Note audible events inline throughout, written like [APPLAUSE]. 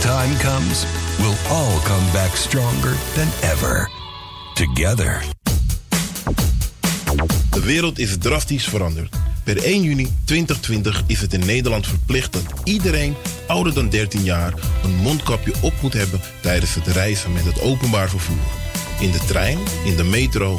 time comes, we'll all come back stronger than ever. Together. De wereld is drastisch veranderd. Per 1 juni 2020 is het in Nederland verplicht dat iedereen ouder dan 13 jaar een mondkapje op moet hebben tijdens het reizen met het openbaar vervoer. In de trein, in de metro,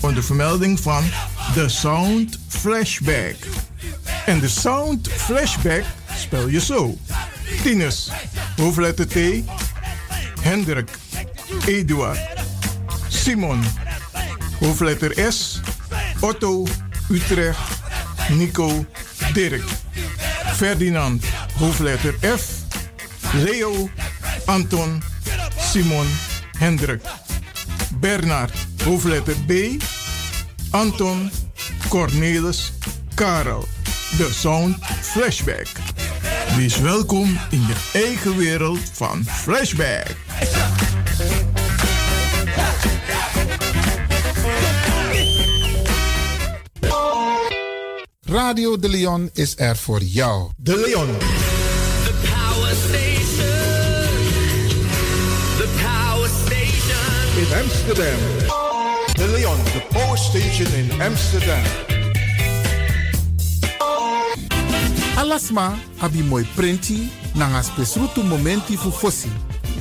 Onder vermelding van The Sound Flashback. En de Sound Flashback spel je zo. Tinus, hoofdletter T, Hendrik, Eduard, Simon, hoofdletter S, Otto, Utrecht, Nico, Dirk, Ferdinand, hoofdletter F, Leo, Anton, Simon, Hendrik, Bernard, hoofdletter B, Anton, Cornelis, Karel. De Sound Flashback. Wees welkom in je eigen wereld van Flashback. Radio De Leon is er voor jou. De Leon. Amsterdam. De Leon, the power station in Amsterdam. Alasma abi moi prenti nanga spesrutu momenti fu fosi.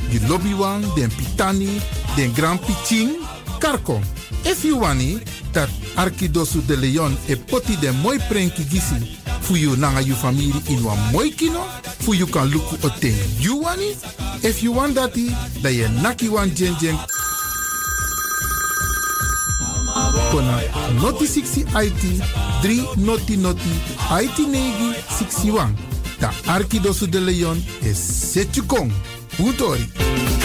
Di lobby den pitani, den grand piching, karko. If you wani, dat Arkidosu de Leon e poti den moi prenki gisi fu you nanga you family in wan moi kino, fu you kan luku o ten you wani. If you want dati, da ye naki wan jen jen kona noti 60 IT 3 noti noti IT negi 61. Da Arkidosu de Leon is Setjukong. Utori.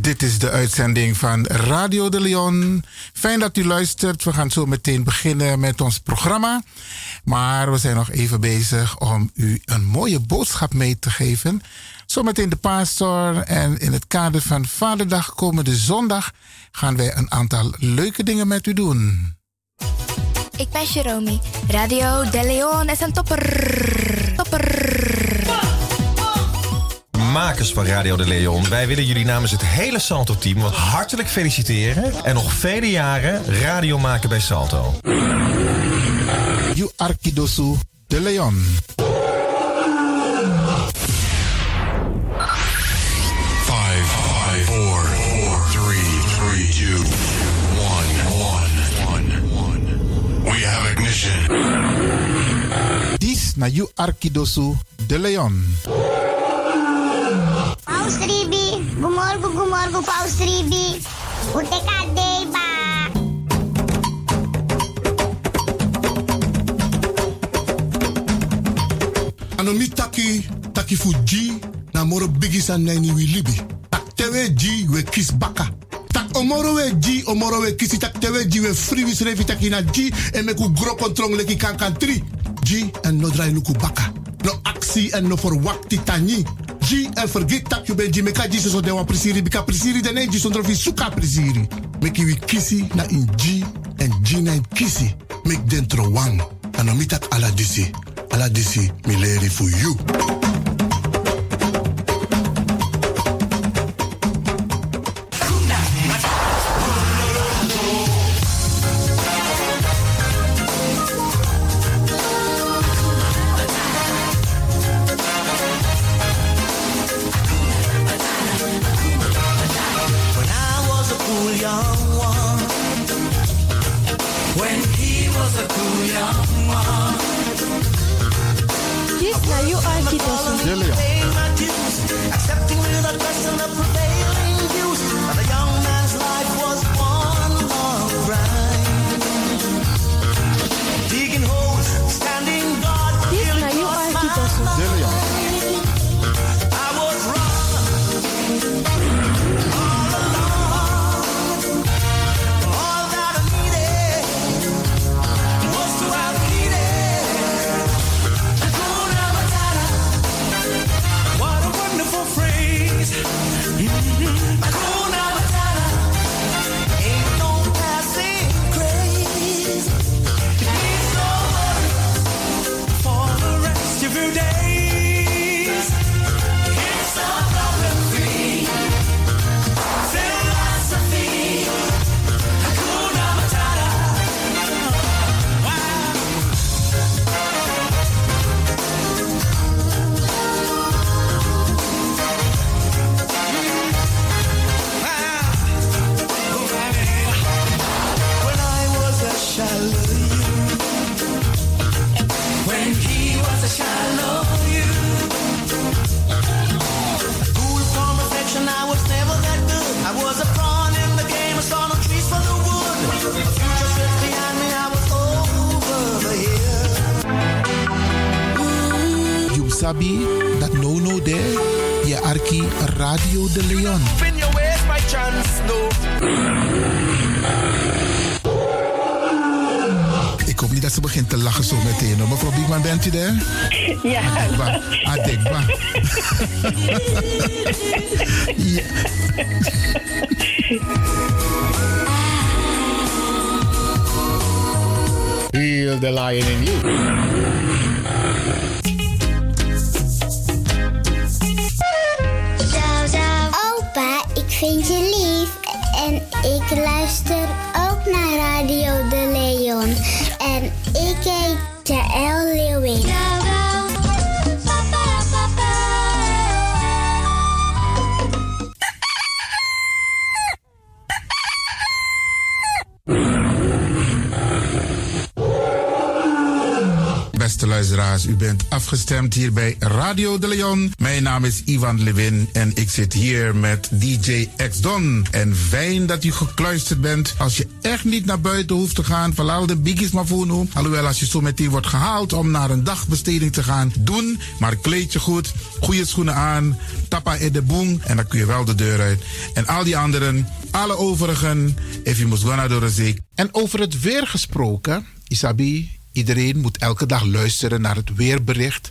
Dit is de uitzending van Radio de Leon. Fijn dat u luistert. We gaan zo meteen beginnen met ons programma. Maar we zijn nog even bezig om u een mooie boodschap mee te geven. Zometeen de pastor en in het kader van Vaderdag komende zondag gaan wij een aantal leuke dingen met u doen. Ik ben Jerome. Radio De Leon is een topper. Topper. Makers van Radio de Leon, wij willen jullie namens het hele Salto-team wat hartelijk feliciteren en nog vele jaren radio maken bij Salto. You Arkidosu de Leon. Five, five, four, four, three, three, two, one, one, one, one. We have ignition. Dis na You Arkidosu de Leon. Paus Ribi, gumorgo gumorgo Paus Ribi. Deba. Anomi taki, taki fu G, na moro bigi san nani wi libi. Tak tewe G, we kis baka. Tak omoro we G, omoro we kisi tak tewe G, we free wis revi taki na G, en meku gro kontrong leki kan kan tri. G, en no drai luku baka. No actie en no verwakti tani. G, en vergeet tak you ben G, meka G so de wan prisiri, bika prisiri dene G, sondro fi suka prisiri. Meki wi kisi na in G, en G na in kisi. Mek dentro wang. Anomi tak ala disi. Ala disi, mi leri for you. Hier bij Radio de Leon. Mijn naam is Ivan Levin en ik zit hier met DJ X Don. En fijn dat u gekluisterd bent. Als je echt niet naar buiten hoeft te gaan, verlaal de biggies maar voor nu. Alhoewel, als je zo meteen wordt gehaald om naar een dagbesteding te gaan, doen. Maar kleed je goed, goede schoenen aan, tappa in de boom en dan kun je wel de deur uit. En al die anderen, alle overigen, if you must go de zee. En over het weer gesproken, Isabi, iedereen moet elke dag luisteren naar het weerbericht.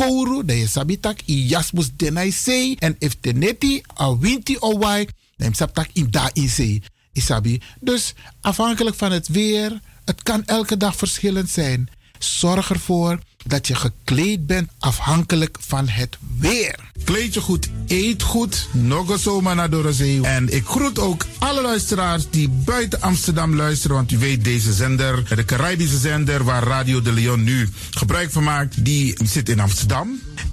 kouru, dan je sabitak i jasmus denai sei. En if teneti a winti o wai, dan je sabtak in da. Isabi. Dus afhankelijk van het weer, het kan elke dag verschillend zijn. Zorg ervoor dat je gekleed bent afhankelijk van het weer. Kleed je goed, eet goed, nog zomaar naar Dorozee. En ik groet ook alle luisteraars die buiten Amsterdam luisteren. Want u weet, deze zender, de Caribische zender waar Radio de Leon nu gebruik van maakt, die zit in Amsterdam.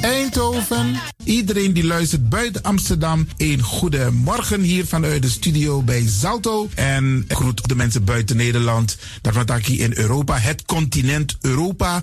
Eindhoven. Iedereen die luistert buiten Amsterdam, een goede morgen hier vanuit de studio bij Zalto. En groet de mensen buiten Nederland, dat wat in Europa, het continent Europa.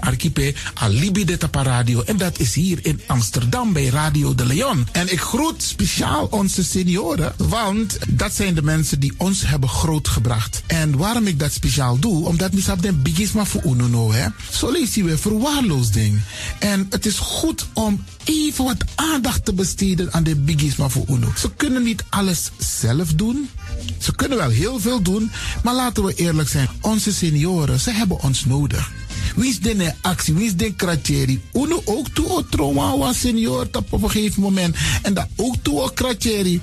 archipel Alibi de Tapa Radio. En dat is hier in Amsterdam bij Radio de Leon. En ik groet speciaal onze senioren, want dat zijn de mensen die ons hebben grootgebracht. En waarom ik dat speciaal doe, omdat we den bigisma voor uno hè. Zo lezen we verwaarloosding. En het is goed om even wat aandacht te besteden aan de bigisma voor uno. Ze kunnen niet alles zelf doen. Ze kunnen wel heel veel doen, maar laten we eerlijk zijn. Onze senioren, ze hebben ons nodig. Wie is de actie? Wie is de kratjeri? Uno ook toe o trauma was senior op een gegeven moment. En dat ook toe o kratjeri.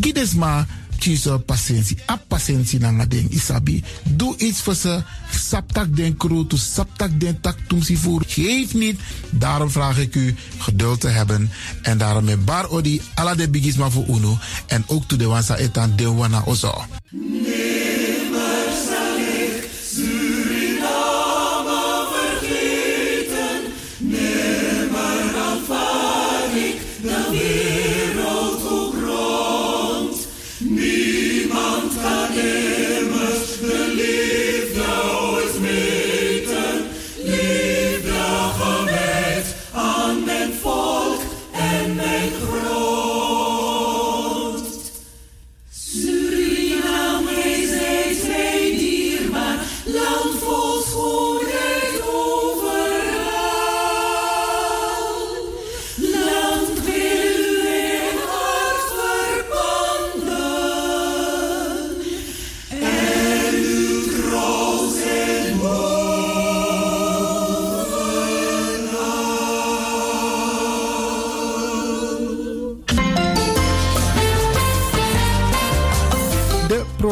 Gides maar tjiso patiëntie. A patiëntie na ding isabi. Doe iets voor ze. Saptak den kroto, saptak den tak tumsi voor. Geef niet. Daarom vraag ik u geduld te hebben. En daarom met bar odi ala de bigisma voor uno. En ook toe de wansa etan de wana ozo.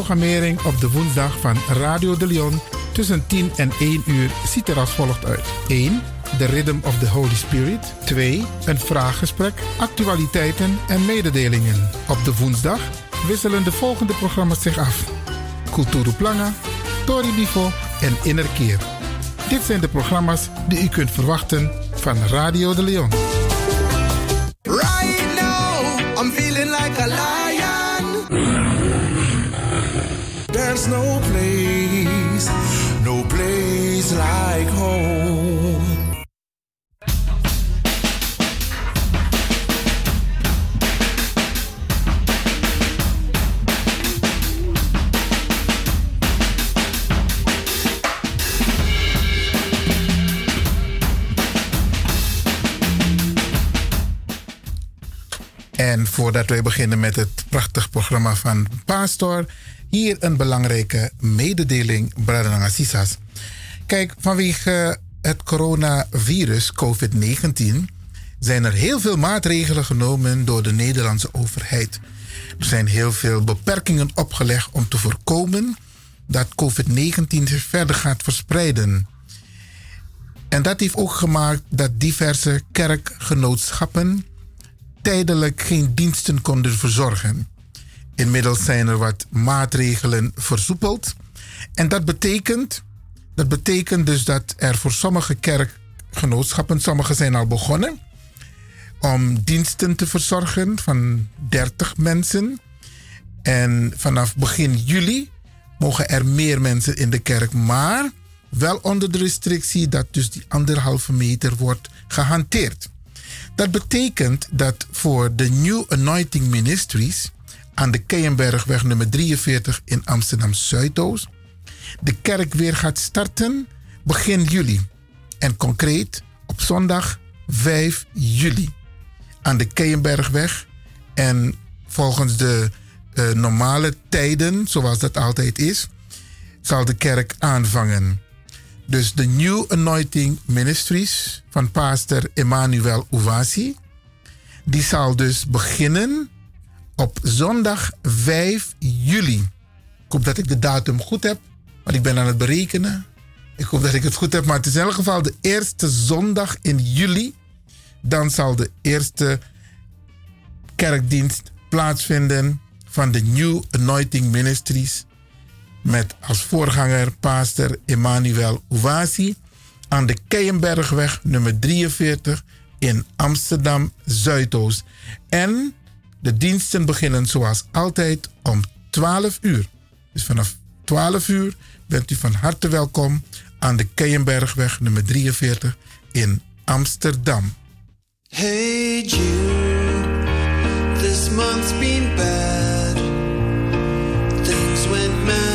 Programmering op de woensdag van Radio de Leon tussen 10 en 1 uur ziet er als volgt uit. 1. The Rhythm of the Holy Spirit. 2. Een vraaggesprek, actualiteiten en mededelingen. Op de woensdag wisselen de volgende programma's zich af. Kulturu Planga, Tori Bifo en Innerkeer. Dit zijn de programma's die u kunt verwachten van Radio de Leon. There's no place, no place like home. En voordat wij beginnen met het prachtig programma van Pastor, hier een belangrijke mededeling, Bradanga Sisas. Kijk, vanwege het coronavirus COVID-19 zijn er heel veel maatregelen genomen door de Nederlandse overheid. Er zijn heel veel beperkingen opgelegd om te voorkomen dat COVID-19 zich verder gaat verspreiden. En dat heeft ook gemaakt dat diverse kerkgenootschappen tijdelijk geen diensten konden verzorgen. Inmiddels zijn er wat maatregelen versoepeld. En dat betekent, dat betekent dus dat er voor sommige kerkgenootschappen, sommige zijn al begonnen, om diensten te verzorgen van 30 mensen. En vanaf begin juli mogen er meer mensen in de kerk, maar wel onder de restrictie dat dus die anderhalve meter wordt gehanteerd. Dat betekent dat voor de New Anointing Ministries aan de Keienbergweg nummer 43 in Amsterdam Zuidoost de kerk weer gaat starten begin juli. En concreet op zondag 5 juli aan de Keienbergweg. En volgens de eh, normale tijden, zoals dat altijd is, zal de kerk aanvangen. Dus de New Anointing Ministries van pastor Emmanuel Ouvasi. Die zal dus beginnen op zondag 5 juli. Ik hoop dat ik de datum goed heb, want ik ben aan het berekenen. Ik hoop dat ik het goed heb, maar het is in elk geval de eerste zondag in juli. Dan zal de eerste kerkdienst plaatsvinden van de New Anointing Ministries met als voorganger pastor Emmanuel Ouvasi aan de Keienbergweg nummer 43 in Amsterdam Zuidoost. En de diensten beginnen zoals altijd om 12 uur. Dus vanaf 12 uur bent u van harte welkom aan de Keienbergweg nummer 43 in Amsterdam. Hey Jude, this month's been bad. Things went mad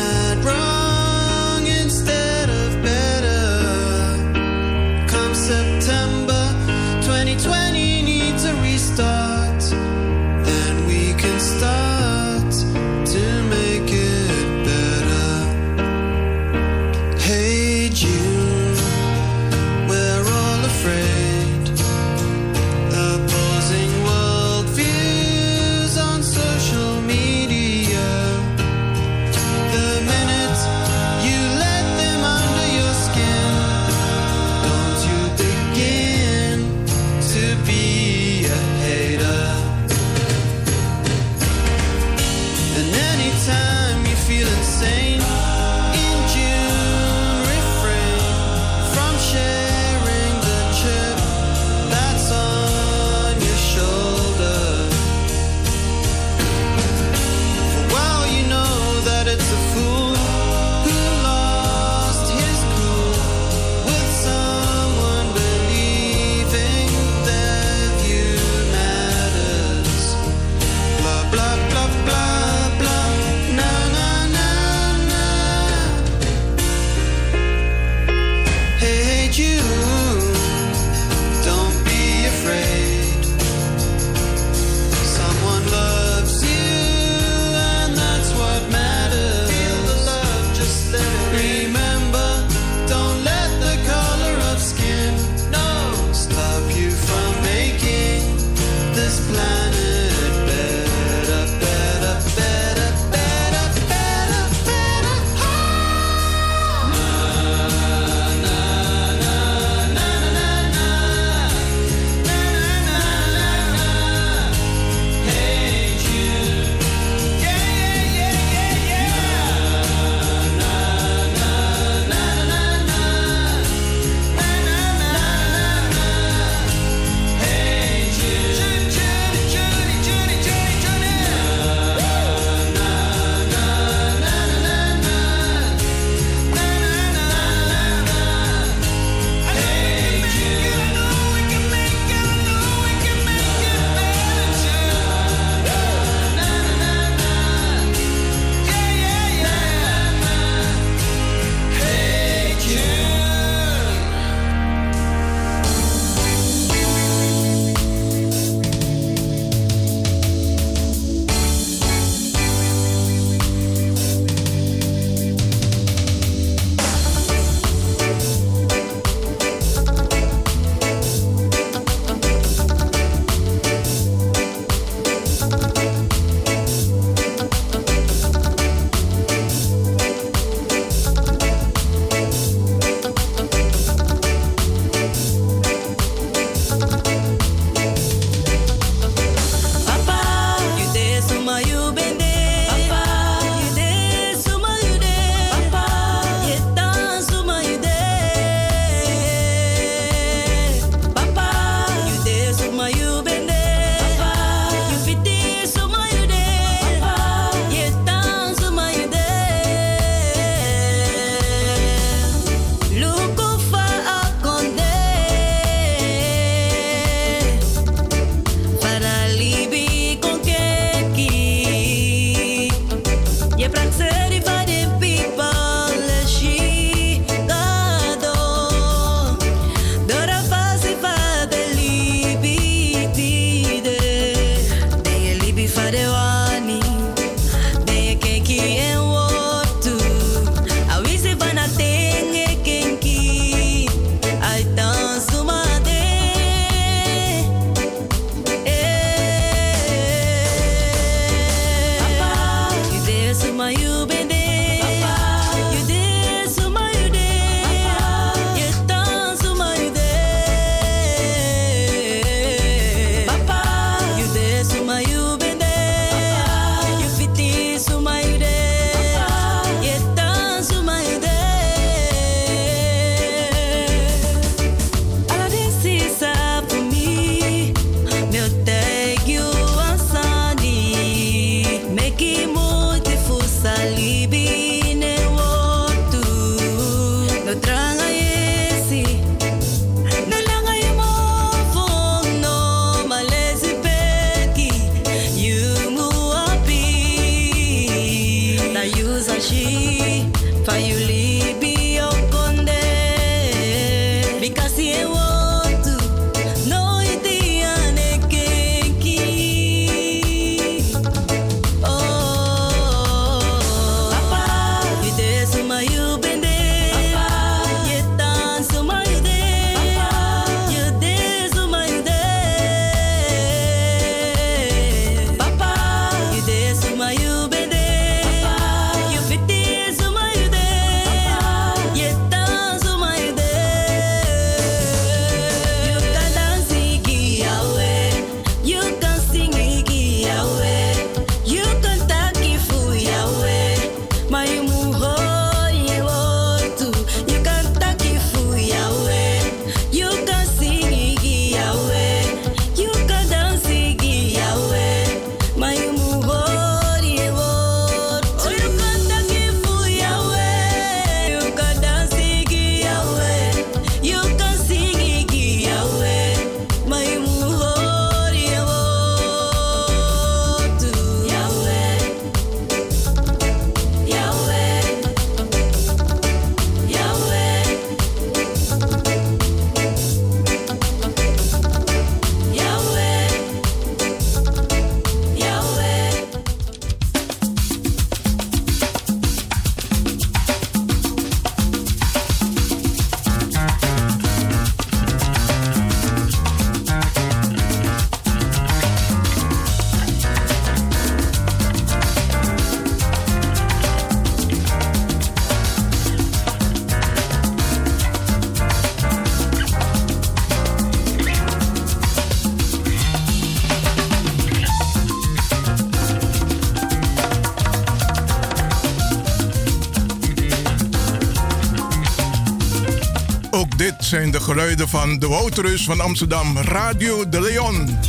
geluiden van de Wouterus van Amsterdam, Radio de Leon.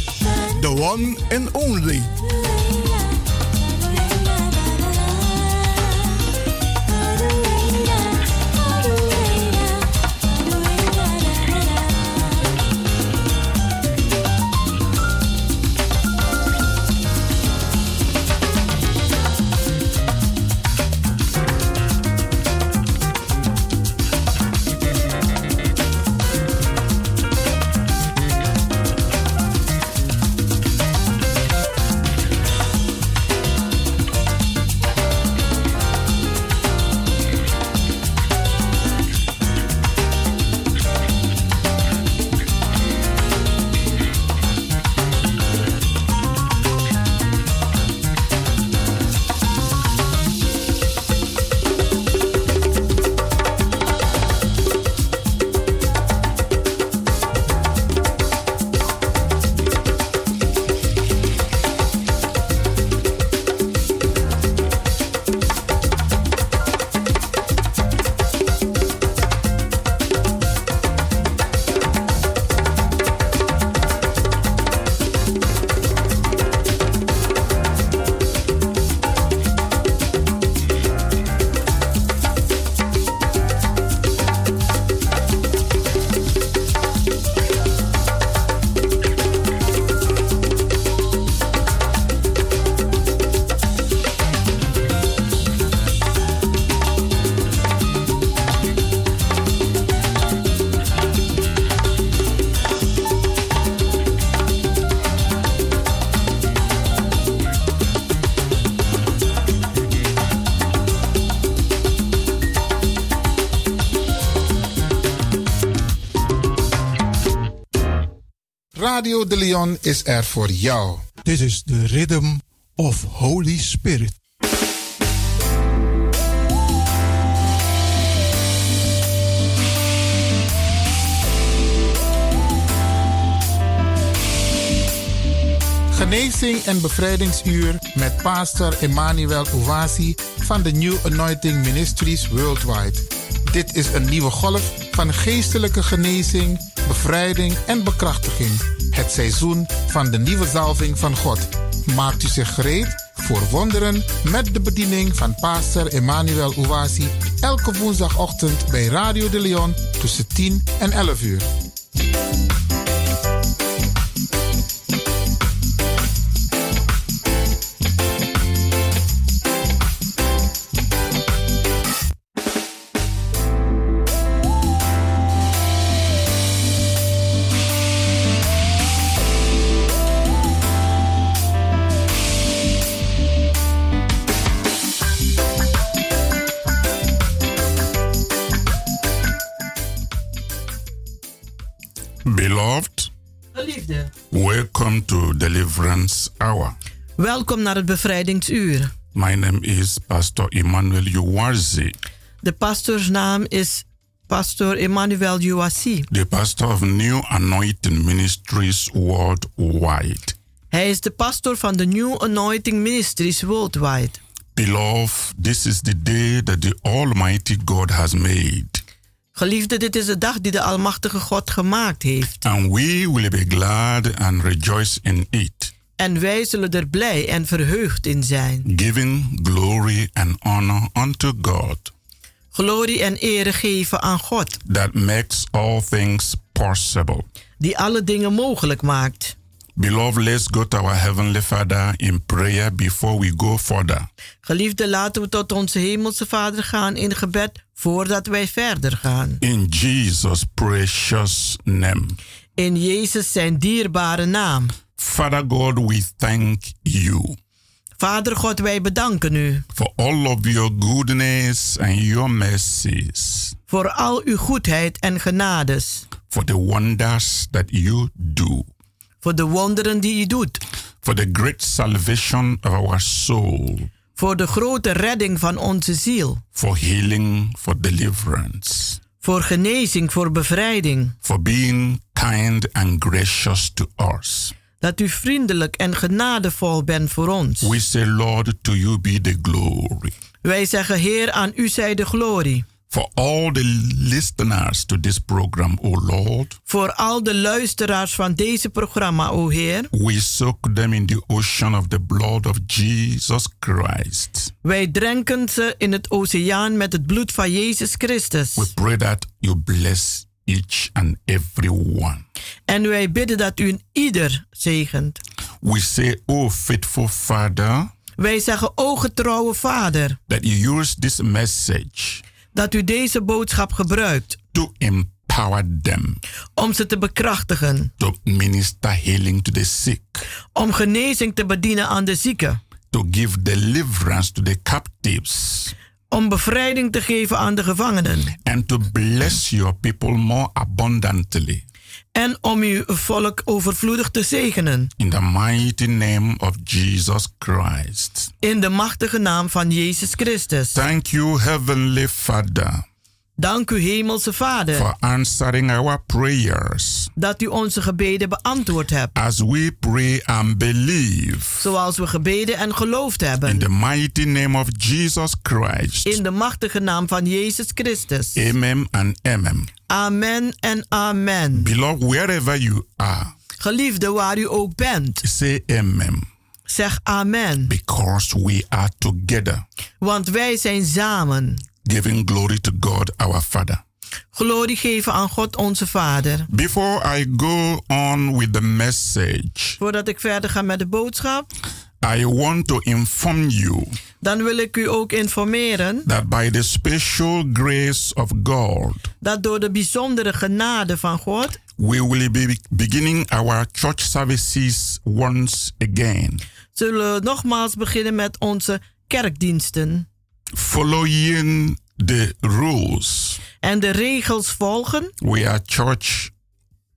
The one and only. Radio de Leon is er voor jou. This is the rhythm of Holy Spirit. Genezing en bevrijdingsuur met pastor Emmanuel Owasi van de New Anointing Ministries Worldwide. Dit is een nieuwe golf van geestelijke genezing, bevrijding en bekrachtiging. Het seizoen van de nieuwe zalving van God. Maakt u zich gereed voor wonderen met de bediening van pastor Emmanuel Owasi elke woensdagochtend bij Radio de Leon tussen 10 en 11 uur. Deliverance Hour. welkom naar het bevrijdingsuur. My name is Pastor Emmanuel Uwazi, De pastoorsnaam is Pastor Emmanuel Uwasi. the pastor of New Anointing Ministries worldwide. Hij is de pastor van de New Anointing Ministries Worldwide. Beloved, this is the day that the Almighty God has made, Geliefde, dit is de dag die de Almachtige God gemaakt heeft. and we will be glad and rejoice in it, En wij zullen er blij en verheugd in zijn. giving glory and honor unto God Glorie en ere geven aan God, that makes all things possible. die alle dingen mogelijk maakt. Beloved, let's go to our Heavenly Father in prayer before we go further. Geliefde, laten we tot onze Hemelse Vader gaan in gebed voordat wij verder gaan. In Jesus' precious name. In Jezus zijn dierbare naam. Father God, we thank you Vader God, wij bedanken u for all of your goodness and your mercies, voor al uw goedheid en genades, for the wonders that you do, voor de wonderen die u doet, for the great salvation of our soul, voor de grote redding van onze ziel, for healing, for deliverance, voor genezing, voor bevrijding. for being kind and gracious to us. Dat u vriendelijk en genadevol bent voor ons. We say, Lord, to you be the glory. Wij zeggen, Heer, aan u zij de glorie. For all the listeners to this program, O Lord, Voor al de luisteraars van deze programma, o Heer. we soak them in the ocean of the blood of Jesus Christ. Wij drenken ze in het oceaan met het bloed van Jezus Christus. We pray that you bless each and every one. En wij bidden dat u een ieder zegent. We say, O faithful Father, Wij zeggen, o getrouwe Vader, that you use this message dat u deze boodschap gebruikt. To empower them. Om ze te bekrachtigen, to minister healing to the sick, om genezing te bedienen aan de zieken, to give deliverance to the captives, om bevrijding te geven aan de gevangenen. And to bless your people more abundantly. En om uw volk overvloedig te zegenen. In the mighty name of Jesus Christ. In de machtige naam van Jezus Christus. Thank you, Heavenly Father, Dank u, Hemelse Vader, for answering our prayers dat u onze gebeden beantwoord hebt. as we pray and believe. Zoals we gebeden en geloofd In hebben. the mighty name of Jesus Christ. In de machtige naam van Jezus Christus. Amen and amen. Amen en amen. Beloved, wherever you are, Geliefde, waar u ook bent, say amen. zeg amen. Because we are together, Want wij zijn samen. Giving glory to God our Father. Glorie geven aan God onze Vader. Before I go on with the message, Voordat ik verder ga met de boodschap, I want to inform you dan wil ik u ook informeren that by the special grace of God, dat door de bijzondere genade van God we will be beginning our church services once again, zullen we nogmaals beginnen met onze kerkdiensten following the rules. en de regels volgen We are church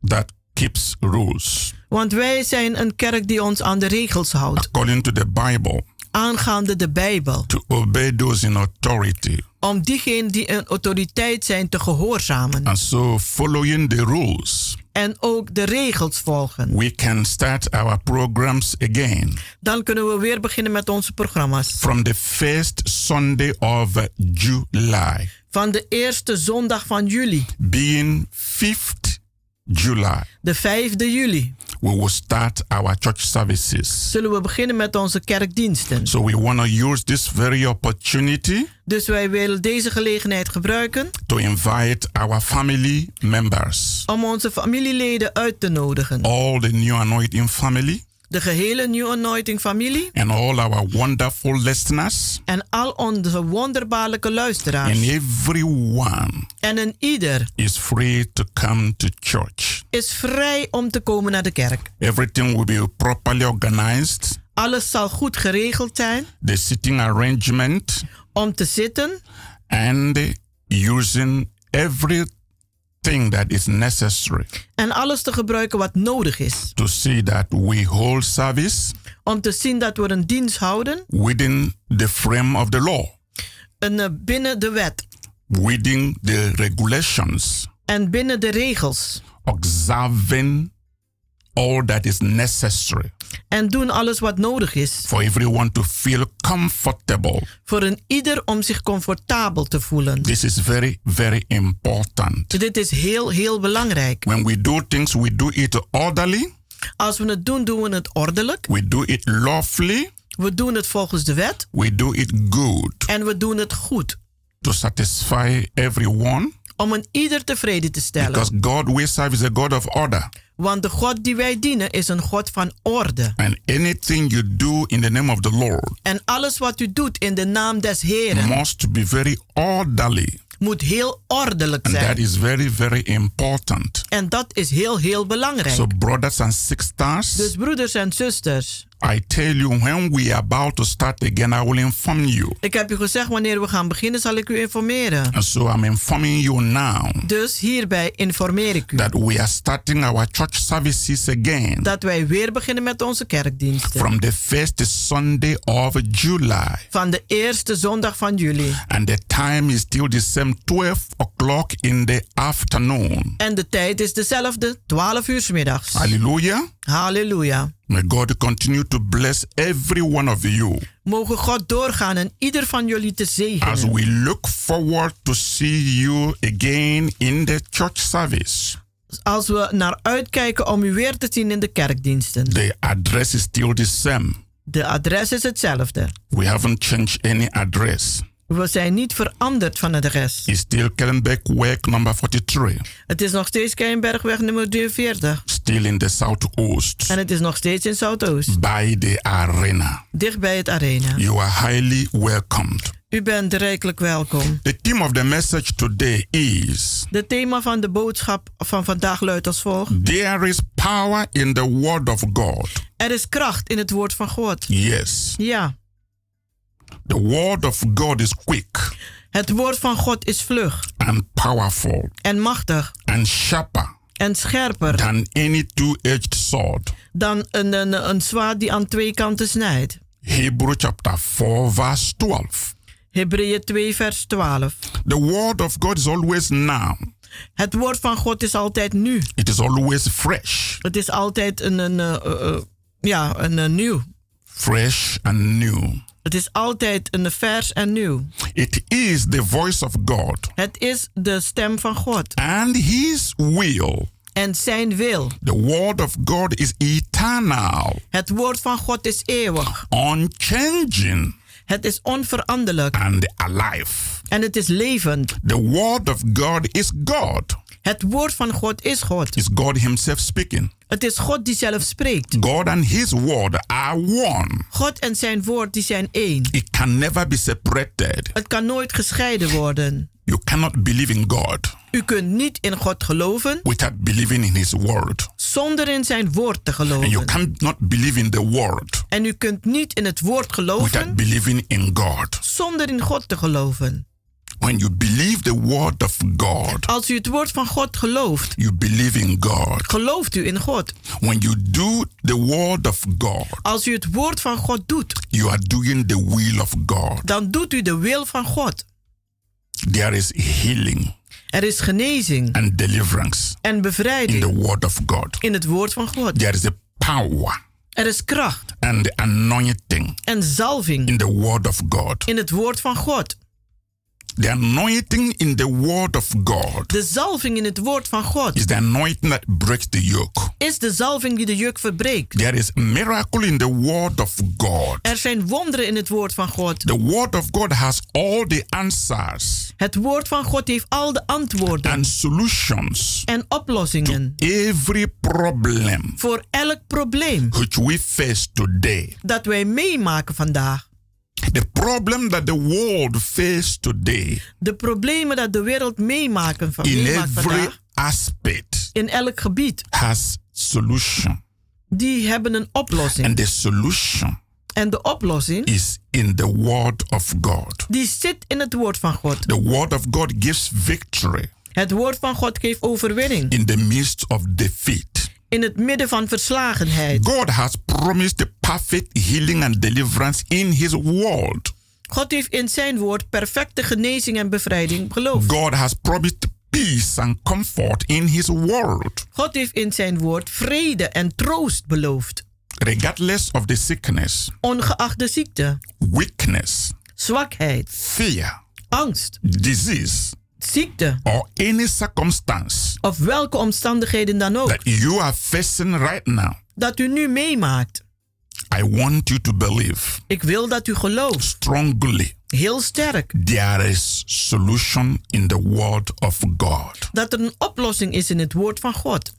that keeps rules Want wij zijn een kerk die ons aan de regels houdt. according to the Bible Aangaande de Bijbel. to obey those in authority. Om diegenen die een autoriteit zijn te gehoorzamen. And so, following the rules, En ook de regels volgen. we can start our programs again Dan kunnen we weer beginnen met onze programma's. from the first Sunday of July, Van de eerste zondag van juli. being 5th July. De 5e juli. We will start our church services. Zullen we beginnen met onze kerkdiensten. So, we want to use this very opportunity Dus wij willen deze gelegenheid gebruiken to invite our family members, om onze familieleden uit te nodigen. all the new anointing family, De gehele New Anointing familie and all our wonderful listeners, en al onze wonderbaarlijke luisteraars. and everyone En een ieder is free to come to church. is vrij om te komen naar de kerk. Everything will be properly organized. Alles zal goed geregeld zijn The sitting arrangement om te zitten and using everything that is necessary en alles te gebruiken wat nodig is. to see that we hold service Om te zien dat we een dienst houden within the frame of the law, en, eh, binnen de wet within the regulations, en binnen de regels. observing all that is necessary En doen alles wat nodig is. for everyone to feel comfortable. Voor een ieder om zich comfortabel te voelen. This is very, very important. Dit is heel, heel belangrijk. When we do things, we do it orderly, Als we het doen, doen we het ordelijk. we do it lawfully, We doen het volgens de wet. we do it good En we doen het goed. to satisfy everyone. Om een ieder tevreden te stellen. Because God we serve is a God of order. Want de God die wij dienen is een God van orde. And anything you do in the name of the Lord En alles wat u doet in de naam des Heren must be very orderly. moet heel ordelijk And that zijn. is very, very important. En dat is heel, heel belangrijk. So, brothers and sisters, Dus broeders en zusters, I tell you, when we are about to start again, I will inform you. ik heb u gezegd wanneer we gaan beginnen zal ik u informeren. And so I'm informing you now Dus hierbij informeer ik u that we are starting our church services again dat wij weer beginnen met onze kerkdiensten. from the first Sunday of July. Van de eerste zondag van juli. And the time is still the same 12 o'clock in the afternoon. En de tijd is dezelfde, 12 uur 's middags. Hallelujah. Halleluja. May God continue to bless every one of you Mogen God doorgaan en ieder van jullie te as zegenen. we look forward to see you again in the church service. Als we naar uitkijken om u weer te zien in de kerkdiensten. The address is still the same. De adres is hetzelfde. We haven't changed any address. We zijn niet veranderd van adres. It's still Kellenbeck number 43, Het is nog steeds Keienbergweg nummer 43. still in the southcoast, En het is nog steeds in Zuidoost. by the arena. Dicht bij het arena. You are highly welcomed. U bent rijkelijk welkom. The theme of the message today is De thema van de boodschap van vandaag luidt als volgt. There is power in the word of God. Er is kracht in het woord van God. Yes. Ja. The word of God is quick Het woord van God is vlug and powerful en machtig and sharper en scherper than any two-edged sword. dan een, een, een zwaard die aan twee kanten snijdt. Hebrew chapter 4 verse 12. Hebreeën 2 vers 12. The word of God is always now. Het woord van God is altijd nu. It is always fresh. Het is altijd een, een, eh, eh, eh, ja, een, een nieuw. Fresh and new. Het is altijd een vers en nieuw. It is the voice of God. Het is de stem van God. And his will. En zijn wil. The word of God is eternal. Het woord van God is eeuwig. Unchanging. Het is onveranderlijk. And alive. En het is levend. The word of God is God. Het woord van God is God. Is God himself speaking. Het is God die zelf spreekt. God and his word are one. God en zijn woord die zijn één. It can never be separated. Het kan nooit gescheiden worden. You cannot believe in God U kunt niet in God geloven without believing in his word. zonder in zijn woord te And you geloven. cannot believe in the word En u kunt niet in het woord without geloven believing in God. zonder in God te geloven. When you believe the word of God, Als u het woord van God gelooft, you believe in God. gelooft u in God. When you do the word of God, Als u het woord van God doet, you are doing the will of God. dan doet u de wil van God. There is healing Er is genezing and deliverance en in bevrijding the word of God. in het woord van God. There is a power Er is kracht and the anointing en zalving in the word of God. in het woord van God. The anointing in the word of God De zalving in het woord van God is the anointing that breaks the yoke. is de zalving die de juk verbreekt. There is miracle in the word of God. Er zijn wonderen in het woord van God. The word of God has all the answers Het woord van God heeft al de antwoorden and solutions en oplossingen every problem voor elk probleem which we face today. dat wij meemaken vandaag. The problem that the world face today De problemen dat de wereld meemaken van, in every vandaag, aspect in elk gebied, has solution. die hebben een oplossing. And the solution En de oplossing, is in the word of God. die zit in het woord van God. The word of God gives victory Het woord van God geeft overwinning in the midst of defeat. In het midden van verslagenheid. God has promised the perfect healing and deliverance in his word. God heeft in zijn woord perfecte genezing en bevrijding beloofd. God has promised peace and comfort in his word. God heeft in zijn woord vrede en troost beloofd. Regardless of the sickness, Ongeacht de ziekte, weakness, zwakheid, fear, angst, disease, ziekte or any circumstance of welke omstandigheden dan ook that you are facing right now, dat u nu meemaakt. I want you to believe Ik wil dat u gelooft, strongly heel sterk, there is solution in the word of God. dat er een oplossing is in het woord van God.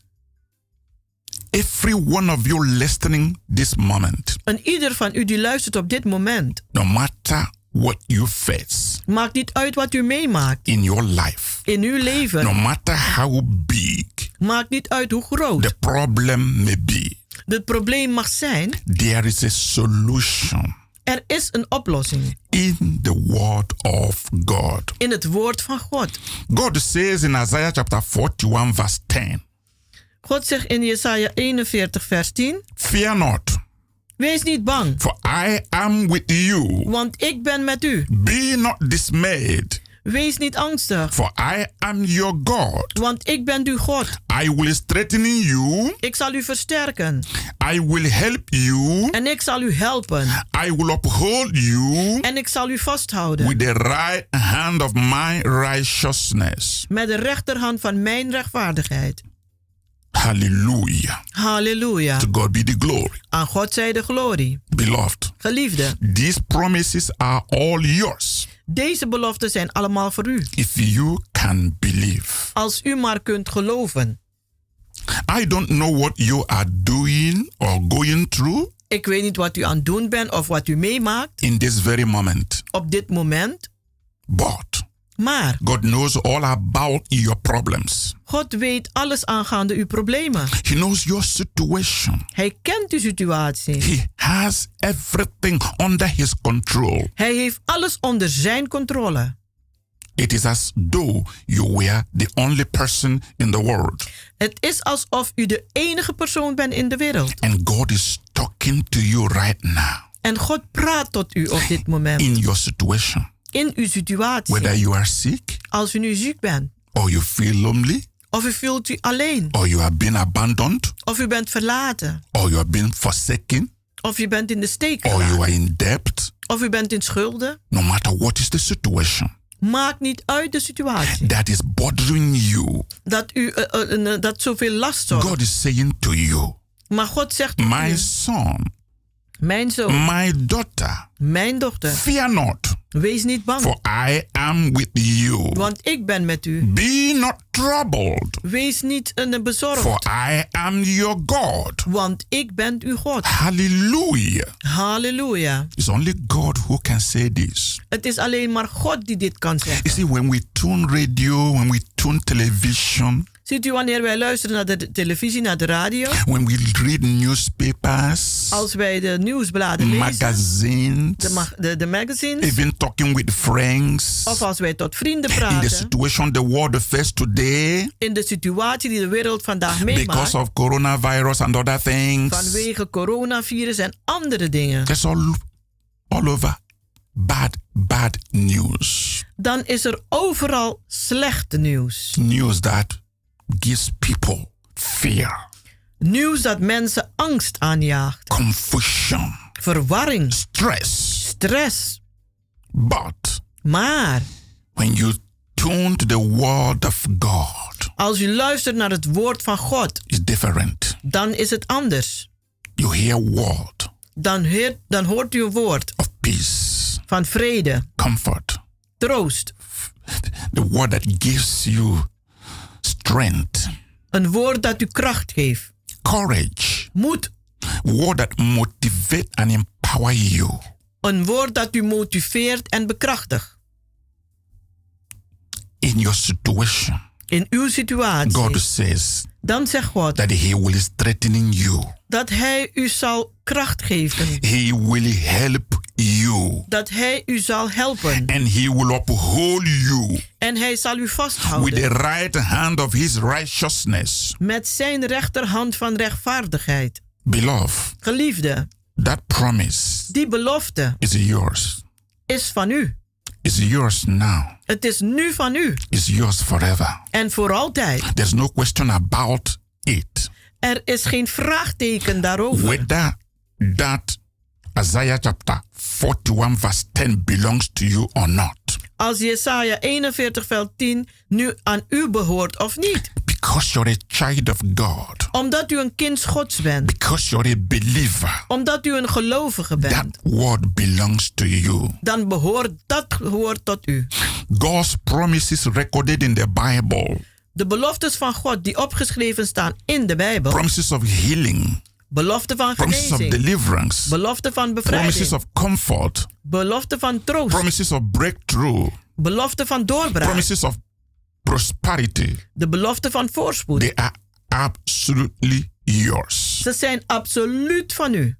Every one of you listening this moment, En ieder van u die luistert op dit moment, no matter what you face maakt niet uit wat u meemaakt in your life, in uw no leven. matter how big Maakt niet uit hoe groot the problem may be, het probleem mag zijn. there is a solution Er is een oplossing in the word of God. in het woord van God. God says in Isaiah chapter 41, verse 10, God zegt in Jesaja 41, vers 10: Fear not, Wees niet bang, for I am with you. want ik ben met u. Be not dismayed, Wees niet angstig, for I am your God. want ik ben uw God. I will strengthen you, Ik zal u versterken I will help you, en ik zal u helpen I will uphold you en ik zal u vasthouden with the right hand of my righteousness. met de rechterhand van mijn rechtvaardigheid. Hallelujah. Halleluja. To God be the glory. Aan God zij de glorie. Beloved, Geliefde, these promises are all yours deze beloften zijn allemaal voor u. if you can believe. Als u maar kunt geloven. I don't know what you are doing or going through Ik weet niet wat u aan het doen bent of wat u meemaakt in this very moment, op dit moment. but Maar God knows all about your problems. God weet alles aangaande uw problemen. He knows your situation. Hij kent uw situatie. He has everything under his control. Hij heeft alles onder zijn controle. It is as though you were the only person in the world. Het is alsof u de enige persoon bent in de wereld. And God is talking to you right now En God praat tot u op dit moment. in your situation. In uw situatie. Whether you are sick, Als u nu ziek bent. or you feel lonely, Of u voelt u alleen. or you have been abandoned, Of u bent verlaten. or you have been forsaken, Of u bent in de steek or you are in debt, Of u bent in schulden. no matter what is the situation Maakt niet uit de situatie. that is bothering you, Dat u eh, eh, eh, dat zoveel last zorgt. God is saying to you, Maar God zegt My u, son, mijn zoon, my daughter, mijn dochter, fear not, wees niet bang. for I am with you. Want ik ben met u. Be not troubled, Wees niet een bezorgd. for I am your God. Want ik ben uw God. Hallelujah. Halleluja. It's only God who can say this. Het is alleen maar God die dit kan zeggen. You see, when we tune radio, when we tune television, Ziet u wanneer wij luisteren naar de televisie, naar de radio? when we read newspapers, Als wij de nieuwsbladen lezen, magazines, de, mag- de, de magazines, even talking with friends, of als wij tot vrienden in the praten, situation the world faces today, in de situatie die de wereld vandaag because meemaakt, of coronavirus and other things, vanwege coronavirus en andere dingen, there's all, all over bad, bad news. dan is er overal slechte nieuws. News that gives people fear, Nieuws dat mensen angst aanjaagt, confusion, verwarring, stress. stress. But Maar when you tune to the word of God, als u luistert naar het woord van God, it's different. dan is het anders. You hear word Dan, heert, dan hoort u een woord of peace, van vrede, comfort, troost. the word that gives you strength, Een woord dat u kracht geeft, courage, moed. word that motivate and empower you. Een woord dat u motiveert en bekrachtigt. in your situation. In uw situatie. God says Dan zegt God that He will strengthen you. dat Hij u zal kracht geven. He will help you. Dat Hij u zal helpen. And He will uphold you En Hij zal u with the vasthouden right hand of His righteousness. met zijn rechterhand van rechtvaardigheid. Beloved, Geliefde, that promise die belofte is yours. is van u. It's yours now. Het is nu van u It's yours forever. en voor altijd. There's no question about it. Er is geen vraagteken daarover. Whether that Isaiah chapter 41 verse 10 belongs to you or not. Als Jesaja 41 vers 10 nu aan u behoort of niet. Because you're a child of God. Omdat u een kind Gods bent. Because you're a believer. Omdat u een gelovige bent. That word belongs to you. Dan behoort dat hoort tot u. God's promises recorded in the Bible. De beloftes van God die opgeschreven staan in de Bijbel. Promises of healing. Belofte van Promises of genezing. deliverance. Belofte van Promises bevrijding. of comfort. Belofte van troost. Promises of breakthrough. Belofte van doorbraak. Promises of prosperity. De belofte van voorspoed. They are absolutely yours. Ze zijn absoluut van u.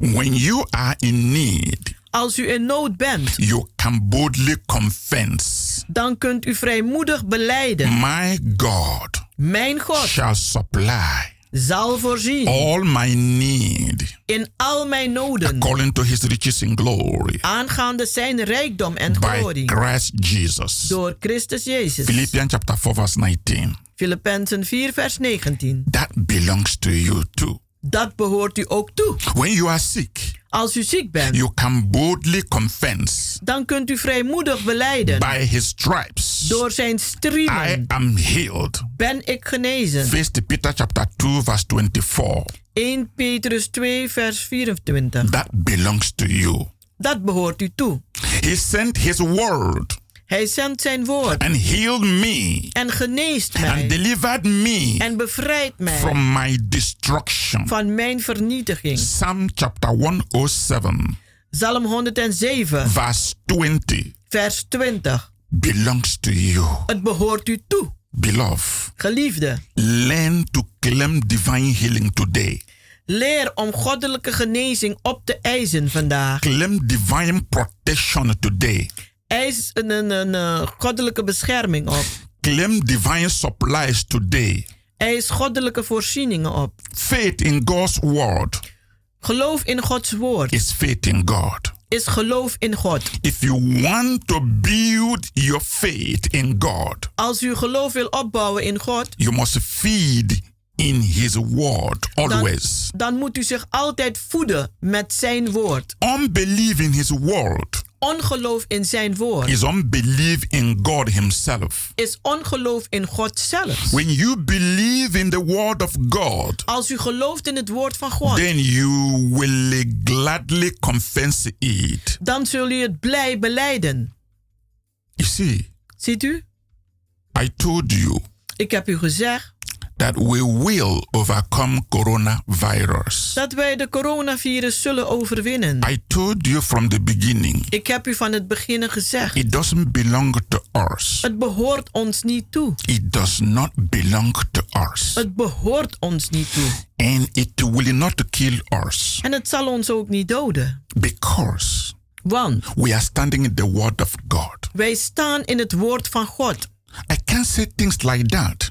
When you are in need, Als u in nood bent, you can boldly confess, dan kunt u vrijmoedig beleiden. My God Mijn God shall supply zal voorzien all my need in al mijn noden. according to his riches in glory Aangaande zijn rijkdom en by glorie. Christ Jesus. Door Christus Jezus. Philippians chapter 4 verse 19. Filippenzen 4 vers 19. That belongs to you too. Dat behoort u ook toe. When you are sick, Als u ziek bent, you can boldly confess dan kunt u vrijmoedig beleiden. by his stripes Door zijn I striemen am healed. ben ik genezen. First Peter chapter 2 verse 24. 1 Petrus 2 vers 24. That belongs to you. Dat behoort u toe. He sent his word Hij zendt zijn woord and healed me en geneest and mij delivered me en bevrijdt mij from my destruction. van mijn vernietiging. Psalm chapter 107 Psalm 107 verse 20 vers 20. belongs to you. Het behoort u toe. Beloved, Geliefde, learn to claim divine healing today. leer om goddelijke genezing op te eisen vandaag. Claim divine protection today. Eis een, een, een, eh, goddelijke bescherming op. Claim divine supplies today. Eis goddelijke voorzieningen op. Faith in God's word Geloof in Gods woord is faith in God. is geloof in God. If you want to build your faith in God, Als u geloof wil opbouwen in God, you must feed in His word dan, always. dan moet u zich altijd voeden met zijn woord. Unbelief in His word Ongeloof in zijn woord is unbelief in God Himself. is ongeloof in God zelf. When you believe in the word of God, Als u gelooft in het woord van God, then you will gladly confess it. dan zul u het blij beleiden. You see, Ziet u? I told you Ik heb u gezegd that we will overcome coronavirus. Dat wij de coronavirus zullen overwinnen. I told you from the beginning, Ik heb u van het begin gezegd. it doesn't belong to us. Het behoort ons niet toe. It does not belong to us. Het behoort ons niet toe. And it will not kill us En het zal ons ook niet doden. because Want we are standing in the word of God. wij staan in het woord van God. I can't say things like that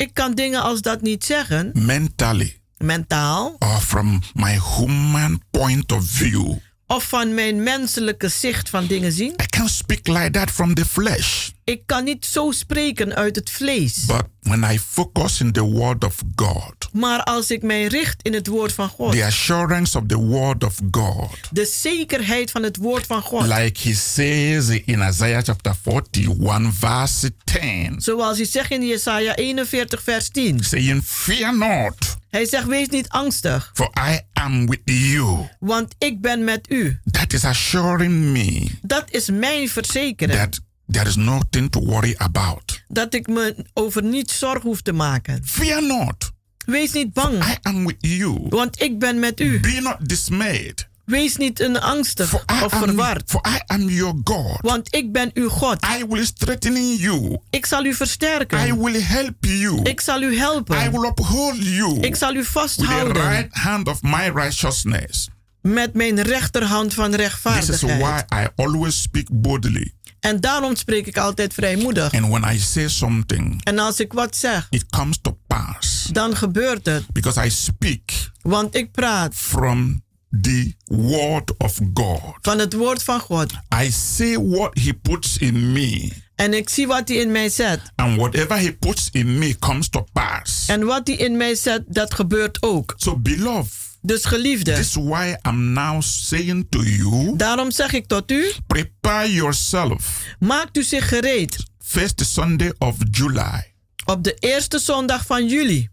Ik kan dingen als dat niet zeggen, mentally. Mentaal, or from my human point of view. Of van mijn menselijke zicht van dingen zien. I can't speak like that from the flesh. Ik kan niet zo spreken uit het vlees. But when I focus in the word of God, Maar als ik mij richt in het woord van God, the assurance of the word of God, de zekerheid van het woord van God, like he says in Isaiah chapter 41, verse 10, zoals hij zegt in Jesaja 41, vers 10. saying, Fear not, Hij zegt: Wees niet angstig, for I am with you. want ik ben met u. That is assuring me Dat is mijn verzekeren. that there is nothing to worry about. Dat ik me over niets zorg hoef te maken. Fear not, Wees niet bang, I am with you. want ik ben met u. Be not dismayed, Wees niet een angstig for I, of verward, for I am your God. want ik ben uw God. I will strengthen you. Ik zal u I versterken. will help you. Ik zal u I helpen. will uphold you Ik zal u with the vasthouden right hand of my righteousness. met mijn rechterhand van This is rechtvaardigheid. why I always speak boldly. En daarom spreek ik altijd vrijmoedig. And when I say something, En als ik wat zeg, it comes to pass dan gebeurt het. because I speak Want ik praat from the word of God. van het woord van God. I say what he puts in me, En ik zie wat hij in mij zet. and whatever he puts in me comes to pass. En wat hij in mij zet, dat gebeurt ook. So, beloved, Dus geliefde, this is why I'm now saying to you daarom zeg ik tot u, prepare yourself. maakt u zich gereed First Sunday of July op de eerste zondag van juli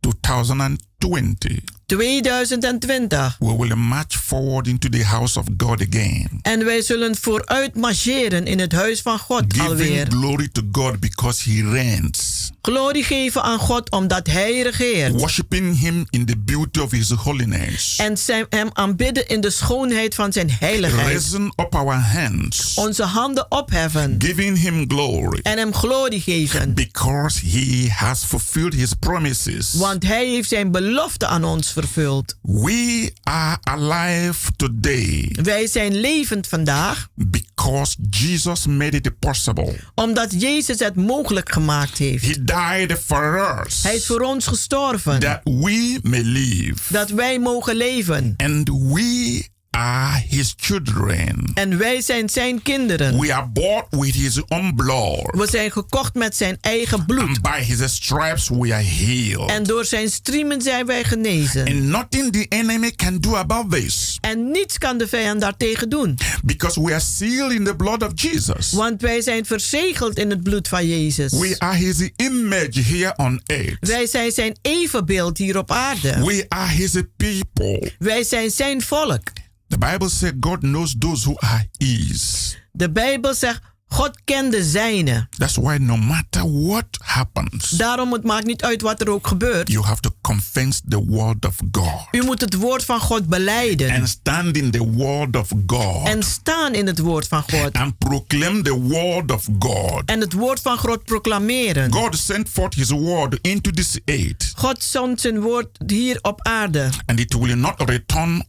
2020. 2020. We will march forward into the house of God again. En wij zullen vooruit marcheren in het huis van God alweer. Giving glory to God because He reigns. Glorie geven aan God omdat Hij regeert. Worshiping Him in the beauty of His holiness. En zijn, Hem aanbidden in de schoonheid van Zijn heiligheid. Raising up our hands. Onze handen opheffen. Giving Him glory. En Hem glorie geven. Because He has fulfilled His promises. Want Hij heeft Zijn belofte aan ons vervuld. We are alive today Wij zijn levend vandaag because Jesus made it possible. omdat Jezus het mogelijk gemaakt heeft. He died for us Hij is voor ons gestorven. that we may live. Dat wij mogen leven. And we are His children. En wij zijn zijn kinderen. We are bought with His own blood. We zijn gekocht met zijn eigen bloed. And by His stripes we are healed. En door zijn striemen zijn wij genezen. And nothing the enemy can do about this. En niets kan de vijand daartegen doen. Because we are sealed in the blood of Jesus. Want wij zijn verzegeld in het bloed van Jezus. We are His image here on earth. Wij zijn zijn evenbeeld hier op aarde. We are His people. Wij zijn zijn volk. The Bible says God knows those who are His. De Bijbel zegt, God kent de zijne. That's why no matter what happens, Daarom het maakt niet uit wat er ook gebeurt. you have to confess the word of God. U moet het woord van God beleiden. And stand in the word of God. En staan in het woord van God. and proclaim the word of God. En het woord van God proclameren. God sent forth his word into this age, God zond zijn woord hier op aarde. and it will not return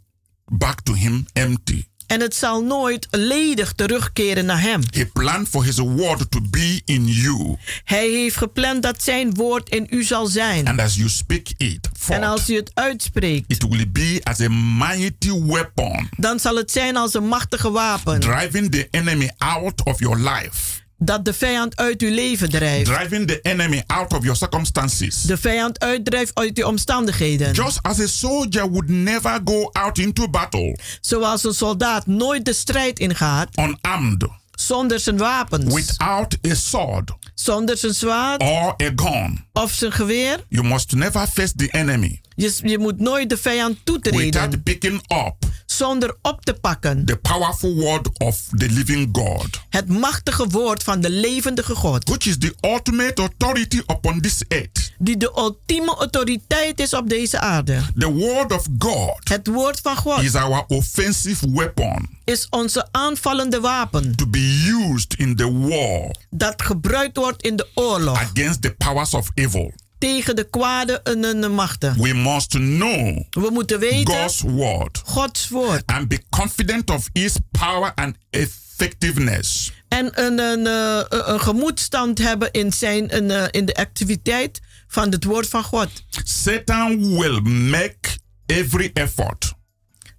back to him empty. En het zal nooit ledig terugkeren naar hem. He planned for his word to be in you. Hij heeft gepland dat zijn woord in u zal zijn. And as you speak it En als forth, u het uitspreekt, it will be as a mighty weapon, dan zal het zijn als een machtige wapen. driving the enemy out of your life, Dat de vijand uit uw leven drijft. driving the enemy out of your circumstances. De vijand uitdrijft uit uw omstandigheden. Just as a soldier would never go out into battle Zoals een soldaat nooit de strijd ingaat unarmed, zonder zijn wapens, without a sword zonder zijn zwaard or a gun. of zijn geweer. You must never face the enemy Je, je moet nooit de vijand toetreden without picking up zonder op te pakken. The powerful word of the living God, Het machtige woord van de levendige God. which is the ultimate authority upon this earth. Die de ultieme autoriteit is op deze aarde. The word of God Het woord van God is our offensive weapon is onze aanvallende wapen. to be used in the war Dat gebruikt wordt in de oorlog. against the powers of evil. Tegen de kwade en de machten. We must know We moeten weten God's word Gods woord. and be confident of His power and effectiveness. En een, een, eh, een, een gemoedstand hebben in, zijn, een, eh, in de activiteit van het woord van God. Satan will make every effort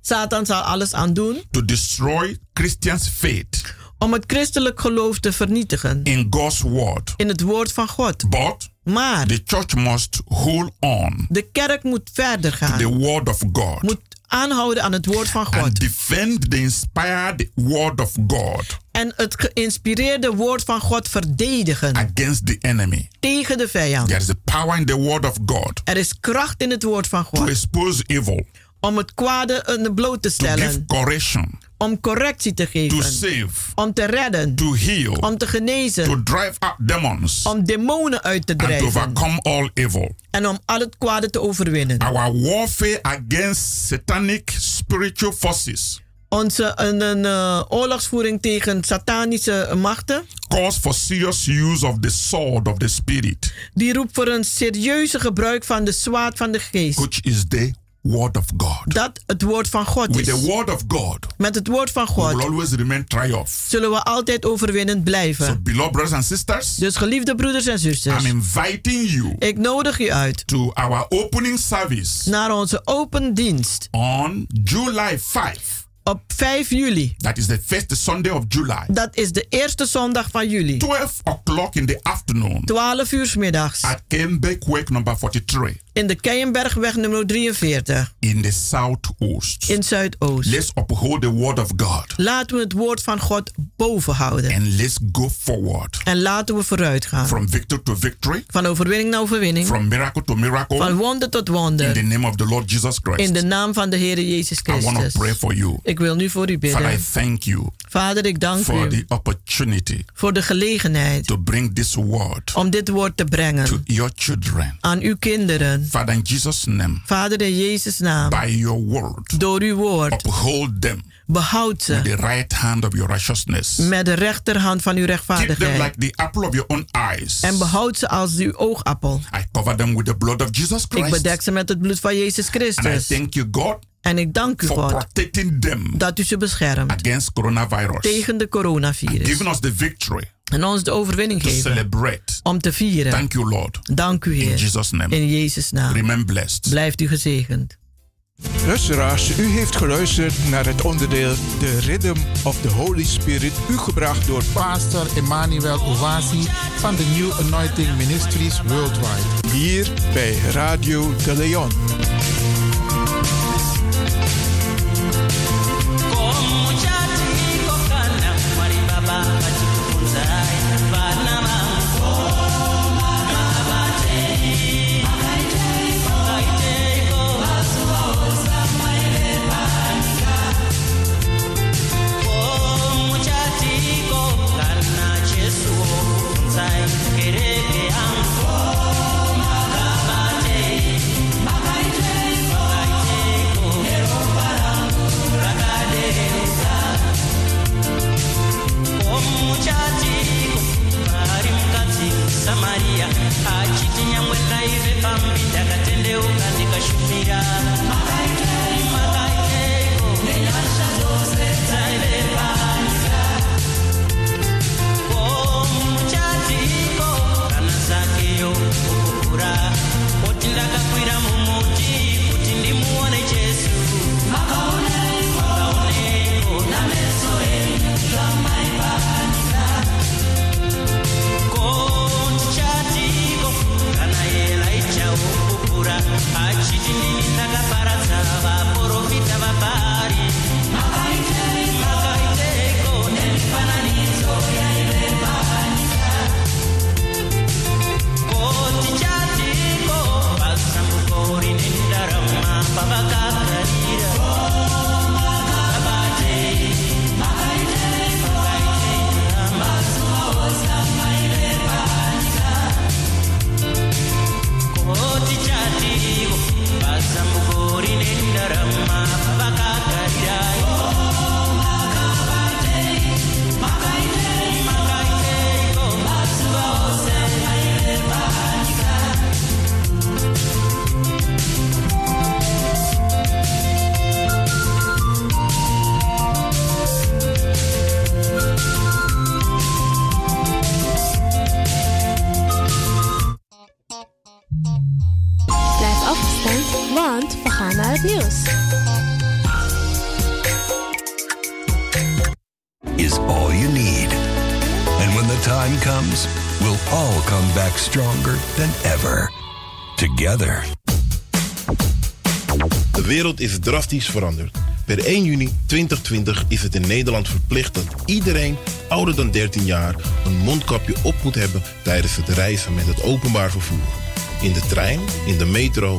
Satan zal alles aan doen to destroy Christians' faith om het christelijk geloof te vernietigen. in God's word. In het woord van God. But Maar the church must hold on de kerk moet verder to gaan. the word of God Moet aanhouden aan het woord van God. and defend the inspired word of God En het geïnspireerde woord van God verdedigen. against the enemy. Tegen de vijand. There is a power in the word of God Er is kracht in het woord van to God. expose evil, Om het kwade bloot te to give stellen. correction, Om correctie te to geven. save, Om te redden. to heal, Om te to genezen. drive out demons, Om demonen uit te and to drijven. overcome all evil. En om al het kwade te overwinnen. Our warfare against satanic spiritual forces Onze een, een, eh, oorlogsvoering tegen satanische machten. calls for serious use of the sword of the Spirit, Die roept voor een serieuze gebruik van de zwaard van de geest. which is the word of God. Dat het woord van God With is. the word of God, Met het woord van we will God always remain triumph. zullen we altijd overwinnend So, blijven. beloved brothers and sisters, Dus geliefde broeders en zusters. I'm inviting you Ik nodig u uit to our opening service naar onze open dienst on July 5. op 5 juli. That is the first Sunday of July. Dat is de eerste zondag van juli. 12 o'clock in the afternoon 12 uur middags. at Kenbekweg number 43 In de Keienbergweg nummer 43. in the southwest. In Zuidoost. Let's uphold the word of God Laten we het woord van God boven houden. and let's go forward En laten we vooruit gaan. from victory to victory, Van overwinning naar overwinning. from miracle to miracle. Van wonder tot In the wonder. name of the Lord Jesus In Christ. de naam van de Heer Jezus I want to Christus. pray for you. Ik wil nu voor u Father, I bidden. thank you Vader, ik dank for u the opportunity voor de gelegenheid to bring this word om dit woord te to brengen your children. aan uw kinderen. Father, in Jesus' name, Vader, in Jezus' naam. by your word, Door uw woord. uphold them Behoud with ze the right hand of your righteousness. met de rechterhand van uw Keep them rechtvaardigheid. like the apple of your own eyes. En behoud ze als uw oogappel. I cover them with the blood of Jesus Ik Christ. bedek ze met het bloed van Jezus And I Christus. thank you, God, En ik dank u, for God, protecting them dat u ze beschermt against coronavirus. tegen de coronavirus. Giving us the victory En ons de overwinning geven celebrate. om te vieren. Thank you, Lord. Dank u, In Heer. Jesus' name. In Jezus' naam. Remain blessed. Blijft u gezegend. Luisteraars, u heeft geluisterd naar het onderdeel The Rhythm of the Holy Spirit, u gebracht door Pastor Emmanuel Owasi van de New Anointing Ministries Worldwide. hier bij Radio de Leon. samaria achitinyamwe kaive pambita katendeuka ndikashumira 縮みながら we gaan naar het nieuws. Is all you need. And when the time comes, we'll all come back stronger than ever. Together. De wereld is drastisch veranderd. Per 1 juni 2020 is het in Nederland verplicht dat iedereen ouder dan 13 jaar een mondkapje op moet hebben tijdens het reizen met het openbaar vervoer. In de trein, in de metro,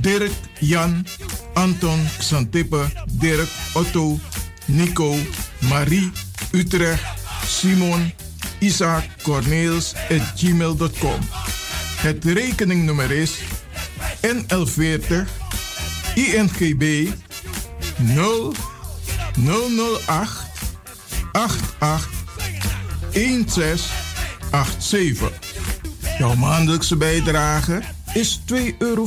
Dirk, Jan, Anton, Xantippe, Dirk, Otto, Nico, Marie, Utrecht, Simon, Isaac, Corneels at gmail.com. Het rekeningnummer is NL40 INGB 0 008 88 1687. Jouw maandelijkse bijdrage is 2,50 euro.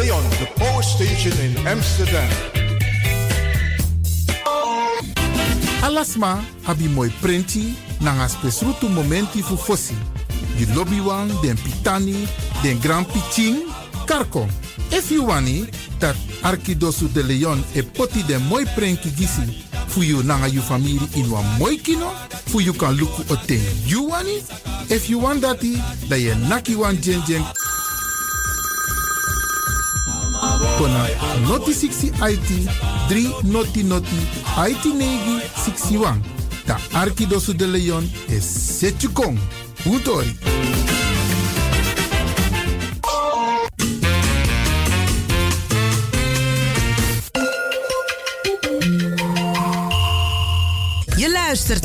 Leon, the power station in Amsterdam. Alasma abi moi prenti nanga spesrutu momenti fu fosi. Di lobby den pitani, den grand piching, karko. If you wani, dat Arkidosu de Leon e poti den moi prenki gisi fu you nanga you family in wan moi kino, fu you kan luku o ten you wani. If you want dati, da ye naki wan jen jen kona noti 60 IT 3 noti noti IT negi 61. Ta Arkidosu de Leon is Setjukong. Utori.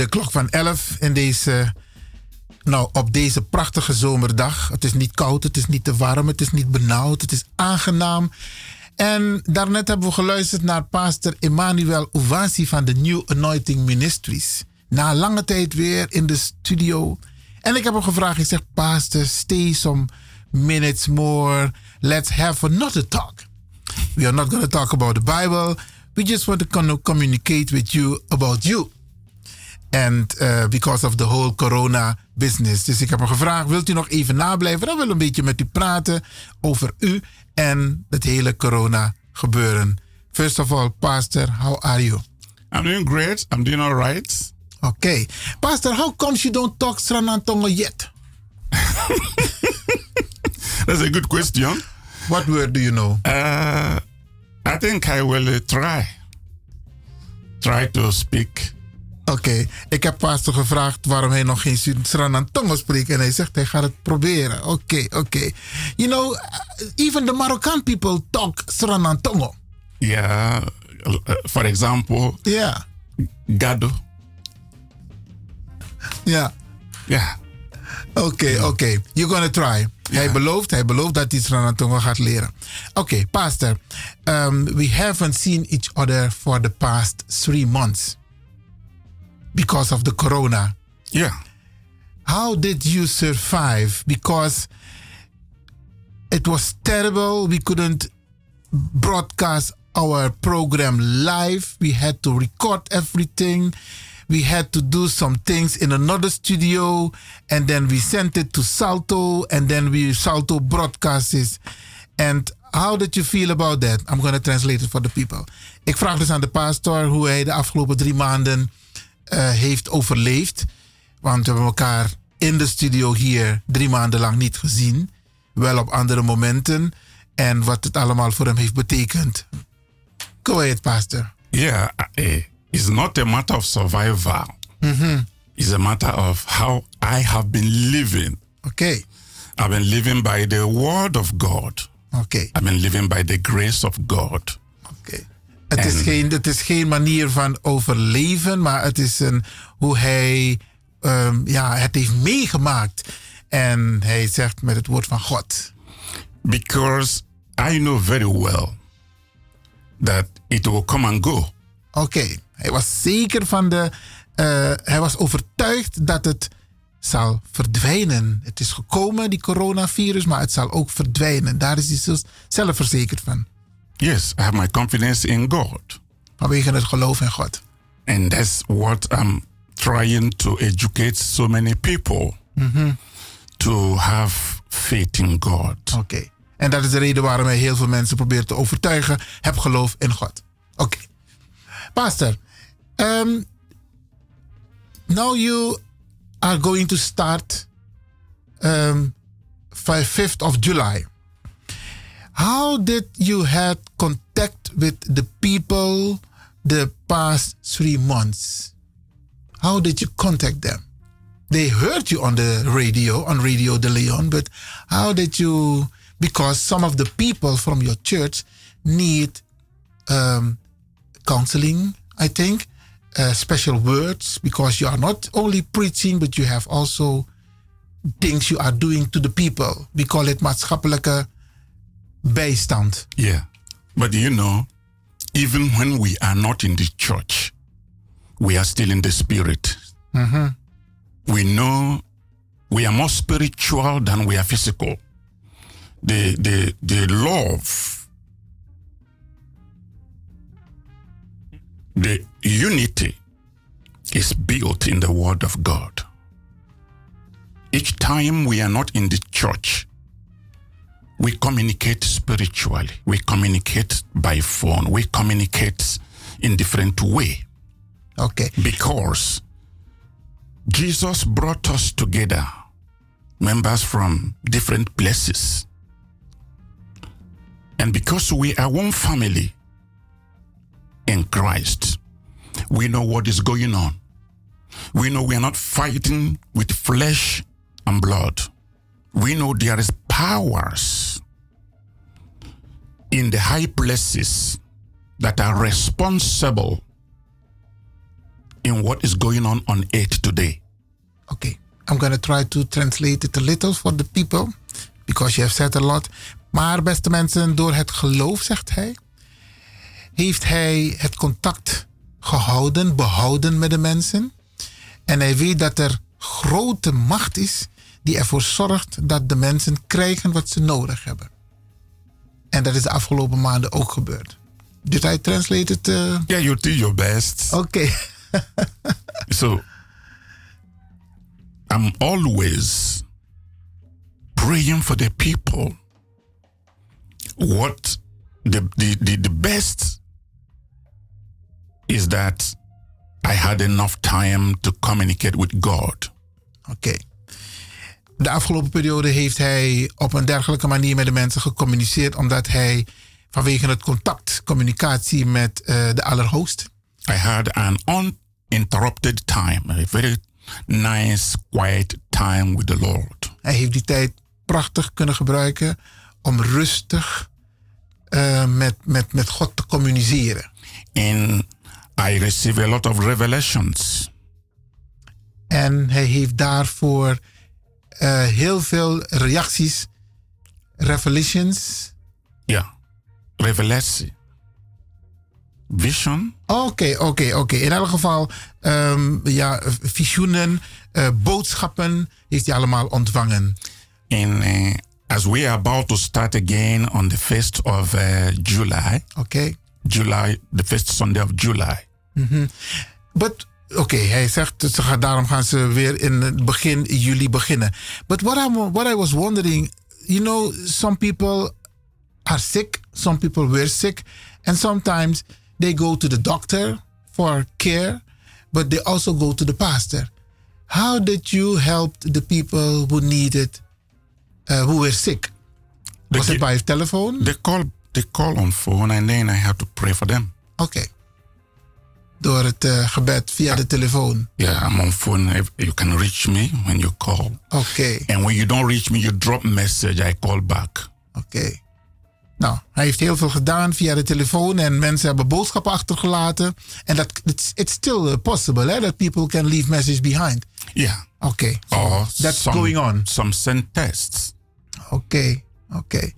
De klok van 11 in deze, nou, op deze prachtige zomerdag. Het is niet koud, het is niet te warm, het is niet benauwd, het is aangenaam. En daarnet hebben we geluisterd naar pastor Emmanuel Owasi van de New Anointing Ministries. Na lange tijd weer in de studio. En ik heb hem gevraagd, ik zeg, pastor, stay some minutes more. Let's have another talk. We are not going to talk about the Bible. We just want to communicate with you about you. And uh, because of the whole corona business. Dus ik heb hem gevraagd, wilt u nog even nablijven? Dan wil ik een beetje met u praten over u en het hele corona gebeuren. First of all, Pastor, how are you? I'm doing great. I'm doing all right. Okay. Pastor, how comes you don't talk Sranantongo yet? [LAUGHS] That's a good question. What word do you know? Uh, I think I will uh, try. Try to speak. Oké, ik heb pastor gevraagd waarom hij nog geen Sranantongo spreekt. En hij zegt hij gaat het proberen. Oké, oké. You know, even the Moroccan people talk Sranantongo. Yeah. uh, for example, Yeah. Gado. Ja. Ja. Oké, oké. You're gonna try. Hij belooft, hij belooft dat hij Sranantongo gaat leren. Oké, pastor. Um, we haven't seen each other for the past three months. Because of the corona. Yeah. How did you survive? Because it was terrible. We couldn't broadcast our program live. We had to record everything. We had to do some things in another studio, and then we sent it to Salto, and then we Salto broadcast it. And how did you feel about that? I'm going to translate it for the people. Ik vraag dus aan de pastor hoe hij de afgelopen drie maanden eh, heeft overleefd. Want we hebben elkaar in de studio hier drie maanden lang niet gezien. Wel op andere momenten. En wat het allemaal voor hem heeft betekend. Go ahead, pastor. Yeah. uh, it's not a matter of survival. Mhm. It's a matter of how I have been living. Okay. I've been living by the word of God. Okay. I've been living by the grace of God. Het is, geen, het is geen manier van overleven, maar het is een, hoe hij ehm, ja, het heeft meegemaakt. En hij zegt met het woord van God. Because I know very well that it will come and go. Oké, hij was zeker van de. eh, hij was overtuigd dat het zal verdwijnen. Het is gekomen, die coronavirus, maar het zal ook verdwijnen. Daar is hij zelfs zelf verzekerd van. Yes, I have my confidence in God. Vanwege het geloof in God. And that's what I'm trying to educate so many people Mhm. to have faith in God. Oké. En dat is de reden waarom hij heel veel mensen probeert te overtuigen. Heb geloof in God. Oké. Pastor, um, now you are going to start um, 5th of July. How did you had contact with the people the past three months? How did you contact them? They heard you on the radio, on Radio de Leon, but how did you because some of the people from your church need um, counseling, I think, uh, special words, because you are not only preaching, but you have also things you are doing to the people. We call it maatschappelijke bijstand. Yeah. But you know, even when we are not in the church, we are still in the spirit. Mhm. We know we are more spiritual than we are physical. The the the love, the unity is built in the word of God. Each time we are not in the church, we communicate spiritually. We communicate by phone. We communicate in different way. Okay. Because Jesus brought us together, members from different places. And because we are one family in Christ, we know what is going on. We know we are not fighting with flesh and blood. We know there is powers in the high places that are responsible in what is going on on earth today. Okay, I'm going to try to translate it a little for the people, because you have said a lot. Maar beste mensen, door het geloof, zegt hij, heeft hij het contact gehouden, behouden met de mensen. En hij weet dat er grote macht is die ervoor zorgt dat de mensen krijgen wat ze nodig hebben. En dat is de afgelopen maanden ook gebeurd. Did I translate it? Uh... Yeah, you did your best. Okay. [LAUGHS] So I'm always praying for the people. What the the, the, the best is that I had enough time to communicate with God. Oké. De afgelopen periode heeft hij op een dergelijke manier met de mensen gecommuniceerd, omdat hij vanwege het contact, communicatie met eh, de Allerhoogste. I had an uninterrupted time, a very nice, quiet time with the Lord. Hij heeft die tijd prachtig kunnen gebruiken om rustig eh, met, met, met God te communiceren. And I receive a lot of revelations. En hij heeft daarvoor eh, heel veel reacties, revelations. Ja, revelatie. Vision. Oké, oké, oké. In elk geval, ehm, ja, visioenen, eh, boodschappen heeft hij allemaal ontvangen. And uh, as we are about to start again on the 1st of uh, July. Okay. July, the first Sunday of July. Mhm. But, oké, hij zegt, ze gaan, daarom gaan ze weer in het begin juli beginnen. But what, I'm, what I was wondering, you know, some people are sick, some people were sick, and sometimes they go to the doctor for care, but they also go to the pastor. How did you help the people who needed, uh, who were sick? Was it by telephone? They call, they call on phone and then I have to pray for them. Oké. Door het eh, gebed via de telefoon. Yeah, I'm on phone. You can reach me when you call. Oké. And when you don't reach me, you drop message. I call back. Oké. Nou, hij heeft heel veel gedaan via de telefoon en mensen hebben boodschappen achtergelaten. En dat it's, it's still uh, possible, hè, that people can leave message behind. Yeah. Oké. Or that's some, going on. Some send tests. Oké, oké.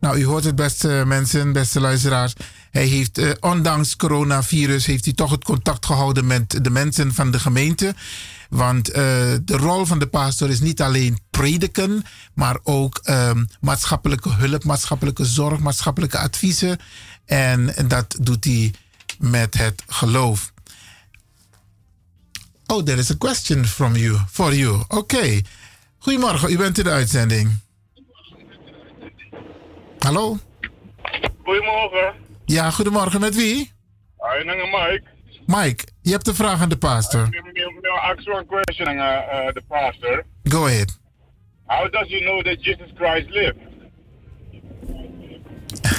Nou, u hoort het beste mensen, beste luisteraars. Hij heeft, eh, ondanks coronavirus, heeft hij toch het contact gehouden met de mensen van de gemeente. Want eh, de rol van de pastor is niet alleen prediken, maar ook ehm, maatschappelijke hulp, maatschappelijke zorg, maatschappelijke adviezen. En, dat doet hij met het geloof. Oh, there is a question from you, for you. Oké. Goedemorgen, u bent in de uitzending. Hallo? Goedemorgen. Ja, goedemorgen. Met wie? Hi, Mike. Mike, je hebt een vraag aan de pastor. May I ask you one question, uh, uh, the pastor? Go ahead. How does you know that Jesus Christ lived?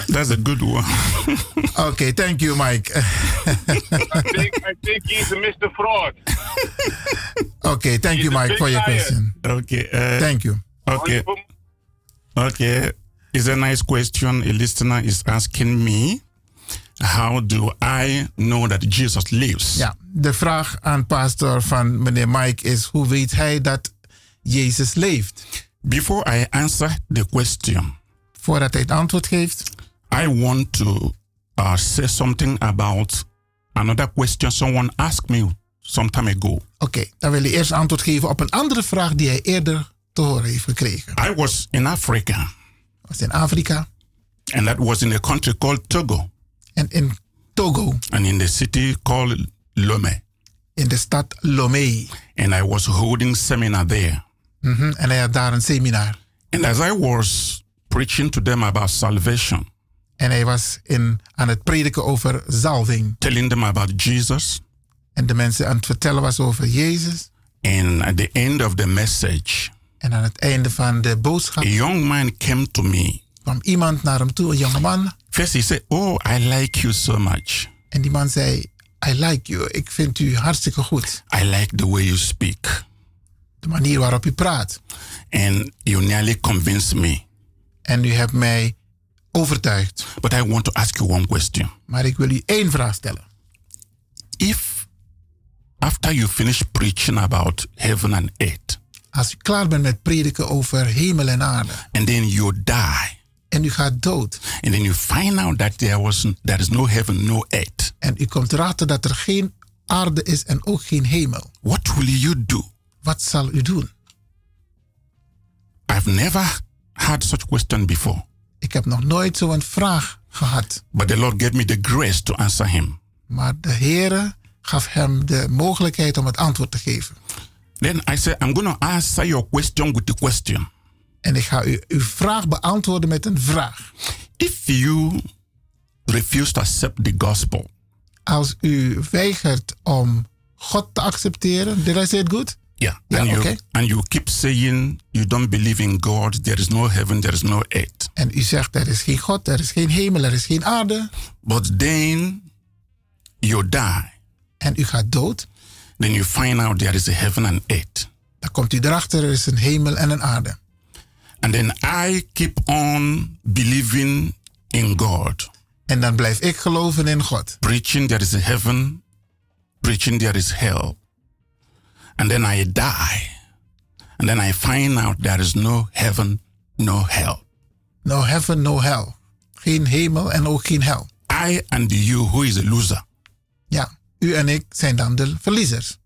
That's a good one. [LAUGHS] okay, thank you, Mike. I think I think he's a Mr. Fraud. okay, thank you, Mike, for your question. Okay. Uh, Thank you. Okay. Okay. It's a nice question. A listener is asking me, how do I know that Jesus lives? Ja, de vraag aan pastor van meneer Mike is: hoe weet hij dat Jezus leeft? Before I answer the question, Voordat hij het antwoord geeft, I want to uh, say something about another question someone asked me some time ago. oké, dan wil hij eerst antwoord geven op een andere vraag die hij eerder te horen heeft gekregen. I was in Africa, was in Afrika and that was in a country called Togo, en in Togo, and in the city called Lomé. in de stad Lomé. And I was holding seminar there. Mhm, En hij had daar een seminar. And as I was preaching to them about salvation, En hij was in, aan het prediken over zalving. telling them about Jesus, En de mensen aan het vertellen was over Jezus. and at the end of the message, En aan het einde van de boodschap a young man came to me. Kwam iemand naar hem toe, een jonge man. First, he said, Oh, I like you so much. En die man zei, I like you. Ik vind u hartstikke goed. I like the way you speak. De manier waarop u praat. And you nearly convinced me. En u hebt mij overtuigd. But I want to ask you one question. Maar ik wil u één vraag stellen. If after you finish preaching about heaven and earth, Als u klaar bent met prediken over hemel en aarde. and then you die, En u gaat dood. and then you find out that there was there is no heaven, no earth, En u komt erachter dat er geen aarde is en ook geen hemel. what will you do? Wat zal u doen? I've never had such question before. Ik heb nog nooit zo'n vraag gehad. But the Lord gave me the grace to answer him. Maar de Heere gaf hem de mogelijkheid om het antwoord te geven. Then I said, I'm going to answer your question with the question. En ik ga u, uw vraag beantwoorden met een vraag. If you refuse to accept the gospel, Als u weigert om God te accepteren, did I say it good? yeah, Yeah, and, you, okay. and you keep saying you don't believe in God, there is no heaven, there is no earth. En u zegt er is geen God, er is geen hemel, er is geen aarde. But then you die, En u gaat dood. then you find out there is a heaven and earth. Dan komt u erachter, er is een hemel en een aarde. And then I keep on believing in God, En dan blijf ik geloven in God. preaching there is heaven, preaching there is hell. And then I die. And then I find out there is no heaven, no hell. No heaven, no hell. Geen hemel en ook geen hel. I and you, who is a loser, Ja, u en ik zijn dan de verliezers.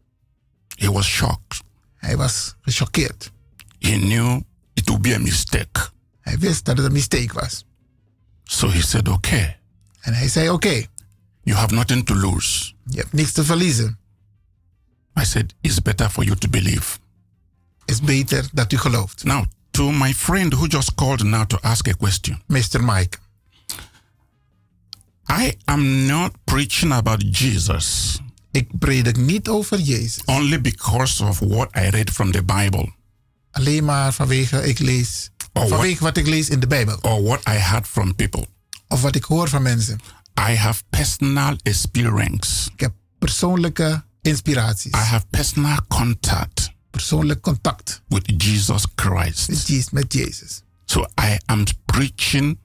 he was shocked. Hij was gechoqueerd. He knew it will be a mistake. Hij wist dat het een mistake was. So he said, Okay, En hij zei, oké, you have nothing to lose. je hebt niks te verliezen. I said, It's better for you to believe. is beter dat u gelooft. Now, to my friend who just called now to ask a question. Mr. Mike, I am not preaching about Jesus ik predik niet over Jezus. only because of what I read from the Bible Alleen maar vanwege, ik lees, Oh, vanwege what- wat ik lees in de Bijbel. or what I heard from people. Of wat ik hoor van mensen. I have personal experience. Ik heb persoonlijke inspiraties. I have personal contact Persoonlijk contact with Jesus Christ. met Jezus. Met Jezus. So I am preaching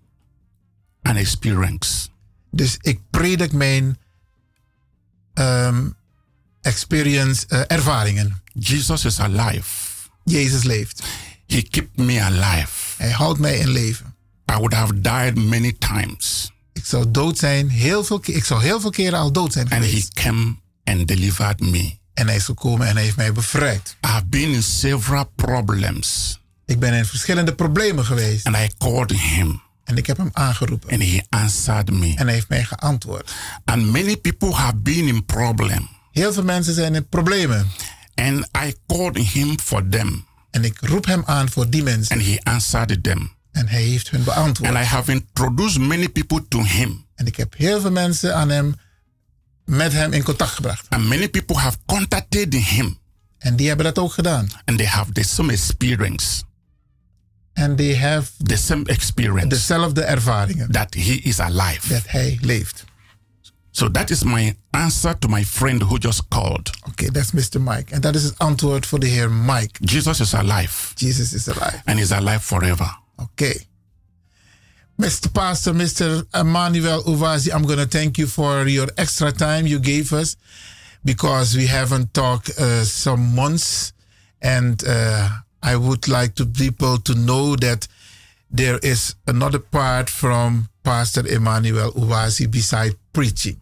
an experience. Dus ik predik mijn ehm, experience, eh, ervaringen. Jesus is alive. Jezus leeft. He kept me alive. Hij houdt mij in leven. I would have died many times. Ik zou dood zijn, heel veel, ik zou heel veel keren al dood zijn And he geweest. came and delivered me. En hij is gekomen en hij heeft mij bevrijd. I have been in several problems. Ik ben in verschillende problemen geweest. And I called him En ik heb hem aangeroepen. and he answered me. En hij heeft mij geantwoord. And many people have been in problem. Heel veel mensen zijn in problemen. And I called him for them. En ik roep hem aan voor die mensen. And he answered them. En hij heeft hun beantwoord. And I have introduced many people to him. En ik heb heel veel mensen aan hem, met hem in contact gebracht. And many people have contacted him. En die hebben dat ook gedaan. And they have the same experience. En die have The same experience. dezelfde ervaringen. that he is alive. Dat hij leeft. So that is my answer to my friend who just called. Okay, that's Mr. Mike. And that is is het antwoord voor de heer Mike. Jesus is alive Jesus is alive. and is alive forever. Okay. Mr. Pastor, Mr. Emmanuel Uwazi, I'm going to thank you for your extra time you gave us because we haven't talked uh, some months. And uh, I would like to people to know that there is another part from Pastor Emmanuel Uwazi beside preaching.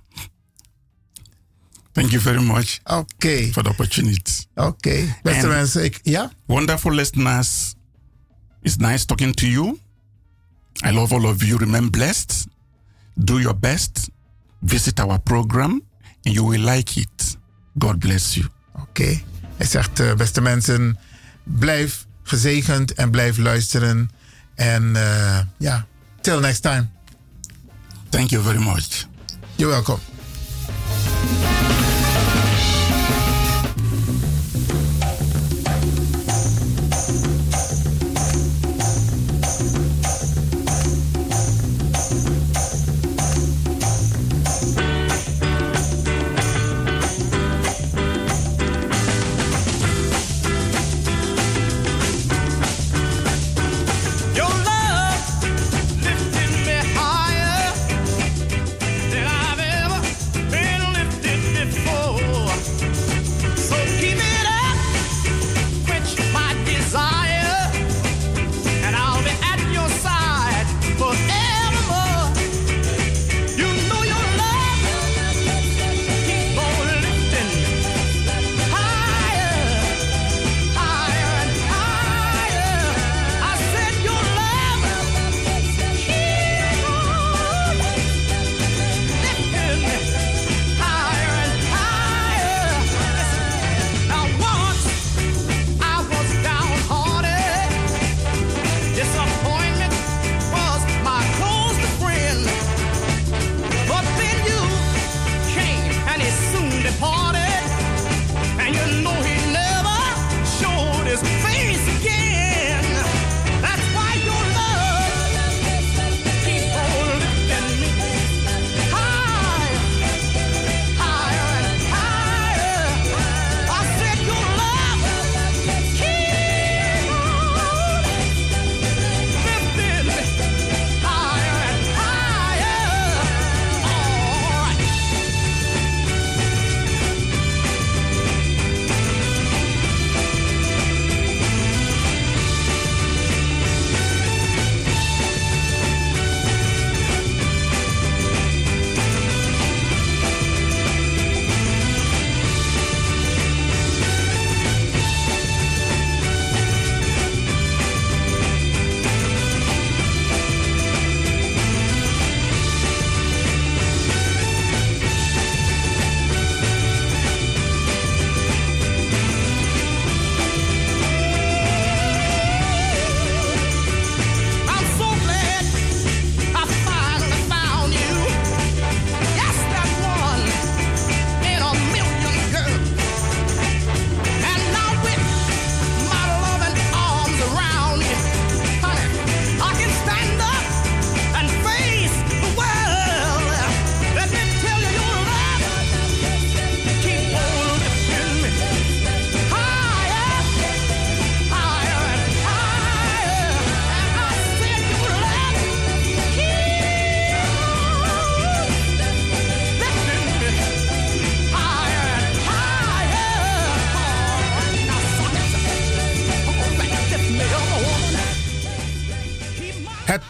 Thank you very much. Okay. For the opportunity. Okay. Beste mensen, ik, ja? Wonderful listeners. It's nice talking to you. I love all of you. Remain blessed. Do your best. Visit our program and you will like it. God bless you. Oké. Hij zegt, eh, beste mensen, blijf gezegend en blijf luisteren. En eh, ja, till next time. Thank you very much. You're welcome.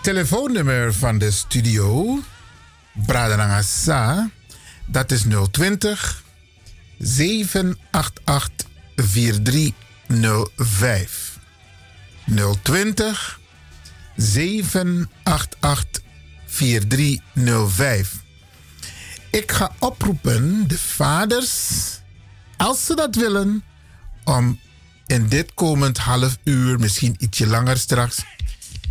Telefoonnummer van de studio, Bradanangasa, dat is 020 788 4305. 020 788 4305. Ik ga oproepen de vaders, als ze dat willen, om in dit komend half uur, misschien ietsje langer straks,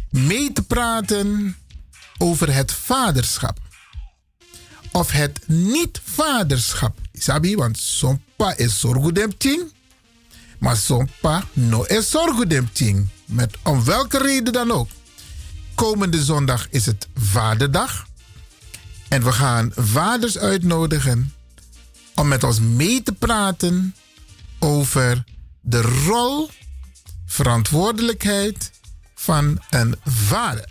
mee te praten over het vaderschap. Of het niet-vaderschap. Sabi, want zo'n pa is zorgudem ting. Maar zo'n pa no is zorgudem ting. Met om welke reden dan ook. Komende zondag is het Vaderdag. En we gaan vaders uitnodigen om met ons mee te praten over de rol, verantwoordelijkheid van een vader.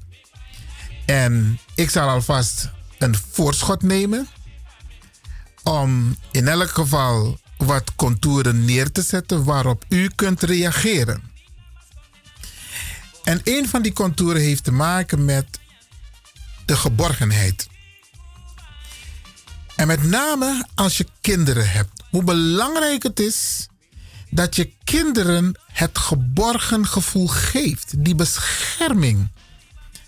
En ik zal alvast een voorschot nemen om in elk geval wat contouren neer te zetten waarop u kunt reageren. En een van die contouren heeft te maken met de geborgenheid. En met name als je kinderen hebt. Hoe belangrijk het is dat je kinderen het geborgen gevoel geeft. Die bescherming.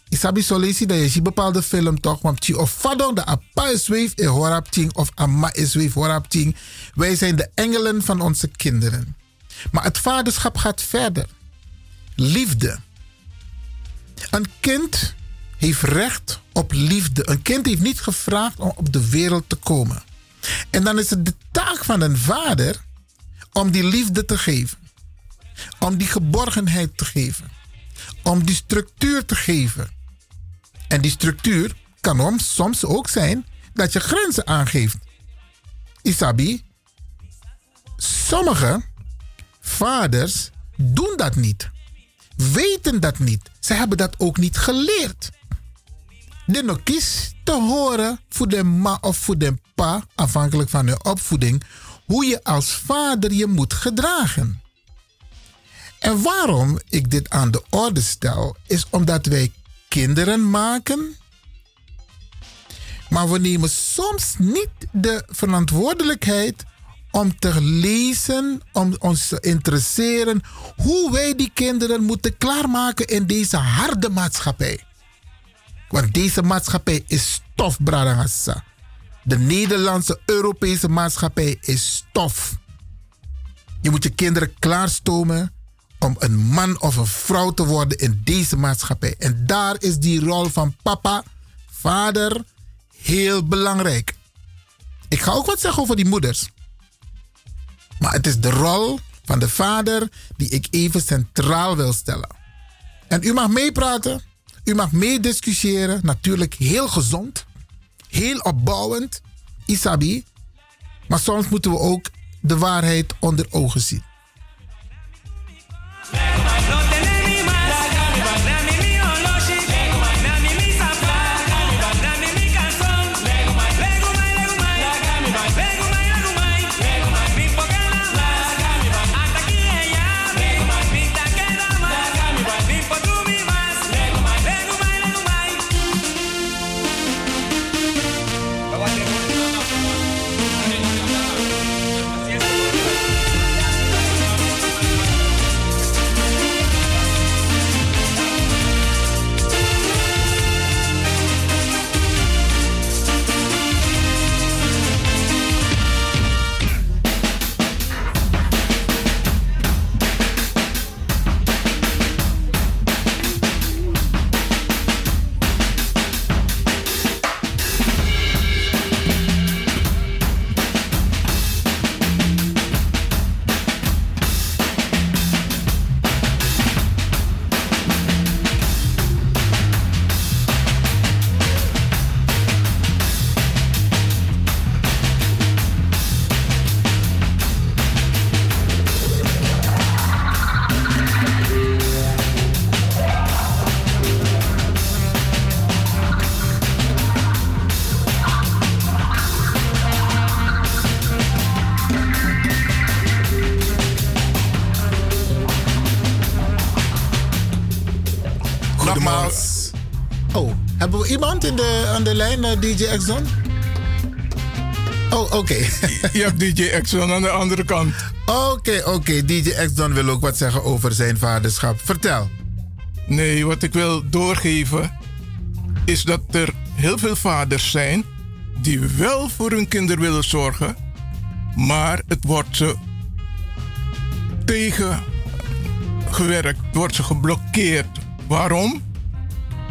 Isabi solisi dat je ziet bepaalde film toch. Want je of fadong de apa is weef in horapting of amma is weef horapting. Wij zijn de engelen van onze kinderen. Maar het vaderschap gaat verder. Liefde. Een kind heeft recht op liefde. Een kind heeft niet gevraagd om op de wereld te komen. En dan is het de taak van een vader om die liefde te geven. Om die geborgenheid te geven. Om die structuur te geven. En die structuur kan om soms ook zijn dat je grenzen aangeeft. Isabi, sommige vaders doen dat niet. Weten dat niet. Ze hebben dat ook niet geleerd. De nog te horen voor de ma of voor de pa, afhankelijk van hun opvoeding, hoe je als vader je moet gedragen. En waarom ik dit aan de orde stel, is omdat wij kinderen maken, maar we nemen soms niet de verantwoordelijkheid om te lezen, om ons te interesseren hoe wij die kinderen moeten klaarmaken in deze harde maatschappij. Want deze maatschappij is stof, Bradangassa. De Nederlandse Europese maatschappij is stof. Je moet je kinderen klaarstomen om een man of een vrouw te worden in deze maatschappij. En daar is die rol van papa, vader, heel belangrijk. Ik ga ook wat zeggen over die moeders. Maar het is de rol van de vader die ik even centraal wil stellen. En u mag meepraten, u mag meediscussiëren, natuurlijk heel gezond, heel opbouwend, Isabi. Maar soms moeten we ook de waarheid onder ogen zien. DJ Exxon? Oh, oké. [LAUGHS] Je hebt DJ Exxon aan de andere kant. Oké, oké. DJ Exxon wil ook wat zeggen over zijn vaderschap. Vertel. Nee, wat ik wil doorgeven is dat er heel veel vaders zijn die wel voor hun kinderen willen zorgen, maar het wordt ze tegengewerkt, het wordt ze geblokkeerd. Waarom?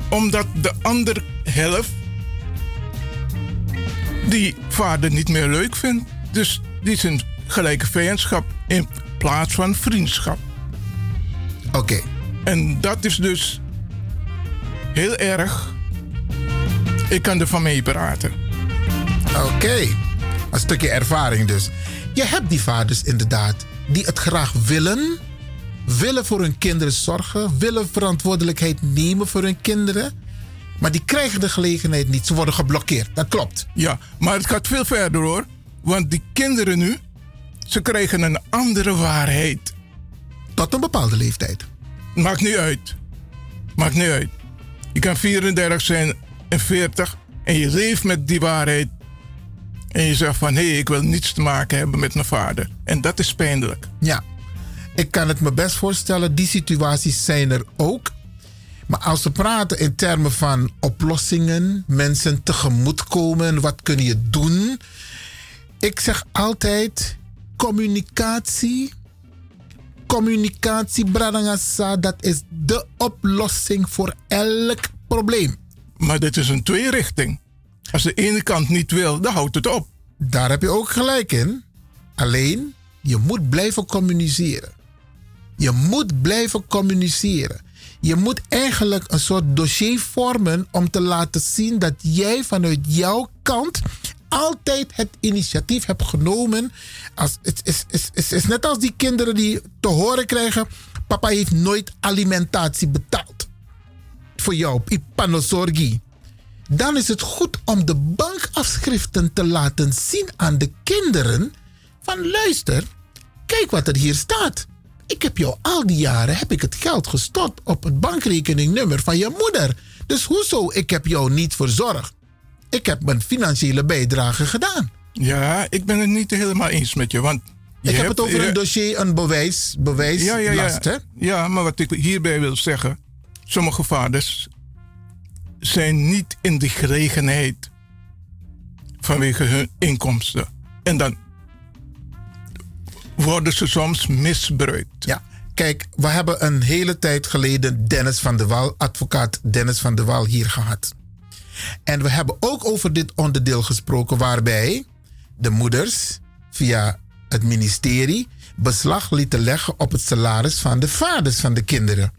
Omdat de andere helft die vader niet meer leuk vindt. Dus die is een gelijke vijandschap in plaats van vriendschap. Oké. En dat is dus heel erg. Ik kan er van mee praten. Oké. Een stukje ervaring dus. Je hebt die vaders inderdaad die het graag willen. Willen voor hun kinderen zorgen. Willen verantwoordelijkheid nemen voor hun kinderen. Maar die krijgen de gelegenheid niet. Ze worden geblokkeerd. Dat klopt. Ja, maar het gaat veel verder hoor. Want die kinderen nu, ze krijgen een andere waarheid. Tot een bepaalde leeftijd. Maakt niet uit. Maakt niet uit. Je kan 34 zijn en 40 en je leeft met die waarheid. En je zegt van hé, hey, ik wil niets te maken hebben met mijn vader. En dat is pijnlijk. Ja, ik kan het me best voorstellen. Die situaties zijn er ook. Maar als we praten in termen van oplossingen, mensen tegemoetkomen, wat kun je doen? Ik zeg altijd communicatie. Communicatie, Bradangasa, dat is de oplossing voor elk probleem. Maar dit is een tweerichting. Als de ene kant niet wil, dan houdt het op. Daar heb je ook gelijk in. Alleen, je moet blijven communiceren. Je moet blijven communiceren. Je moet eigenlijk een soort dossier vormen om te laten zien dat jij vanuit jouw kant altijd het initiatief hebt genomen. Als, het, is, is, is, is net als die kinderen die te horen krijgen: papa heeft nooit alimentatie betaald. Voor jou, Ipanosorgi. Dan is het goed om de bankafschriften te laten zien aan de kinderen: van luister, kijk wat er hier staat. Ik heb jou al die jaren heb ik het geld gestort op het bankrekeningnummer van je moeder. Dus hoezo ik heb jou niet verzorgd? Ik heb mijn financiële bijdrage gedaan. Ja, ik ben het niet helemaal eens met je. Want je ik heb hebt- het over een dossier, een bewijs, bewijslast, ja, ja, ja. hè? ja, maar wat ik hierbij wil zeggen. Sommige vaders zijn niet in de gelegenheid vanwege hun inkomsten. En dan worden ze soms misbruikt. Ja, kijk, we hebben een hele tijd geleden Dennis van der Wal, advocaat Dennis van der Wal, hier gehad. En we hebben ook over dit onderdeel gesproken waarbij de moeders via het ministerie beslag lieten leggen op het salaris van de vaders van de kinderen.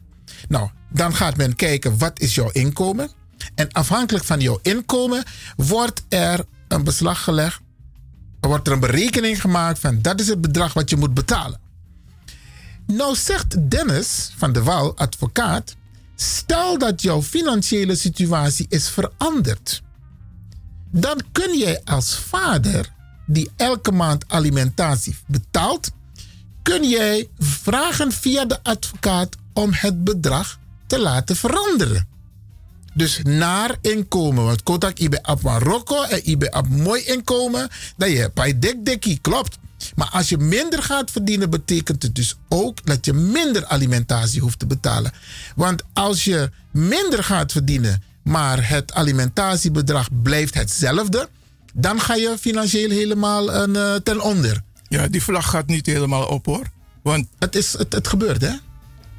Nou, dan gaat men kijken wat is jouw inkomen. En afhankelijk van jouw inkomen wordt er een beslag gelegd. Er wordt er een berekening gemaakt van dat is het bedrag wat je moet betalen. Nou zegt Dennis van de Wal, advocaat, stel dat jouw financiële situatie is veranderd. Dan kun jij als vader die elke maand alimentatie betaalt, kun jij vragen via de advocaat om het bedrag te laten veranderen. Dus naar inkomen. Want kotak ibe op Marokko en ibe op mooi inkomen. Dat je bij dik dikkie klopt. Maar als je minder gaat verdienen, betekent het dus ook dat je minder alimentatie hoeft te betalen. Want als je minder gaat verdienen, maar het alimentatiebedrag blijft hetzelfde, dan ga je financieel helemaal een, eh, ten onder. Ja, die vlag gaat niet helemaal op hoor. Want het, is, het, het gebeurt hè?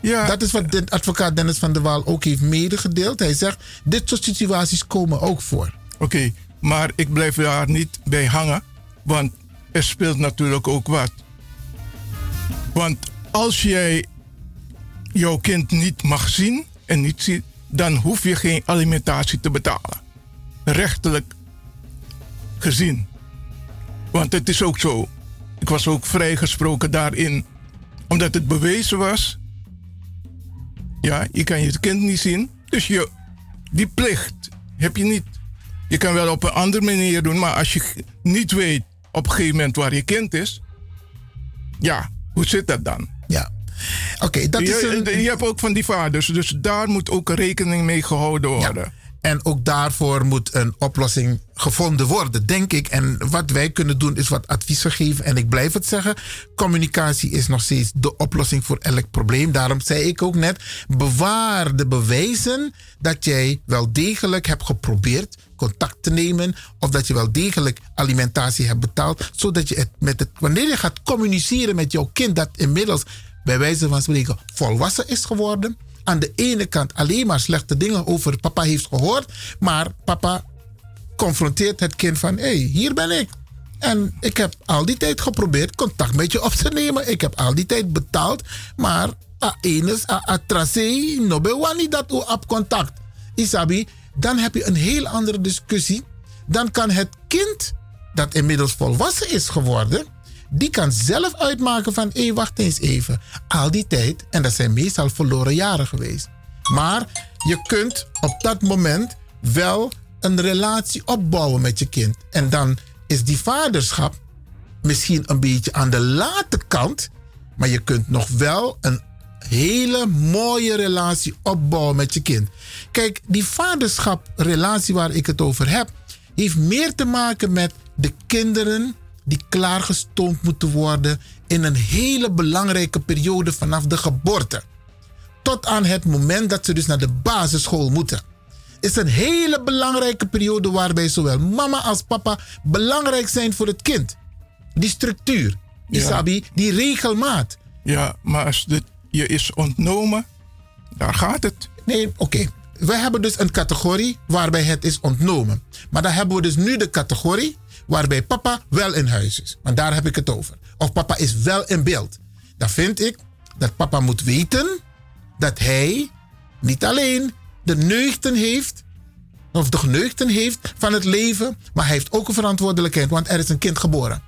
Ja. Dat is wat de advocaat Dennis van der Waal ook heeft medegedeeld. Hij zegt, dit soort situaties komen ook voor. Oké, maar ik blijf daar niet bij hangen, want er speelt natuurlijk ook wat. Want als jij jouw kind niet mag zien en niet ziet, dan hoef je geen alimentatie te betalen. Rechtelijk gezien. Want het is ook zo. Ik was ook vrijgesproken daarin, omdat het bewezen was. Ja, je kan je kind niet zien, dus je, die plicht heb je niet. Je kan wel op een andere manier doen, maar als je niet weet op een gegeven moment waar je kind is, ja, hoe zit dat dan? Ja. Oké, dat je, is een- je hebt ook van die vaders, dus daar moet ook rekening mee gehouden worden. En ook daarvoor moet een oplossing gevonden worden, denk ik. En wat wij kunnen doen is wat adviezen geven. En ik blijf het zeggen, communicatie is nog steeds de oplossing voor elk probleem. Daarom zei ik ook net, bewaar de bewijzen dat jij wel degelijk hebt geprobeerd contact te nemen. Of dat je wel degelijk alimentatie hebt betaald. Zodat je het met het, wanneer je gaat communiceren met jouw kind dat inmiddels bij wijze van spreken volwassen is geworden aan de ene kant alleen maar slechte dingen over papa heeft gehoord, maar papa confronteert het kind van: hé, hey, hier ben ik. En ik heb al die tijd geprobeerd contact met je op te nemen. Ik heb al die tijd betaald, maar a enes, a, a tracé, no dat u op contact. Isabi, dan heb je een heel andere discussie. Dan kan het kind, dat inmiddels volwassen is geworden, die kan zelf uitmaken van, hé, wacht eens even. Al die tijd, en dat zijn meestal verloren jaren geweest. Maar je kunt op dat moment wel een relatie opbouwen met je kind. En dan is die vaderschap misschien een beetje aan de late kant. Maar je kunt nog wel een hele mooie relatie opbouwen met je kind. Kijk, die vaderschaprelatie waar ik het over heb, heeft meer te maken met de kinderen die klaargestoomd moeten worden in een hele belangrijke periode vanaf de geboorte. Tot aan het moment dat ze dus naar de basisschool moeten. Is een hele belangrijke periode waarbij zowel mama als papa belangrijk zijn voor het kind. Die structuur, Ja. Isabi, die regelmaat. Ja, maar als dit je is ontnomen, daar gaat het. Nee, oké. We hebben dus een categorie waarbij het is ontnomen. Maar dan hebben we dus nu de categorie waarbij papa wel in huis is. Want daar heb ik het over. Of papa is wel in beeld. Dan vind ik dat papa moet weten dat hij niet alleen de neugten heeft, of de geneugten heeft van het leven, maar hij heeft ook een verantwoordelijkheid, want er is een kind geboren.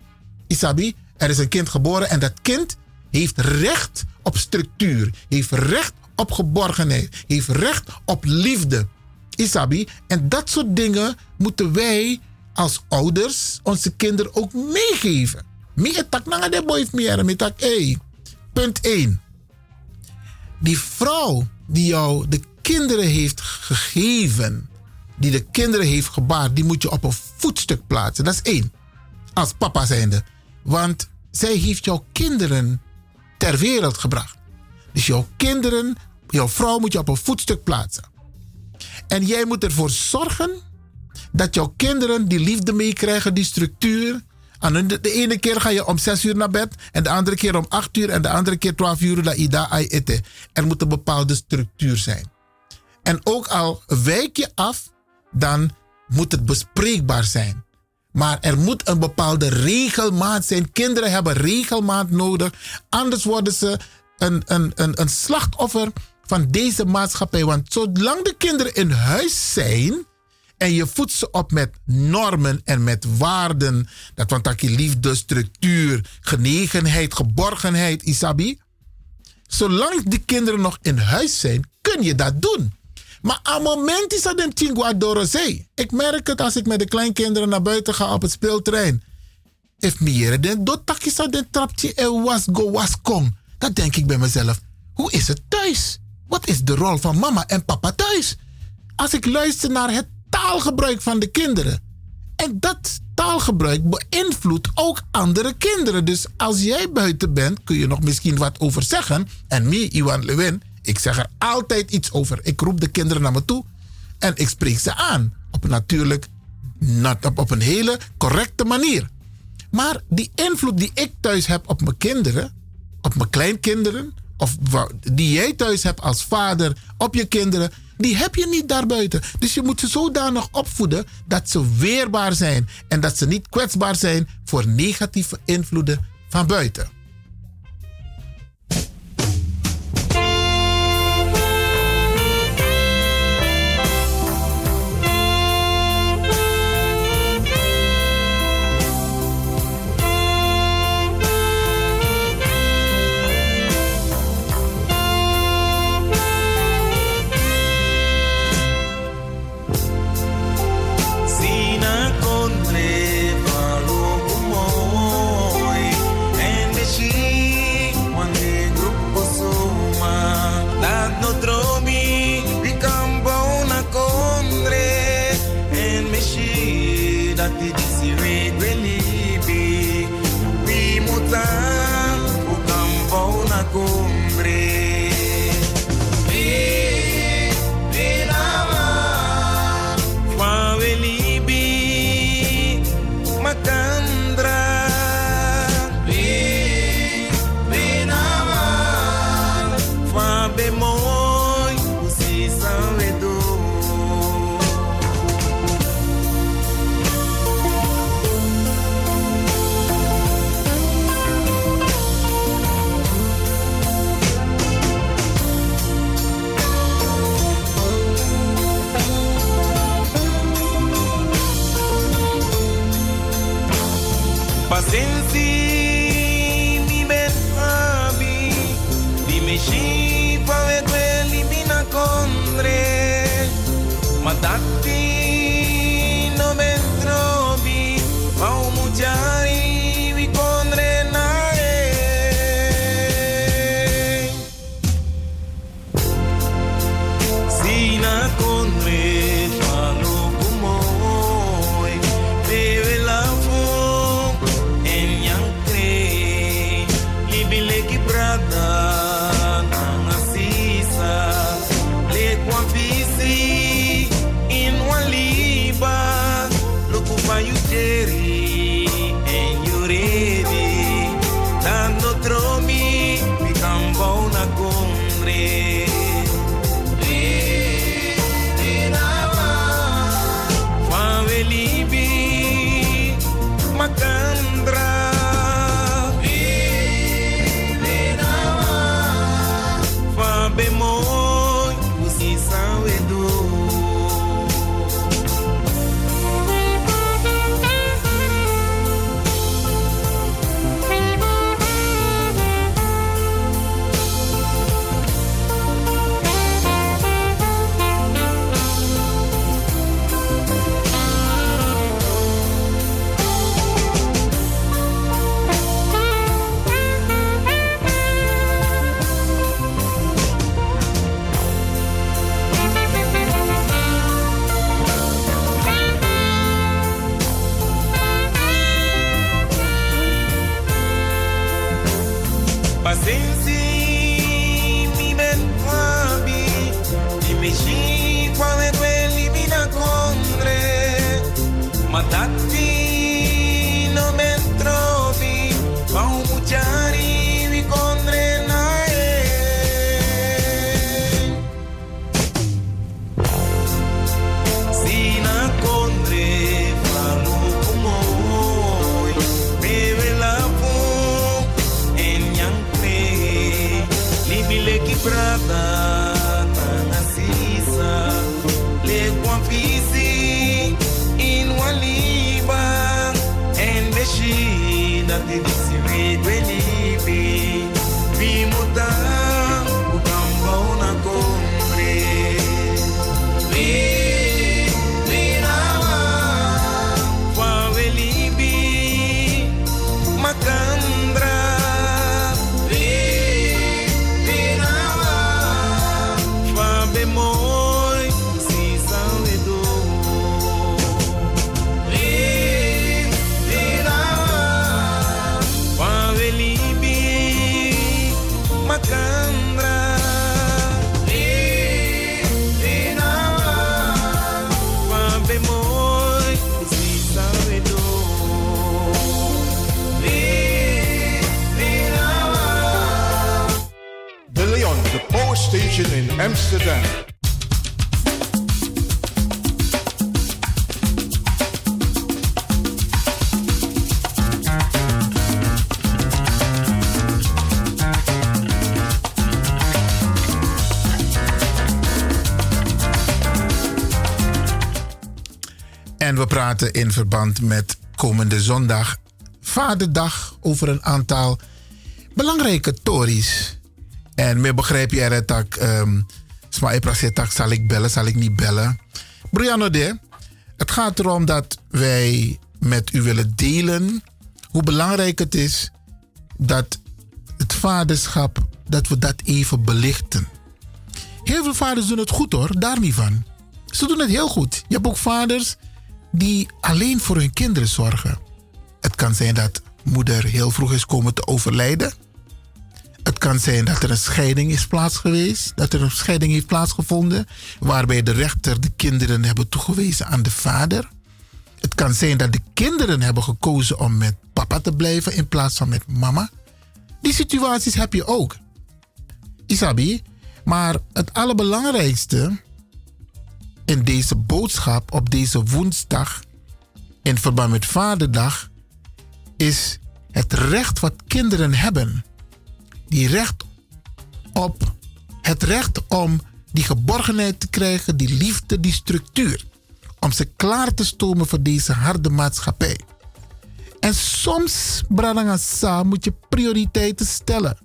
Isabi, er is een kind geboren en dat kind heeft recht op structuur, heeft recht op geborgenheid, heeft recht op liefde. Isabi, en dat soort dingen moeten wij als ouders onze kinderen ook meegeven. Meer tak na de boy meer, met tak. Punt 1. Die vrouw die jou de kinderen heeft gegeven, die de kinderen heeft gebaard, die moet je op een voetstuk plaatsen. Dat is één. Als papa zijnde. Want zij heeft jouw kinderen ter wereld gebracht. Dus jouw kinderen, jouw vrouw moet je op een voetstuk plaatsen. En jij moet ervoor zorgen dat jouw kinderen die liefde meekrijgen, die structuur. En de, ene keer ga je om 6 uur naar bed, en de andere keer om 8 uur, en de andere keer 12 uur. Dat ai ete. Er moet een bepaalde structuur zijn. En ook al wijk je af, dan moet het bespreekbaar zijn. Maar er moet een bepaalde regelmaat zijn. Kinderen hebben regelmaat nodig. Anders worden ze een, een, een, een slachtoffer van deze maatschappij. Want zolang de kinderen in huis zijn en je voedt ze op met normen en met waarden, dat want dat je liefde, structuur, genegenheid, geborgenheid, isabi. Zolang die kinderen nog in huis zijn, kun je dat doen. Maar aan moment is dat een chingwa dorosei. Ik merk het als ik met de kleinkinderen naar buiten ga op het speelterrein. If meer den do takisa den trapje en was go was kom. Dan denk ik bij mezelf, hoe is het thuis? Wat is de rol van mama en papa thuis? Als ik luister naar het taalgebruik van de kinderen. En dat taalgebruik beïnvloedt ook andere kinderen. Dus als jij buiten bent, kun je nog misschien wat over zeggen. En me, Iwan Lewin, ik zeg er altijd iets over. Ik roep de kinderen naar me toe en ik spreek ze aan. Op natuurlijk, nat- op, een hele correcte manier. Maar die invloed die ik thuis heb op mijn kinderen, op mijn kleinkinderen, of die jij thuis hebt als vader op je kinderen, die heb je niet daarbuiten. Dus je moet ze zodanig opvoeden dat ze weerbaar zijn en dat ze niet kwetsbaar zijn voor negatieve invloeden van buiten. En beshi na te disi redwe libi En we praten in verband met komende zondag, Vaderdag, over een aantal belangrijke tories. En meer begrijp je er dat um, Sma tak zal ik bellen, zal ik niet bellen. Brianna de, het gaat erom dat wij met u willen delen hoe belangrijk het is dat het vaderschap, dat we dat even belichten. Heel veel vaders doen het goed hoor, daar niet van. Ze doen het heel goed. Je hebt ook vaders die alleen voor hun kinderen zorgen. Het kan zijn dat moeder heel vroeg is komen te overlijden. Het kan zijn dat er een scheiding is plaats geweest, dat er een scheiding heeft plaatsgevonden, waarbij de rechter de kinderen hebben toegewezen aan de vader. Het kan zijn dat de kinderen hebben gekozen om met papa te blijven in plaats van met mama. Die situaties heb je ook. Isabi, maar het allerbelangrijkste in deze boodschap op deze woensdag in verband met Vaderdag is het recht wat kinderen hebben. Die recht op het recht om die geborgenheid te krijgen, die liefde, die structuur. Om ze klaar te stomen voor deze harde maatschappij. En soms, moet je prioriteiten stellen.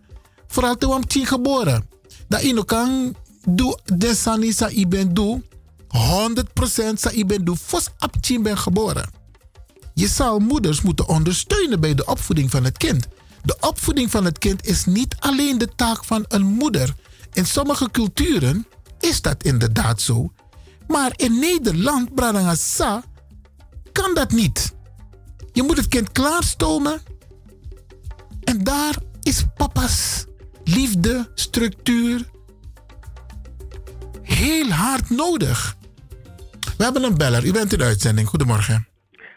Vooral toen je geboren. Dat je kan doe desani sa iben doe 100% sa iben doe fos aptien ben geboren. Je zal moeders moeten ondersteunen bij de opvoeding van het kind. De opvoeding van het kind is niet alleen de taak van een moeder. In sommige culturen is dat inderdaad zo. Maar in Nederland, Bradangasa, kan dat niet. Je moet het kind klaarstomen. En daar is papa's liefde, structuur heel hard nodig. We hebben een beller. U bent in de uitzending. Goedemorgen.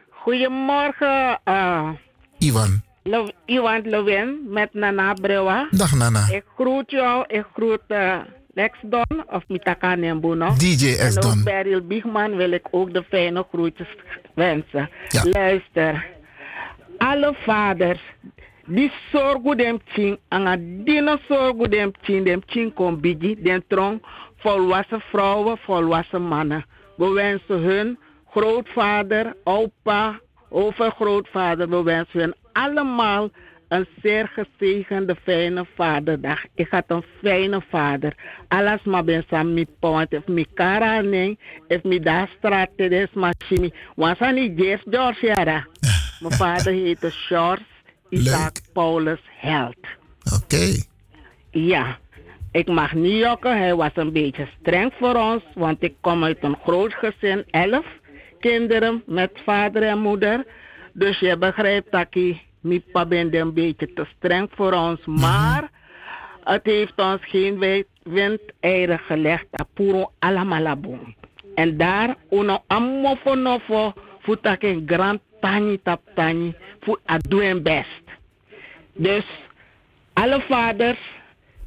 Goedemorgen, uh, Ivan. Lo- Iwan Lewin met Nana Brewa. Dag Nana. Ik groet jou, ik groet eh, Lex Don of Mitaka Nembuno. DJ En S. Don. Beryl Biegman wil ik ook de fijne groetjes wensen. Luister, alle vaders die zorgen dem tien, anga dina zorgen dem tien, dem tien kon bigi, den trong, volwassen vrouwen, volwassen mannen. We wensen hun grootvader, opa, overgrootvader, we wensen hun allemaal een zeer gezegende, fijne vaderdag. Ik had een fijne vader. Alles maar ben sam mi point, if mi kara neng, if mi da straat des machimi. Was niet Jeff George. [LAUGHS] Mijn vader heette George Isaac Paulus Held. Oké. Ja, ik mag niet jokken. Hij was een beetje streng voor ons, want ik kom uit een groot gezin, elf kinderen met vader en moeder. Dus je begrijpt dat ik, mijn pa ben een beetje te streng voor ons, maar het heeft ons geen wi- windeieren gelegd. Apuro alamalabon. En daar, uno amofonofo, voetak een grand tani tap tani, voor doen best. Dus alle vaders,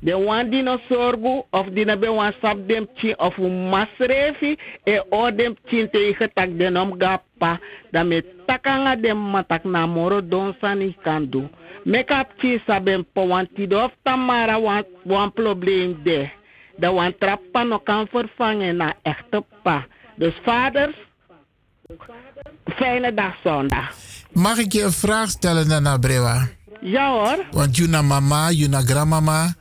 de wan die no zorgu of die na be wan sap dem chi of masrefi e o dem chin tegen tak den om gappa da me takanga dem matak na moro don sani kan. Make up chi sabem po wan of tamara wan, wan probleem de. Da wan trappa no kan vervangen na echte pa. Dus vaders, fijne dag zondag. Mag ik je een vraag stellen, Nana Brewa? Ja hoor. Want Juna mama, Juna grandmama.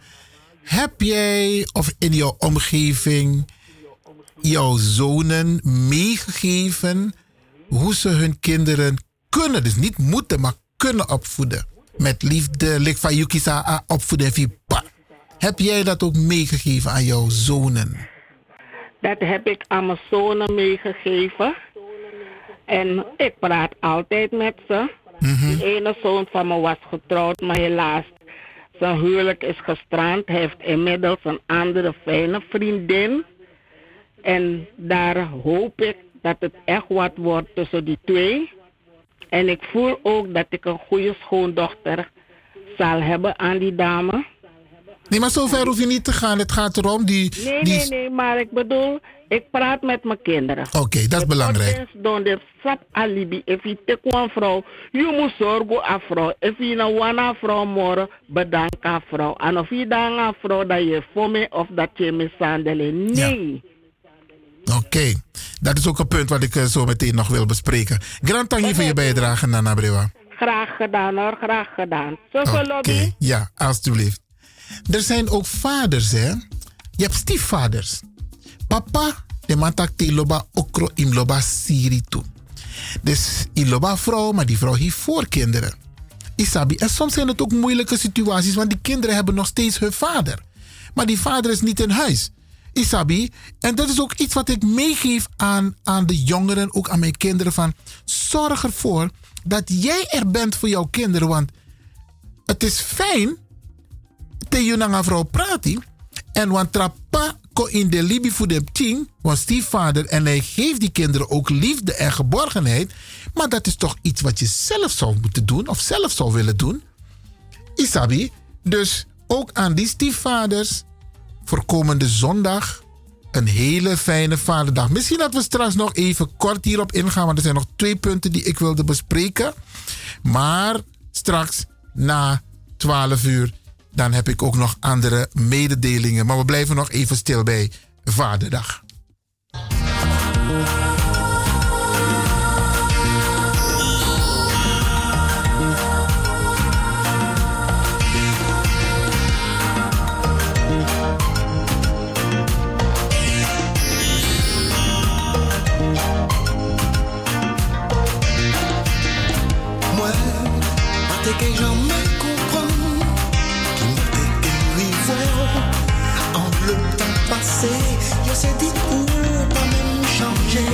Heb jij of in jouw omgeving jouw zonen meegegeven hoe ze hun kinderen kunnen, dus niet moeten, maar kunnen opvoeden? Met liefde, lik van Yukisa opvoeden vipa. Heb jij dat ook meegegeven aan jouw zonen? Dat heb ik aan mijn zonen meegegeven. En ik praat altijd met ze. Die ene zoon van me was getrouwd, maar helaas, zijn huwelijk is gestrand. Hij heeft inmiddels een andere fijne vriendin. En daar hoop ik dat het echt wat wordt tussen die twee. En ik voel ook dat ik een goede schoondochter zal hebben aan die dame. Nee, maar zover hoef je niet te gaan. Het gaat erom die. Nee, die nee, nee, maar ik bedoel, ik praat met mijn kinderen. Oké, dat is belangrijk. Oftens don de sap alibi. If je tek een vrouw, je moet zorgen aan vrouw. If je nou wana vrouw morgen, bedank aan vrouw. En of je dan aan vrouw dat je voor me of dat je me sandelen. Nee. Oké, dat is ook een punt wat ik eh, zo meteen nog wil bespreken. Grand Tangi voor je bijdrage, Nana Brewa. Graag gedaan hoor, graag gedaan. Zo Oké, lobby. ja, alstublieft. Er zijn ook vaders, hè? Je hebt stiefvaders. Papa, de man tak te loba okro im loba siri toe. Dus in loba vrouw, maar die vrouw heeft voorkinderen. Isabi. En soms zijn het ook moeilijke situaties, want die kinderen hebben nog steeds hun vader. Maar die vader is niet in huis. Isabi. En dat is ook iets wat ik meegeef aan, aan de jongeren, ook aan mijn kinderen. Van, zorg ervoor dat jij er bent voor jouw kinderen. Want het is fijn te naar vrouw praten. En want trappa ko in de libi voor de tien, want stiefvader, en hij geeft die kinderen ook liefde en geborgenheid. Maar dat is toch iets wat je zelf zou moeten doen, of zelf zou willen doen. Isabi, dus ook aan die stiefvaders, voor komende zondag, een hele fijne vaderdag. Misschien dat we straks nog even kort hierop ingaan, want er zijn nog twee punten die ik wilde bespreken. Maar straks na 12 uur, dan heb ik ook nog andere mededelingen. Maar we blijven nog even stil bij Vaderdag. Sais dit pour pas même changer.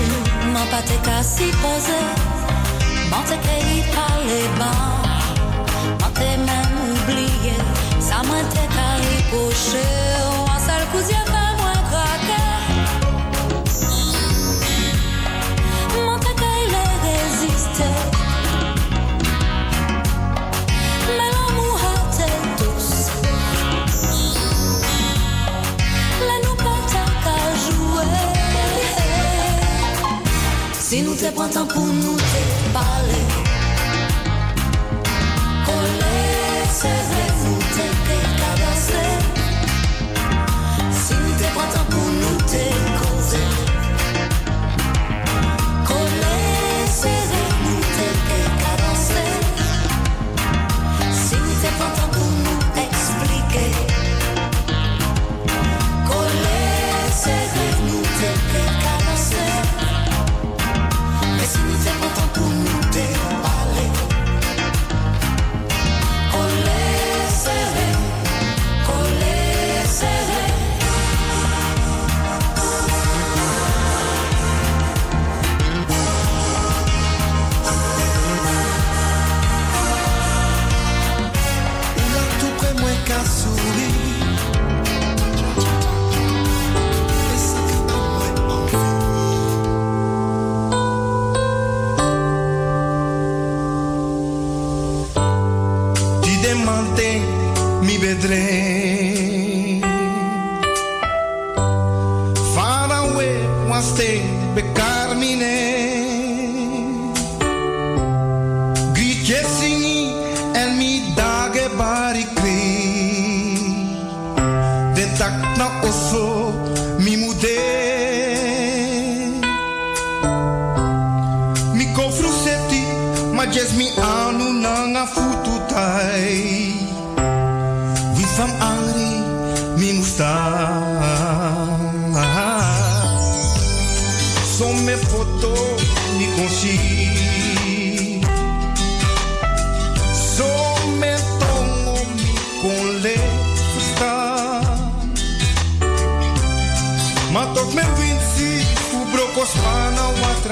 M'en pas te qu'à s'y poser M'en te qu'à y parler bas. M'en te même oublié Ça m'en te qu'à y coucher Un seul coup Si nou te prantan pou nou te pale Kole se vre nou te te kabase. Si nou te prantan pou nou te koze Kole se vre nou te te kabase. Si nou te prantan pou nou eksplike Kole se vre nou te te mi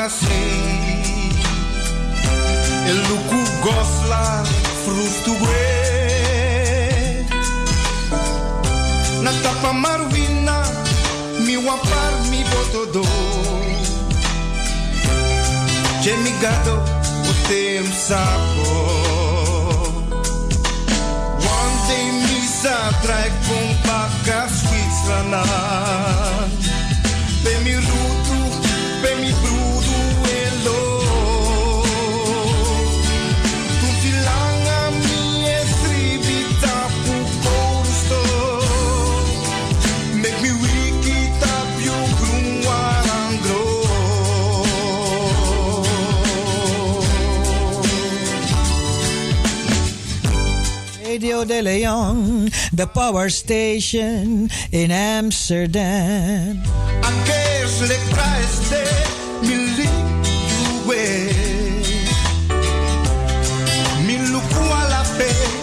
o atrasei El luku gosla frustu gue. Na tapa marvina mi wapar mi botodo Che mi gado o tem sapo. One day mi sa trai con paca Switzerland. Pe mi Radio de Leon, the power station in Amsterdam. Aqueles lecrais de miliue Miluku ala pe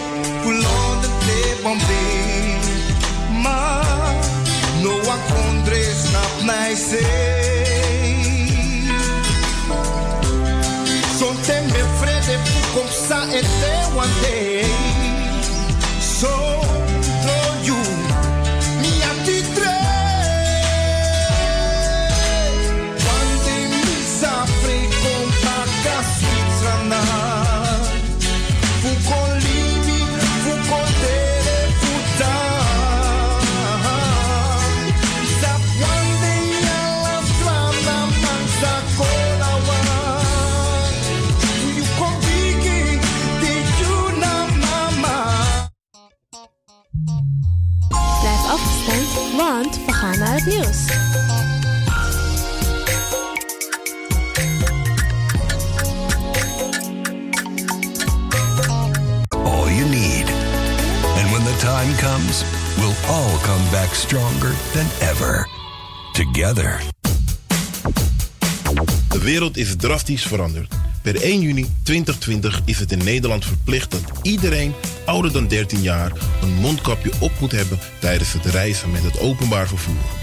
het nieuws. All you need. And when the time comes, we'll all come back stronger than ever. Together. De wereld is drastisch veranderd. Per 1 juni 2020 is het in Nederland verplicht dat iedereen ouder dan 13 jaar een mondkapje op moet hebben tijdens het reizen met het openbaar vervoer.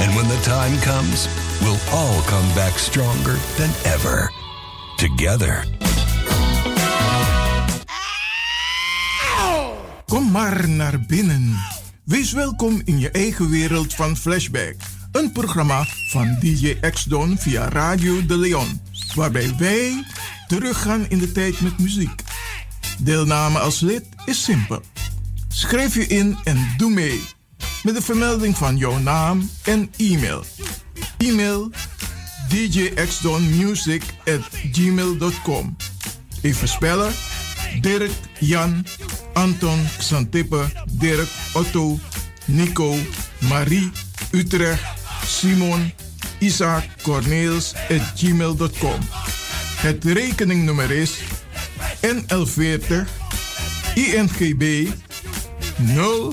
And when the time comes, we'll all come back stronger than ever. Together. Kom maar naar binnen. Wees welkom in je eigen wereld van Flashback. Een programma van DJ X-Don via Radio De Leon. Waarbij wij teruggaan in de tijd met muziek. Deelname als lid is simpel. Schrijf je in en doe mee. Met de vermelding van jouw naam en e-mail. E-mail djxdonmusic at gmail.com Even spellen. Dirk, Jan, Anton, Xantippe, Dirk, Otto, Nico, Marie, Utrecht, Simon, Isaac, Corneels at gmail.com. Het rekeningnummer is NL40 INGB 0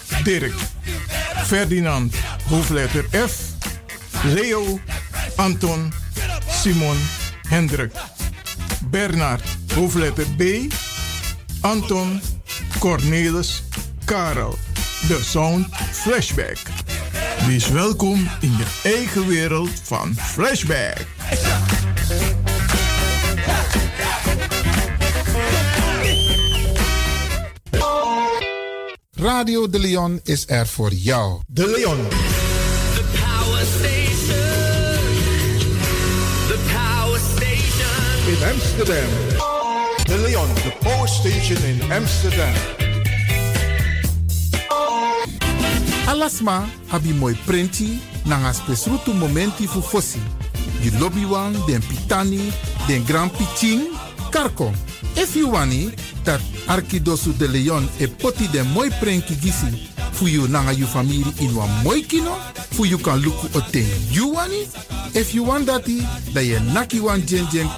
Dirk. Ferdinand, hoofdletter F. Leo, Anton, Simon, Hendrik. Bernard, hoofdletter B. Anton, Cornelis, Karel. De Sound Flashback. Wees welkom in je eigen wereld van Flashback. Radio De Leon is er voor jou. De Leon. The power station. The power station. In Amsterdam. De Leon, the power station in Amsterdam. Alasma abi moi prenti nanga spesrutu momenti fu fosi. Di lobby wan, den pitani, den grand piching, karko. If you wani, dat Arkidosu de Leon e poti den moi prenki gisi fu you nanga you family in wan moi kino, fu you kan luku oten you wani. If you want dati, da ye naki wan jen jen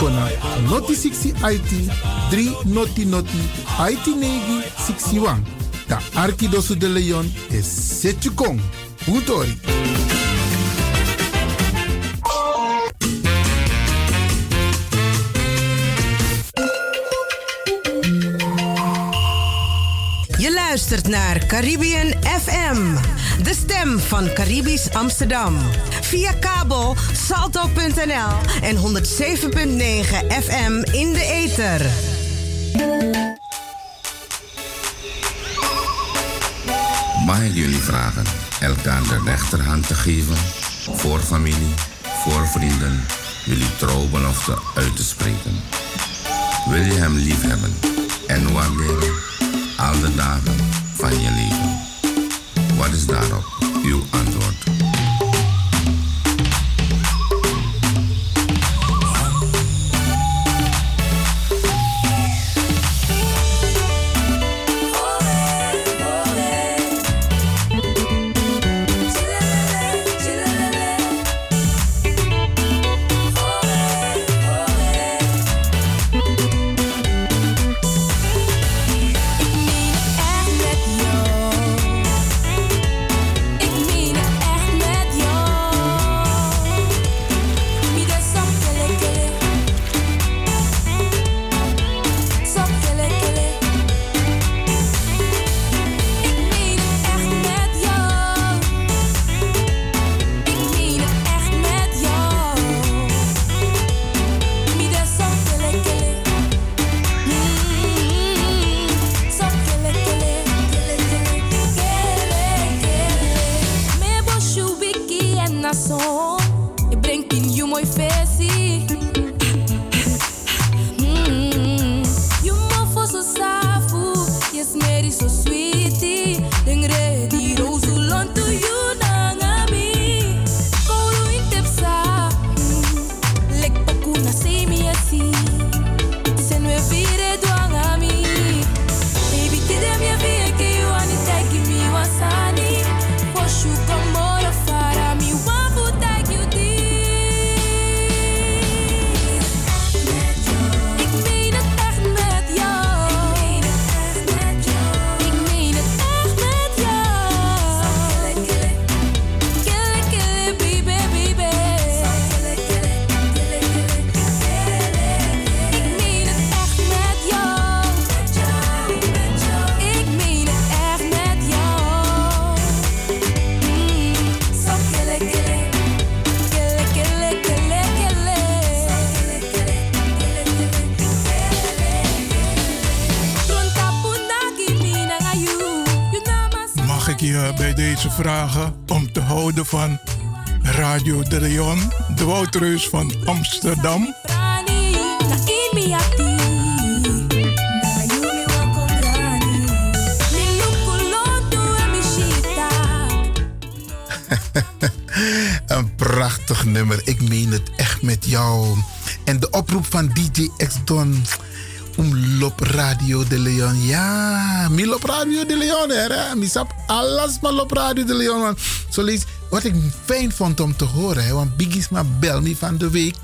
kona noti 60 IT 3 noti noti IT negi 61. Da Arkidosu de Leon is Setjukong. Utori. Je naar Caribbean FM, de stem van Caribisch Amsterdam. Via kabel salto.nl en 107.9 FM in de ether. Mag ik jullie vragen elkaar de rechterhand te geven? Voor familie, voor vrienden, jullie trouwbelofte uit te spreken. Wil je hem liefhebben en waarderen de dagen van je leven? Wat is daarop uw antwoord? Ik Radio de Woutreus van Amsterdam. [LAUGHS] Een prachtig nummer. Ik meen het echt met jou. En de oproep van DJ X-Don. Omlop Radio de Leon. Ja, mi lop Radio de Leon. Hè? Mi sap alles maar lop Radio de Leon. man. Zo lees, wat ik fijn vond om te horen. Want Biggie bel me van de week.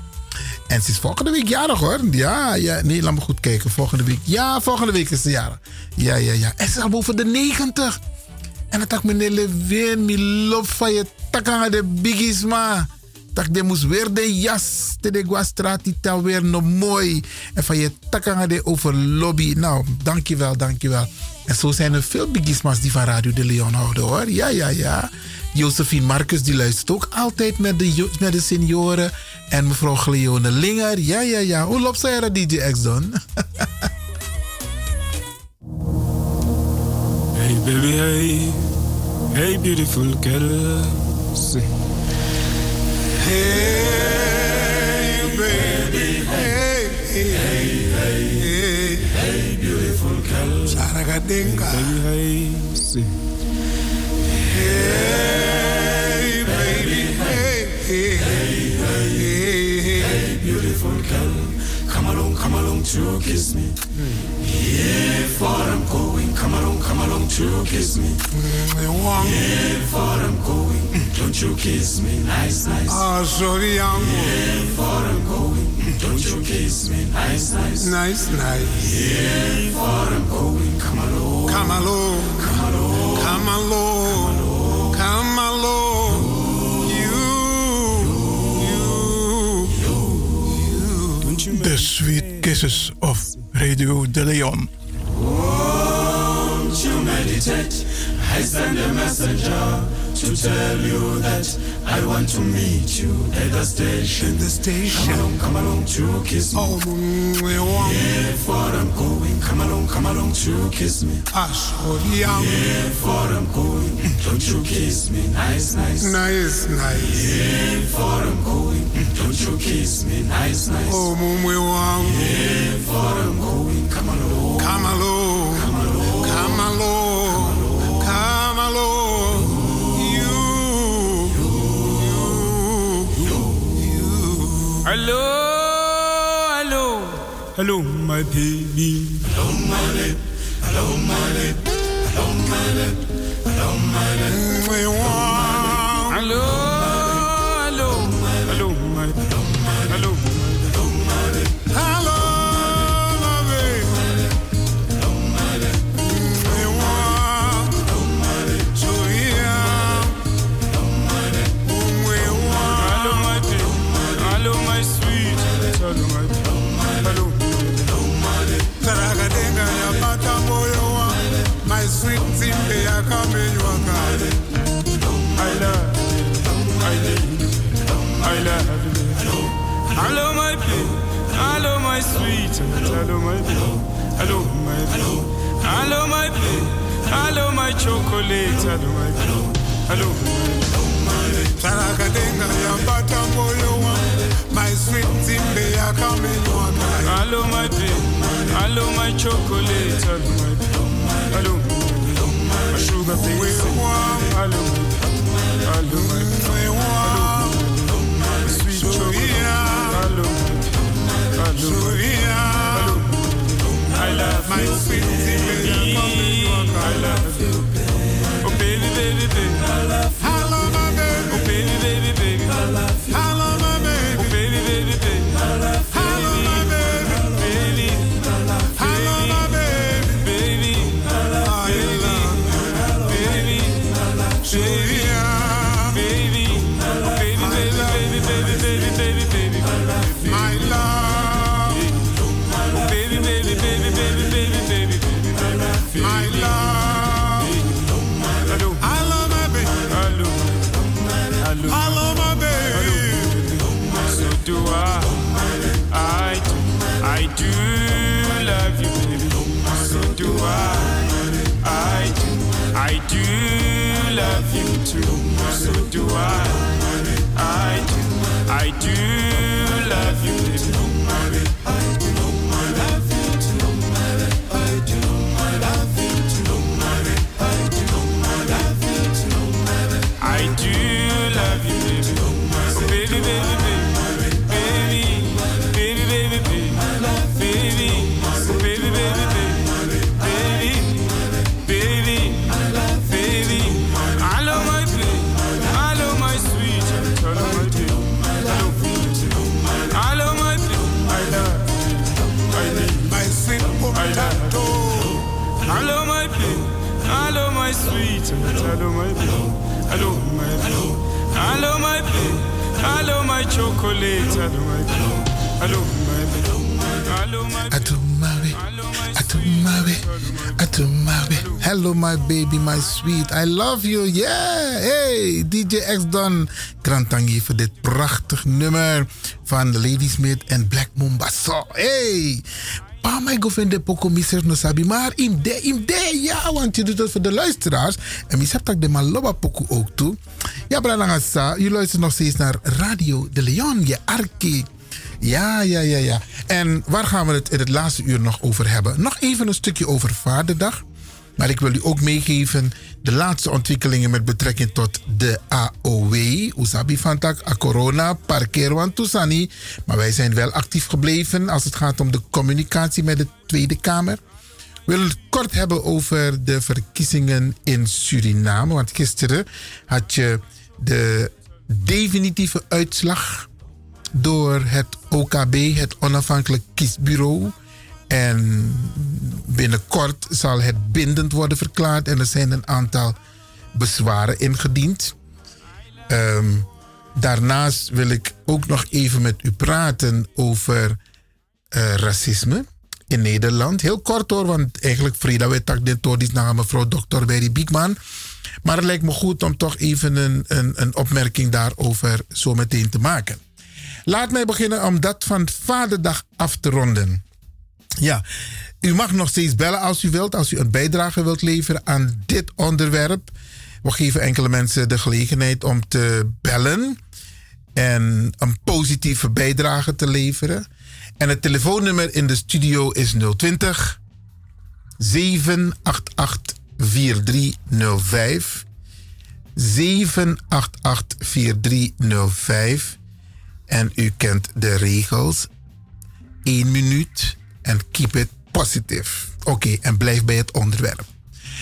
En ze is volgende week jarig hoor. Ja, ja. Nee, laat me goed kijken. Volgende week. Ja, volgende week is ze jarig. Ja, ja, ja. En ze is al boven de 90. En dan dacht meneer Levin, mi loop van je takken de biggies ma. Dat de moest weer de jas te de tel weer nog mooi. En van je takken de over lobby. Nou, dankjewel, dankjewel. En zo zijn er veel biggies ma's die van Radio de Leon houden hoor. Ja, ja, ja. Josephine Marcus die luistert ook altijd met de, met de senioren. En mevrouw Gleone Linger. Ja, ja, ja. Hoe loopt zij er DJ X dan? [LAUGHS] Hey baby, hey, hey beautiful girl. Hey, baby. Hey. Hey, baby. Hey, hey, hey, hey, hey, beautiful girl. Come along, come along to kiss me. Yeah, far I'm going. Come along, come along to kiss me. Yeah, far I'm going. Don't you kiss me, nice, nice. Ah, sorry, I'm Yeah, far I'm going. Don't you kiss me, nice, nice. Nice, nice. Yeah, far I'm going. Come along, come along, come along, come along, come along. You. You. You. The Sweet Kisses of Radio de Leon. Won't you meditate? I send a messenger to tell you that I want to meet you at the station. the station. Come along, come along to kiss me. Oh, yeah, far I'm going. Come along, come along to kiss me. Ah, sorry, Yeah, far I'm going. Don't you kiss me, nice, nice. Nice, nice. Yeah, far I'm going. Don't you kiss me, nice, nice. Oh, mumwe wangu. Yeah, far I'm going. Come along. Come along. Come along. Come along. Come along. Hello, hello, hello, my baby. Hello, my lip. Hello, my lip. Hello, my lip. Hello, my lip. We my, sweet zimbe ya kamenywa kale I love you, I you, I love you. Hello, my baby, hello, my sweet, hello, my baby, hello, my baby, hello, my baby, hello, my chocolate, hello, my baby, hello, pata moyo. wa My sweet zimbe ya kamenywa kale Hello, my baby, hello, my chocolate, hello, my baby, hello, my sugar baby, hello, my, hello, my, hello, my sweet chocolate, hello, hello, hello, I love My you, sweet zimbe ya kamenywa I love you, oh baby, baby, baby, Hello my too. So do I. I do. I do my chocolate, I love my baby, I love my baby, I my Atumawe, atumawe, atumawe. Hello, my baby, my sweet. I love you. Yeah. Hey, DJ X Don. Grantangi voor dit prachtig nummer van Lady Smith en Black Mombasa. Hey. Pa, mij go vind de poko miser no sabi. Maar im de, im de, ja, want je doet het voor de luisteraars. En mis hebt ik de maloba poko ook toe. Ja, Bralangasa, je luistert nog steeds naar Radio de Leon, je arki. Ja, ja, ja, ja. En waar gaan we het in het laatste uur nog over hebben? Nog even een stukje over Vaderdag. Maar ik wil u ook meegeven de laatste ontwikkelingen met betrekking tot de AOW. Usabi van tak, a corona, parkeer wan toesani. Maar wij zijn wel actief gebleven als het gaat om de communicatie met de Tweede Kamer. We willen het kort hebben over de verkiezingen in Suriname. Want gisteren had je de definitieve uitslag door het OKB, het Onafhankelijk Kiesbureau. En binnenkort zal het bindend worden verklaard en er zijn een aantal bezwaren ingediend. Ehm, daarnaast wil ik ook nog even met u praten over eh, racisme in Nederland. Heel kort hoor, want eigenlijk Frida weet dat dit door is naar mevrouw Dr. Berry Biekman. Maar het lijkt me goed om toch even een, een, een opmerking daarover zo meteen te maken. Laat mij beginnen om dat van Vaderdag af te ronden. Ja, u mag nog steeds bellen als u wilt, als u een bijdrage wilt leveren aan dit onderwerp. We geven enkele mensen de gelegenheid om te bellen en een positieve bijdrage te leveren. En het telefoonnummer in de studio is 020 788 4305. 788 4305. En u kent de regels. 1 minuut en keep it positive. Oké, en blijf bij het onderwerp.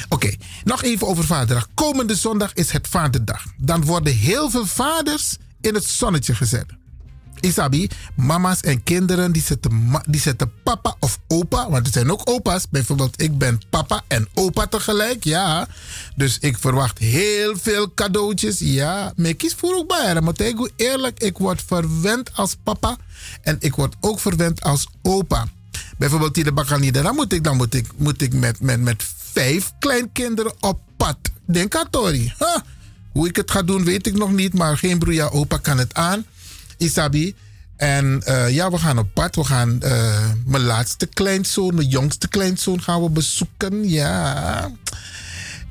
Oké, nog even over Vaderdag. Komende zondag is het Vaderdag. Dan worden heel veel vaders in het zonnetje gezet. Isabi, mama's en kinderen die zetten, die zetten papa of opa, want er zijn ook opa's. Bijvoorbeeld, ik ben papa en opa tegelijk, ja. Dus ik verwacht heel veel cadeautjes, ja. Maar ik kies voor ook bij maar eerlijk, ik word verwend als papa en ik word ook verwend als opa. Bijvoorbeeld die de Bakanida, dan moet ik, dan moet ik, moet ik met, met, met vijf kleinkinderen op pad. Denk aan Tori. Hoe ik het ga doen, weet ik nog niet, maar geen broeia opa kan het aan. Isabi. En eh, ja, we gaan op pad. We gaan eh, mijn laatste kleinzoon, mijn jongste kleinzoon gaan we bezoeken. Ja.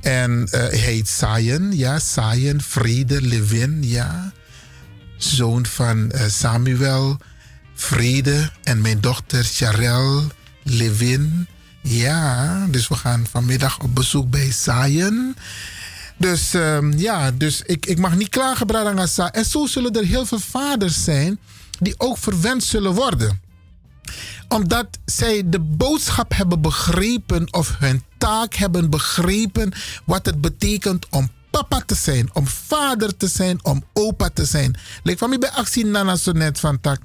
En eh, hij heet Sayen. Ja, Sayen Vrede Levin. Ja. Zoon van Samuel Vrede en mijn dochter Charel Levin. Ja, dus we gaan vanmiddag op bezoek bij Sayen. Dus ehm, ja, dus ik, ik mag niet klagen, Bradangasa. En zo zullen er heel veel vaders zijn die ook verwend zullen worden. Omdat zij de boodschap hebben begrepen of hun taak hebben begrepen wat het betekent om papa te zijn, om vader te zijn, om opa te zijn. Lijkt van mij bij actie Nana zo net van tak.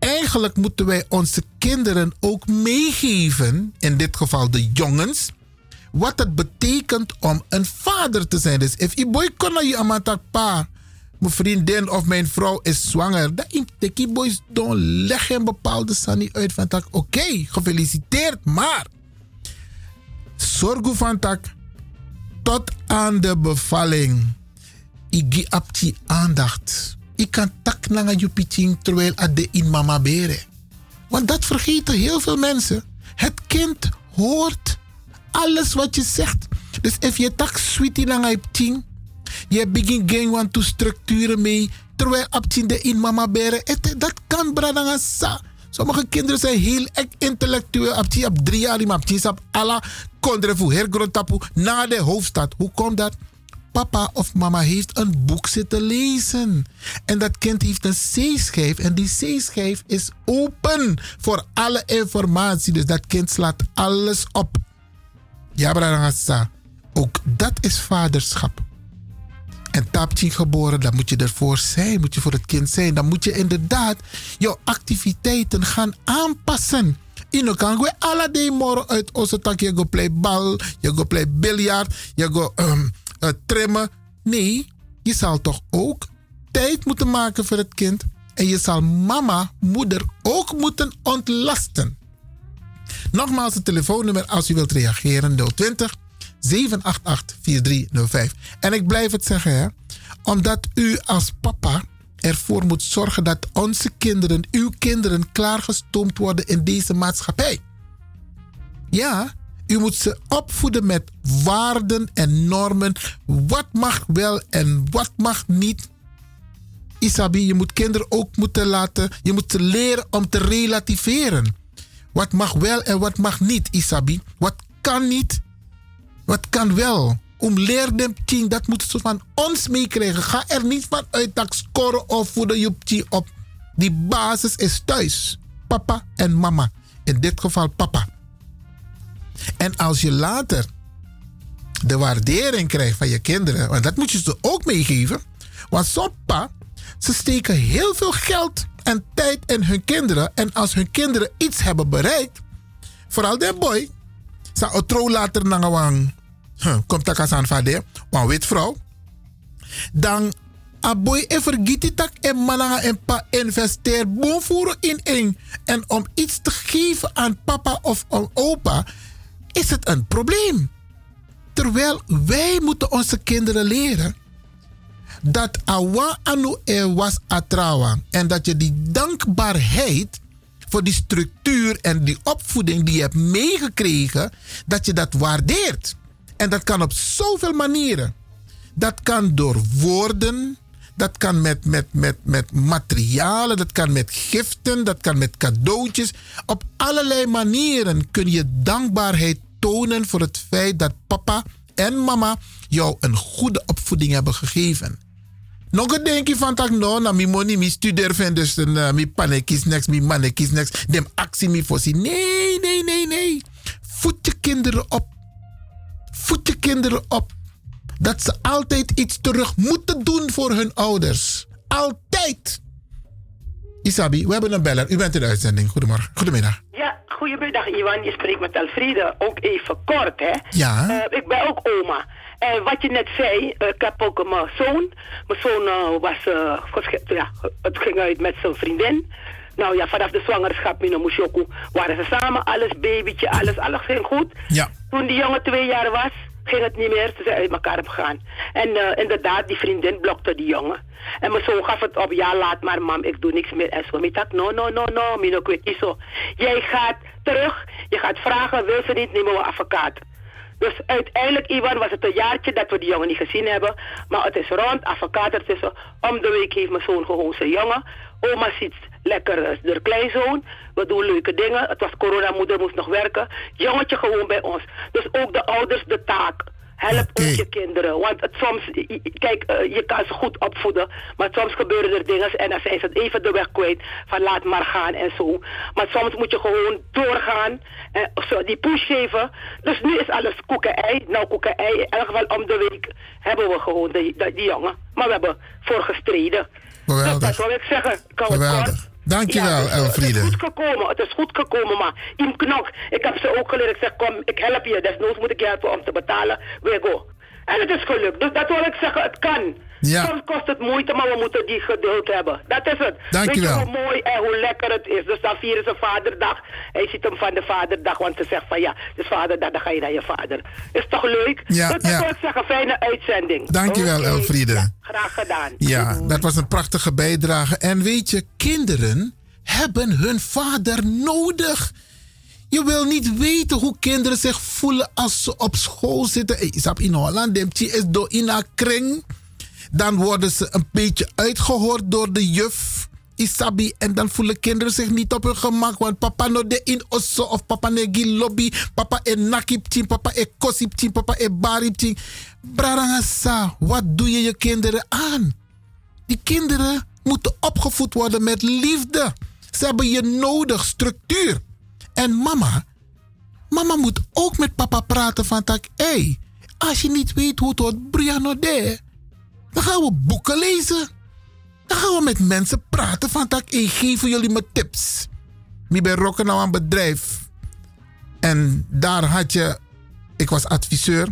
Eigenlijk moeten wij onze kinderen ook meegeven, in dit geval de jongens, wat het betekent om een vader te zijn. Dus if je boy kon je amatak pa, mijn vriendin of mijn vrouw is zwanger, dan die boys dan leggen bepaalde sani uit van tak. Oké, gefeliciteerd, maar zorg van tak tot aan de bevalling. Ik heb die aandacht. Ik kan tak naar je pitching terwijl at de in mama bere. Want dat vergeten heel veel mensen. Het kind hoort alles wat je zegt. Dus if je tak sweetie naar je ting, Je begin geen want to structuren mee. Terwijl abtien de in mama beren. Het- Dat kan bradanga sa. Sommige kinderen zijn heel intellectueel. Abtien op drie jaar, maar abtien op alla kondrefu, hergrotapu, na de hoofdstad. Hoe komt dat? Papa of mama heeft een boek zitten lezen. En dat kind heeft een C-schijf. En die C-schijf is open voor alle informatie. Dus dat kind slaat alles op. Ja, Brarangasa. Ook dat is vaderschap. En tapje geboren, dan moet je ervoor zijn. Moet je voor het kind zijn. Dan moet je inderdaad jouw activiteiten gaan aanpassen. In kan alle day uit onze tak. Je go play bal, je go play biljart, je go ehm, eh, trimmen. Nee, je zal toch ook tijd moeten maken voor het kind. En je zal mama, moeder ook moeten ontlasten. Nogmaals het telefoonnummer als u wilt reageren 020 788 4305. En ik blijf het zeggen, hè, omdat u als papa ervoor moet zorgen dat onze kinderen, uw kinderen, klaargestoomd worden in deze maatschappij. Ja, u moet ze opvoeden met waarden en normen. Wat mag wel en wat mag niet. Isabi, je moet kinderen ook moeten laten, je moet ze leren om te relativeren. Wat mag wel en wat mag niet, Isabi. Wat kan niet, wat kan wel. Om leer them ting, dat moeten ze van ons meekrijgen. Ga er niet van uit dat scoren of voeden je tien op. Die basis is thuis. Papa en mama. In dit geval papa. En als je later de waardering krijgt van je kinderen, want dat moet je ze ook meegeven. Want soppa, ze steken heel veel geld en tijd in hun kinderen. En als hun kinderen iets hebben bereikt, vooral de boy, sa otro later nangawang komt takas aan vader, wan wit vrouw, dan a boy e vergiet tak en mananga en pa investeer boonvoeren in één. En om iets te geven aan papa of aan opa, is het een probleem. Terwijl wij moeten onze kinderen leren dat awa anu e was atrawa en dat je die dankbaarheid voor die structuur en die opvoeding die je hebt meegekregen, dat je dat waardeert. En dat kan op zoveel manieren. Dat kan door woorden, dat kan met, met, met, met materialen, dat kan met giften, dat kan met cadeautjes. Op allerlei manieren kun je dankbaarheid tonen voor het feit dat papa en mama jou een goede opvoeding hebben gegeven. Nog een denkje van tak no, na mi money, mi studeer dus uh, panekis manekis next, dem actie mi fossi. Nee, nee, nee, nee. Voed je kinderen op. Voed je kinderen op. Dat ze altijd iets terug moeten doen voor hun ouders. Altijd. Isabi, we hebben een beller. U bent in de uitzending. Goedemorgen. Goedemiddag. Ja, goedemiddag Iwan. Je spreekt met Elfriede. Ook even kort, hè? Ja. Eh, ik ben ook oma. En wat je net zei, eh, ik heb ook mijn zoon. Mijn zoon eh, was, eh, ja, het ging uit met zijn vriendin. Nou ja, vanaf de zwangerschap, Mino Mushoku, waren ze samen. Alles, babytje, alles, alles ging goed. Ja. Toen die jongen twee jaar was, ging het niet meer. Ze zijn uit elkaar gegaan. En eh, inderdaad, die vriendin blokte die jongen. En mijn zoon gaf het op, ja laat maar mam, ik doe niks meer. En zo, ik dacht, no, no, no, no, Mino, zo. Jij gaat terug, je gaat vragen, wil ze niet, nemen we advocaat. Dus uiteindelijk, Iwan, was het een jaartje dat we die jongen niet gezien hebben. Maar het is rond, advocaat ertussen. Om de week heeft mijn zoon gewoon zijn jongen. Oma ziet lekker eh, de kleinzoon. We doen leuke dingen. Het was corona, moeder moest nog werken. Jongetje gewoon bij ons. Dus ook de ouders de taak. Help ook je kinderen. Want het soms, kijk, eh, je kan ze goed opvoeden. Maar soms gebeuren er dingen en dan zijn ze even de weg kwijt. Van laat maar gaan en zo. Maar soms moet je gewoon doorgaan. En zo, die push geven. Dus nu is alles koeken-ei. Nou, koeken-ei. In elk geval om de week hebben we gewoon die, die, die jongen. Maar we hebben voor gestreden. Geweldig. Dus dat wil ik zeggen. Ik hou het kort. Dankjewel, dus, eh, Het Elfriede. is goed gekomen, het is goed gekomen, maar in knok. Ik heb ze ook geleerd. Ik zeg, kom, ik help je. Desnoods moet ik je helpen om te betalen. We go. En het is gelukt. Dus dat wil ik zeggen, het kan. Ja. Soms kost het moeite, maar we moeten die geduld hebben. Dat is het. Dankjewel. Weet je hoe mooi en hoe lekker het is. Dus dan vieren ze vaderdag. Hij ziet hem van de vaderdag, want ze zegt van ja, het is vaderdag, dan ga je naar je vader. Is toch leuk? Ja, dus dat ja. ik zeggen, fijne uitzending. Dankjewel, Oké. Elfriede. Graag gedaan. Ja, dat was een prachtige bijdrage. En weet je, kinderen hebben hun vader nodig. Je wil niet weten hoe kinderen zich voelen als ze op school zitten. Hey, Isap in Holland, is door in een kring. Dan worden ze een beetje uitgehoord door de juf. Isabi. En dan voelen kinderen zich niet op hun gemak. Want papa no de in osso of papa negi lobby. Papa e nakip team, papa e kosip team, papa e team. Brarangasa, wat doe je je kinderen aan? Die kinderen moeten opgevoed worden met liefde. Ze hebben je nodig, structuur. En mama, mama moet ook met papa praten van tak, hey, als je niet weet hoe het wordt, Brianna de, dan gaan we boeken lezen. Dan gaan we met mensen praten van tak, hey, geven jullie me tips. Ik ben rokken nou aan bedrijf. En daar had je, ik was adviseur.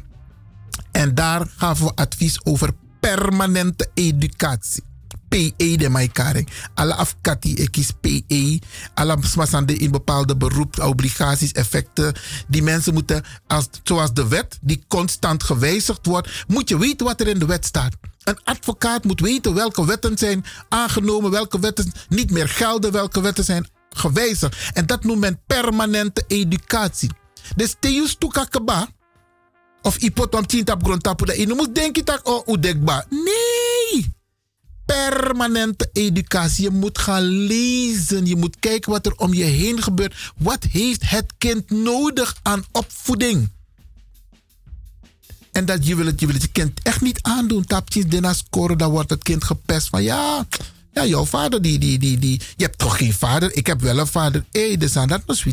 En daar gaven we advies over permanente educatie. PE de maikaring. Alle afkati ik is PE. Alle smasande in bepaalde beroepsobligaties, effecten. Die mensen moeten, als, zoals de wet, die constant gewijzigd wordt, moet je weten wat er in de wet staat. Een advocaat moet weten welke wetten zijn aangenomen, welke wetten niet meer gelden, welke wetten zijn gewijzigd. En dat noemt men permanente educatie. Dus teus tukakaba, of ipot om tien tap grond tapu da inu moet denken dat oh udekba. Nee! Permanente educatie. Je moet gaan lezen. Je moet kijken wat er om je heen gebeurt. Wat heeft het kind nodig aan opvoeding? En dat je wil het, je wil het je kind echt niet aandoen. Tapjes daarna scoren, dan wordt het kind gepest van ja. Ja, jouw vader, die, die, die, die. Je hebt toch geen vader? Ik heb wel een vader. Hé, dus aan dat was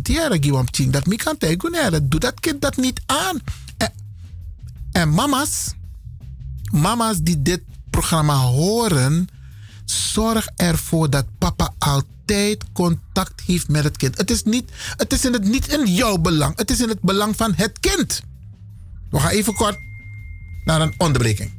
dat mi kan tegen. Doet dat kind dat niet aan. En, en mama's, mama's die dit programma horen, zorg ervoor dat papa altijd contact heeft met het kind. Het is, niet, het is in het, niet in jouw belang, het is in het belang van het kind. We gaan even kort naar een onderbreking.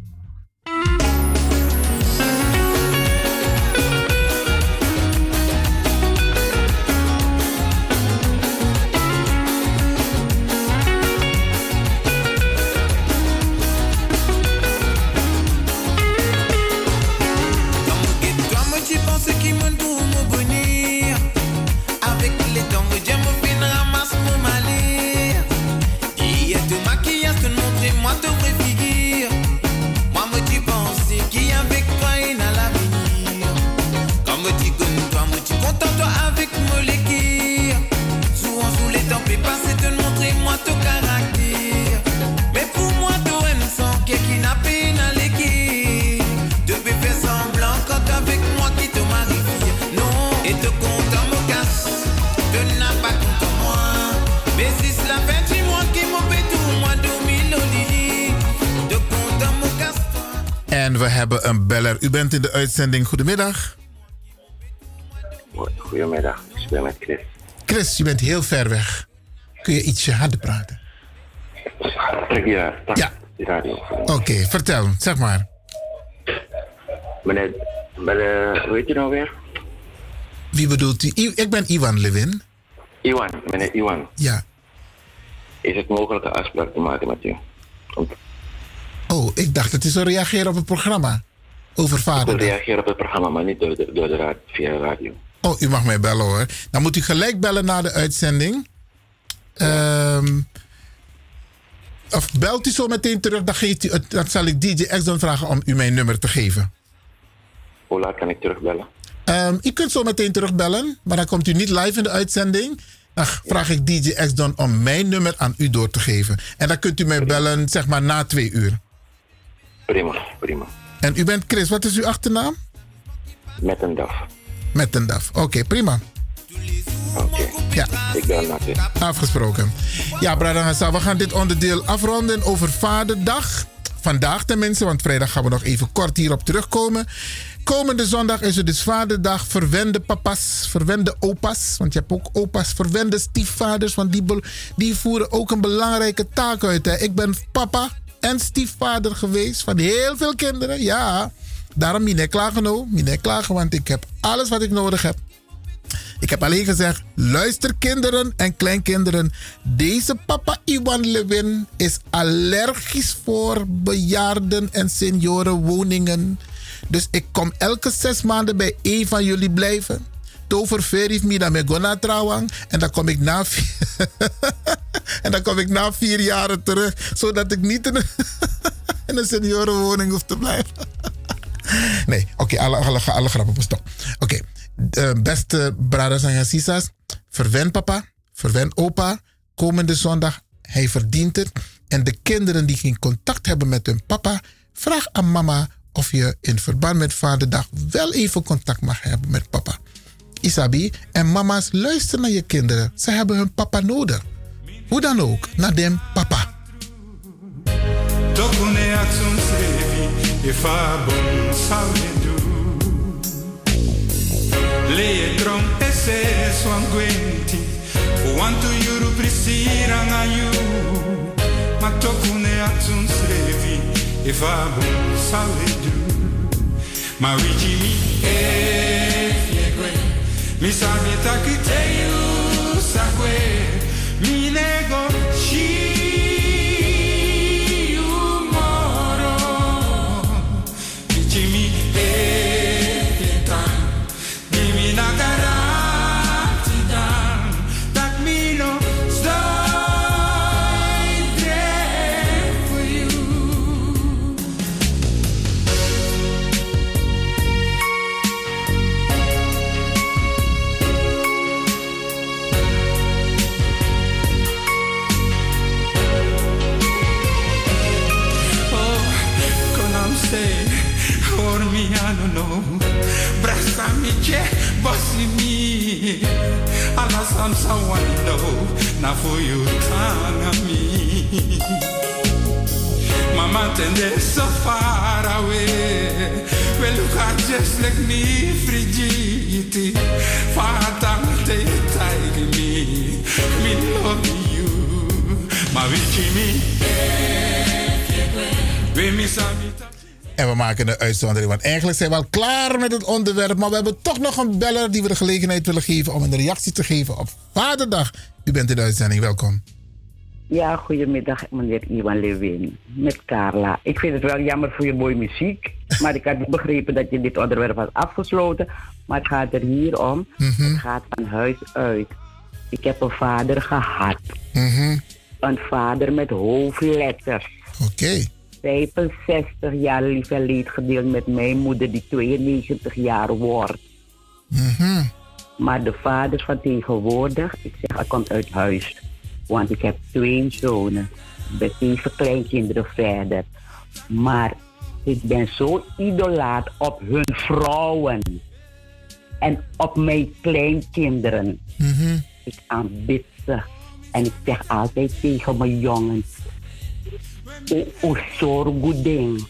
En we hebben een beller. U bent in de uitzending. Goedemiddag. Goedemiddag, ik spreek met Chris. Chris, je bent heel ver weg. Kun je ietsje harder praten? Ja, ja. Oké, vertel. Zeg maar. Meneer, meneer, hoe heet je nou weer? Wie bedoelt u? Ik ben Ivan Levin. Iwan, meneer Iwan. Ja. Is het mogelijk een afspraak te maken met u? Oh, ik dacht het is een reageren op het programma. Over Ik wil vader. reageren op het programma, maar niet door de, door de raad, via de radio. Oh, u mag mij bellen hoor. Dan moet u gelijk bellen na de uitzending. Ehm, of belt u zo meteen terug, dan, geeft u dan zal ik DJ dan vragen om u mijn nummer te geven. Hoe laat kan ik terugbellen? Ehm, u kunt zo meteen terugbellen, maar dan komt u niet live in de uitzending. Dan vraag ik DJ X dan om mijn nummer aan u door te geven. En dan kunt u mij bellen, zeg maar na twee uur. Prima, prima. En u bent Chris, wat is uw achternaam? Met een DAF. Met een DAF. Oké, prima. Oké. Ja. Ik u. Afgesproken. Ja, Bradangasa, we gaan dit onderdeel afronden over Vaderdag. Vandaag tenminste, want vrijdag gaan we nog even kort hierop terugkomen. Komende zondag is het dus Vaderdag. Verwende papa's, verwende opa's. Want je hebt ook opa's, verwende stiefvaders. Want die, die voeren ook een belangrijke taak uit. Hè. Ik ben papa en stiefvader geweest van heel veel kinderen. Ja, daarom mine klagen nou. Mine klagen, want ik heb alles wat ik nodig heb. Ik heb alleen gezegd, luister kinderen en kleinkinderen. Deze papa Iwan Lewin is allergisch voor bejaarden en seniorenwoningen. Dus ik kom elke zes maanden bij één van jullie blijven. Tover verif me dan met gona trouwang. En dan kom ik na [LAUGHS] en dan kom ik na vier jaren terug. Zodat ik niet in een, [LAUGHS] een seniorenwoning hoef te blijven. [LAUGHS] nee, oké, alle, alle, alle grappen op stop. Oké, eh, beste brothers en sisters, verwen papa, verwen opa. Komende zondag, hij verdient het. En de kinderen die geen contact hebben met hun papa, vraag aan mama of je in verband met Vaderdag wel even contact mag hebben met papa. Isabi, en mama's, luister naar je kinderen. Ze hebben hun papa nodig. Hoe dan ook, naar dem papa. Tokune atsun sevi if a bon sawedu Le drum ese swangwenti Wantu yuru prisira nga yu Ma tokune atsun sevi if a bon sawedu Ma wiji mi e fiegwe Mi sabi takite yu sakwe I don't know. Brasa mi che, bossy me. Ala sam someone know, na for you tana me. Mama tende so far away. We look at just like me frigidity. Father, they take me. Me love you. Ma mi. We miss En we maken een uitzondering, want eigenlijk zijn we al klaar met het onderwerp. Maar we hebben toch nog een beller die we de gelegenheid willen geven om een reactie te geven op Vaderdag. U bent in de uitzending, welkom. Ja, goedemiddag meneer Iwan Lewin. Met Carla. Ik vind het wel jammer voor je mooie muziek. Maar ik had niet begrepen dat je dit onderwerp had afgesloten. Maar het gaat er hier om. Het gaat van huis uit. Ik heb een vader gehad. Een vader met hoofdletters. Oké. 65 jaar lief en leed gedeeld met mijn moeder die 92 jaar wordt. Maar de vaders van tegenwoordig, ik zeg, hij komt uit huis. Want ik heb twee zonen. Met zeven kleinkinderen verder. Maar ik ben zo idolaat op hun vrouwen. En op mijn kleinkinderen. Ik aanbid ze. En ik zeg altijd tegen mijn jongens. O, o zorg ding.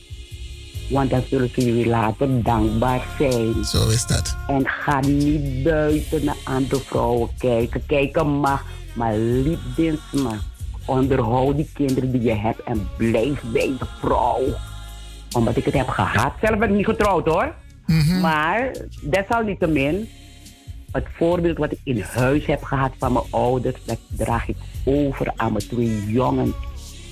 Want dan zullen ze jullie later dankbaar zijn. Zo is dat. En ga niet buiten naar andere vrouwen kijken. Kijken mag, maar liefdens maar. Onderhoud die kinderen die je hebt en blijf bij de vrouw. Omdat ik het heb gehad. Zelf ben ik niet getrouwd hoor. Maar desalniettemin, het voorbeeld wat ik in huis heb gehad van mijn ouders, dat draag ik over aan mijn twee jongens.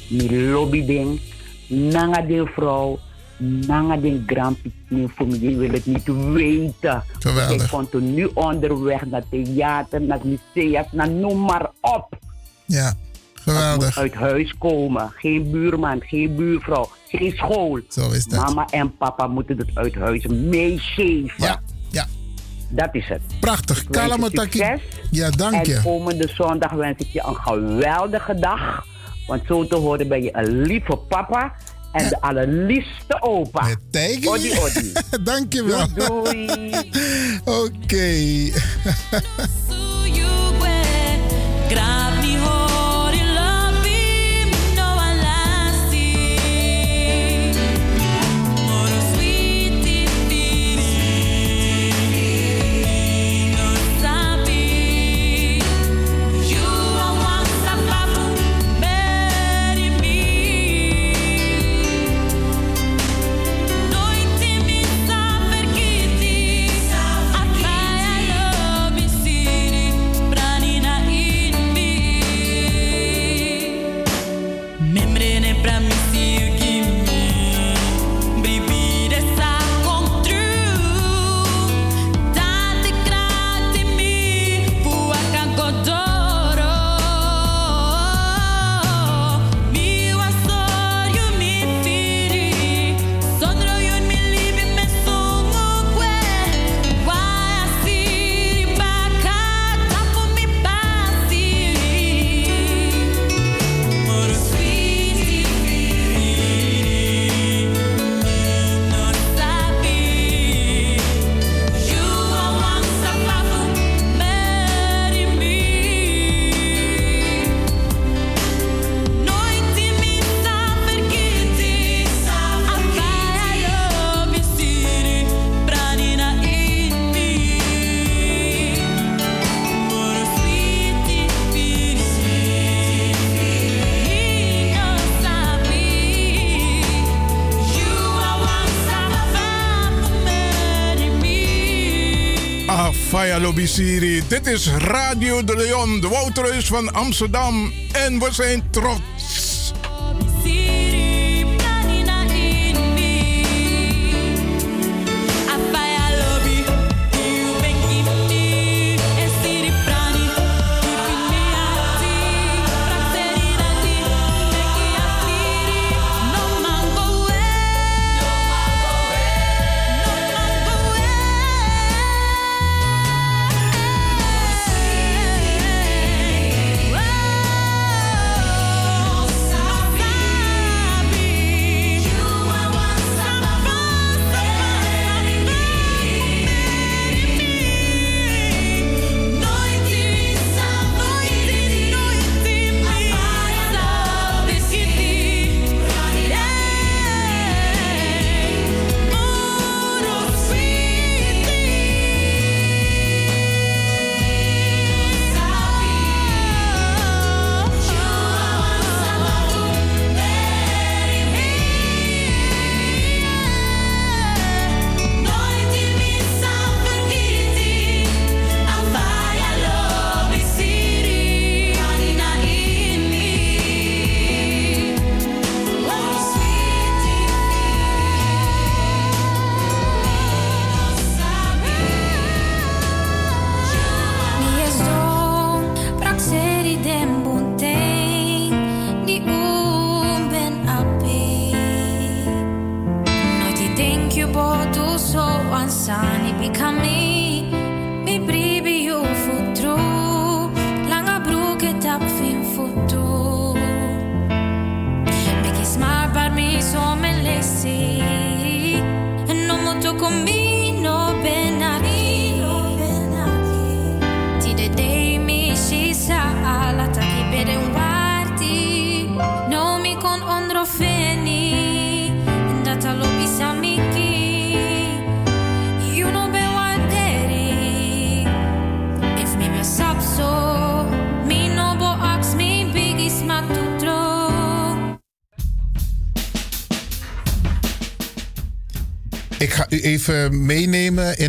Mi lobby ding, nanga de vrouw, nanga de grandpikin familie wil het niet weten. Geweldig. Ik continu onderweg naar theater, naar musea, naar noem maar op. Ja, geweldig. Uit huis komen, geen buurman, geen buurvrouw, geen school. Zo is dat. Mama en papa moeten het uit huis meegeven. Ja, ja. Dat is het. Prachtig. Kalamataki. Ja, dank je. En komende zondag wens ik je een geweldige dag. Want zo te horen ben je een lieve papa en de allerliefste opa. Tijger. Odi, odi. [LAUGHS] Dankjewel. Doei, [LAUGHS] Oké. Grab Dit is Radio de Leon, de Wouterhuis van Amsterdam. En we zijn trots.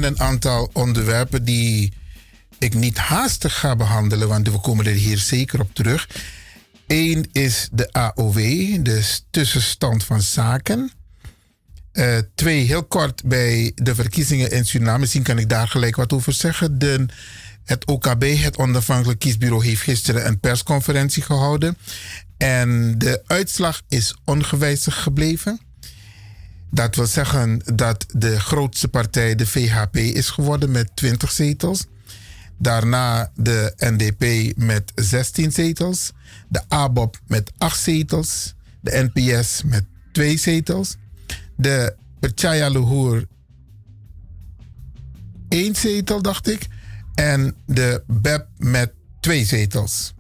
Een aantal onderwerpen die ik niet haastig ga behandelen, want we komen er hier zeker op terug. Eén is de AOW, de tussenstand van zaken. Eh, twee, heel kort bij de verkiezingen in Suriname. Misschien kan ik daar gelijk wat over zeggen. De, het OKB, het Onafhankelijk Kiesbureau, heeft gisteren een persconferentie gehouden. En de uitslag is ongewijzigd gebleven. Dat wil zeggen dat de grootste partij de VHP is geworden met 20 zetels. Daarna de NDP met 16 zetels. De ABOP met 8 zetels. De NPS met 2 zetels. De Perchaya Luhur 1 zetel, dacht ik. En de BEP met 2 zetels.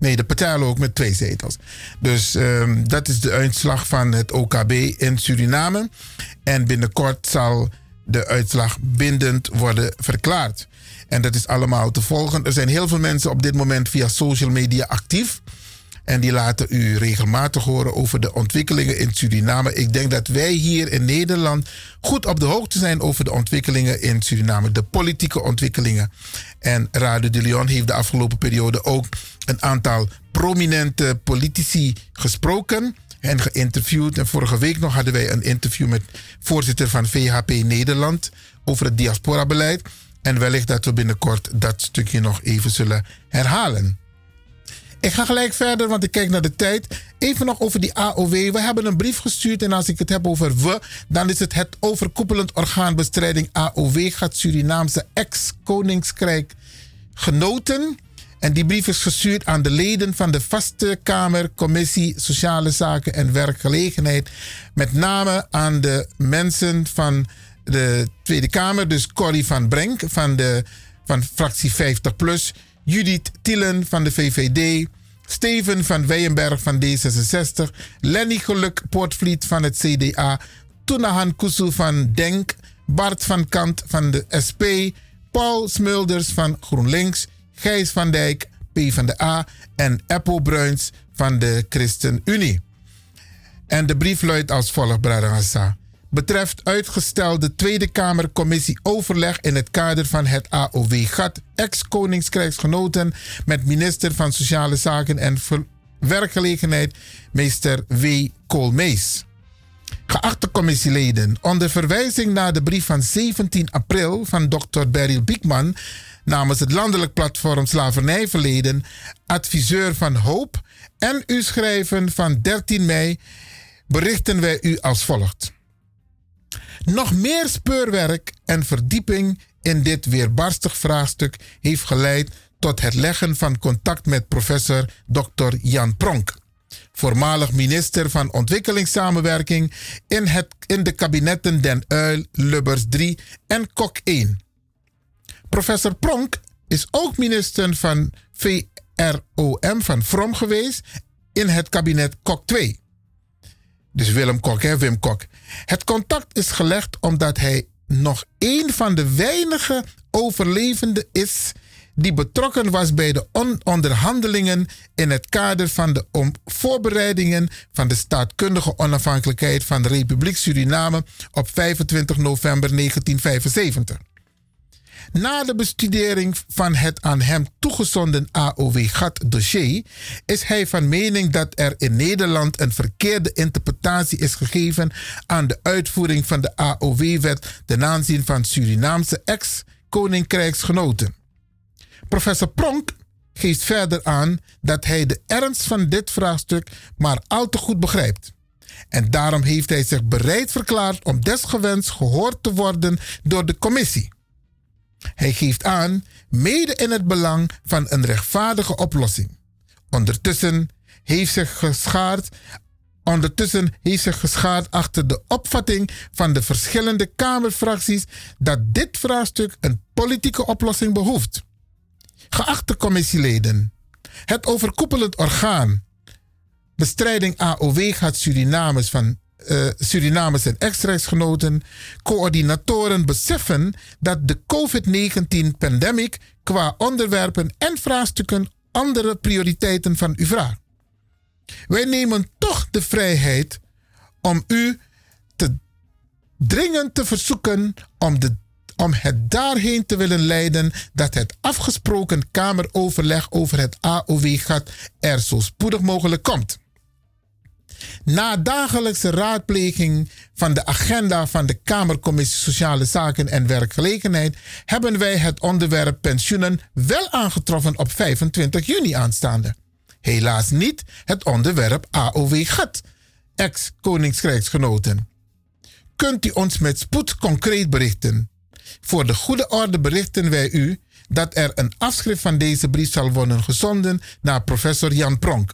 Nee, de Perchaya ook met 2 zetels. Dus ehm, dat is de uitslag van het OKB in Suriname. En binnenkort zal de uitslag bindend worden verklaard. En dat is allemaal te volgen. Er zijn heel veel mensen op dit moment via social media actief. En die laten u regelmatig horen over de ontwikkelingen in Suriname. Ik denk dat wij hier in Nederland goed op de hoogte zijn over de ontwikkelingen in Suriname. De politieke ontwikkelingen. En Radio de Leon heeft de afgelopen periode ook een aantal prominente politici gesproken en geïnterviewd. En vorige week nog hadden wij een interview met voorzitter van VHP Nederland over het diasporabeleid. En wellicht dat we binnenkort dat stukje nog even zullen herhalen. Ik ga gelijk verder, want ik kijk naar de tijd. Even nog over die AOW. We hebben een brief gestuurd en als ik het heb over we, dan is het het overkoepelend orgaan bestrijding AOW gaat Surinaamse ex-koningskrijk genoten. En die brief is gestuurd aan de leden van de Vaste Kamer, Commissie Sociale Zaken en Werkgelegenheid. Met name aan de mensen van de Tweede Kamer, dus Corrie van Brenk van, de, van fractie 50PLUS, Judith Tielen van de VVD, Steven van Weyenberg van D66, Lenny Geluk Poortvliet van het CDA, Tunahan Kusu van DENK, Bart van Kant van de SP, Paul Smulders van GroenLinks, Gijs van Dijk, P van de A en Eppo Bruins van de ChristenUnie. En de brief luidt als volgt, Hassa. Betreft uitgestelde Tweede Kamercommissie overleg in het kader van het AOW-gat ex-koningskrijgsgenoten met minister van Sociale Zaken en Werkgelegenheid, meester W. Koolmees. Geachte commissieleden, onder verwijzing naar de brief van 17 april van Dr. Beryl Biekman namens het landelijk platform Slavernijverleden, adviseur van Hoop, en uw schrijven van 13 mei berichten wij u als volgt. Nog meer speurwerk en verdieping in dit weerbarstig vraagstuk heeft geleid tot het leggen van contact met professor Dr. Jan Pronk, voormalig minister van Ontwikkelingssamenwerking in, het, in de kabinetten Den Uil, Lubbers 3 en Kok 1. Professor Pronk is ook minister van VROM van From geweest in het kabinet Kok 2. Dus Willem Kok, hè, Wim Kok. Het contact is gelegd omdat hij nog één van de weinige overlevenden is die betrokken was bij de on- onderhandelingen in het kader van de voorbereidingen van de staatkundige onafhankelijkheid van de Republiek Suriname op 25 november 1975. Na de bestudering van het aan hem toegezonden AOW-gat-dossier is hij van mening dat er in Nederland een verkeerde interpretatie is gegeven aan de uitvoering van de AOW-wet ten aanzien van Surinaamse ex-koninkrijksgenoten. Professor Pronk geeft verder aan dat hij de ernst van dit vraagstuk maar al te goed begrijpt. En daarom heeft hij zich bereid verklaard om desgewenst gehoord te worden door de commissie. Hij geeft aan, mede in het belang van een rechtvaardige oplossing. Ondertussen heeft zich geschaard, ondertussen heeft zich geschaard achter de opvatting van de verschillende Kamerfracties dat dit vraagstuk een politieke oplossing behoeft. Geachte commissieleden, het overkoepelend orgaan bestrijding AOW gaat Surinamers van eh, Surinamers en ex-rechtsgenoten, coördinatoren beseffen dat de COVID-19-pandemic qua onderwerpen en vraagstukken andere prioriteiten van u vraagt. Wij nemen toch de vrijheid om u te dringend te verzoeken om, de, om het daarheen te willen leiden dat het afgesproken Kameroverleg over het AOW-gat er zo spoedig mogelijk komt. Na dagelijkse raadpleging van de agenda van de Kamercommissie Sociale Zaken en Werkgelegenheid hebben wij het onderwerp pensioenen wel aangetroffen op 25 juni aanstaande. Helaas niet het onderwerp AOW-gat, ex-koningskrijgsgenoten. Kunt u ons met spoed concreet berichten? Voor de goede orde berichten wij u dat er een afschrift van deze brief zal worden gezonden naar professor Jan Pronk.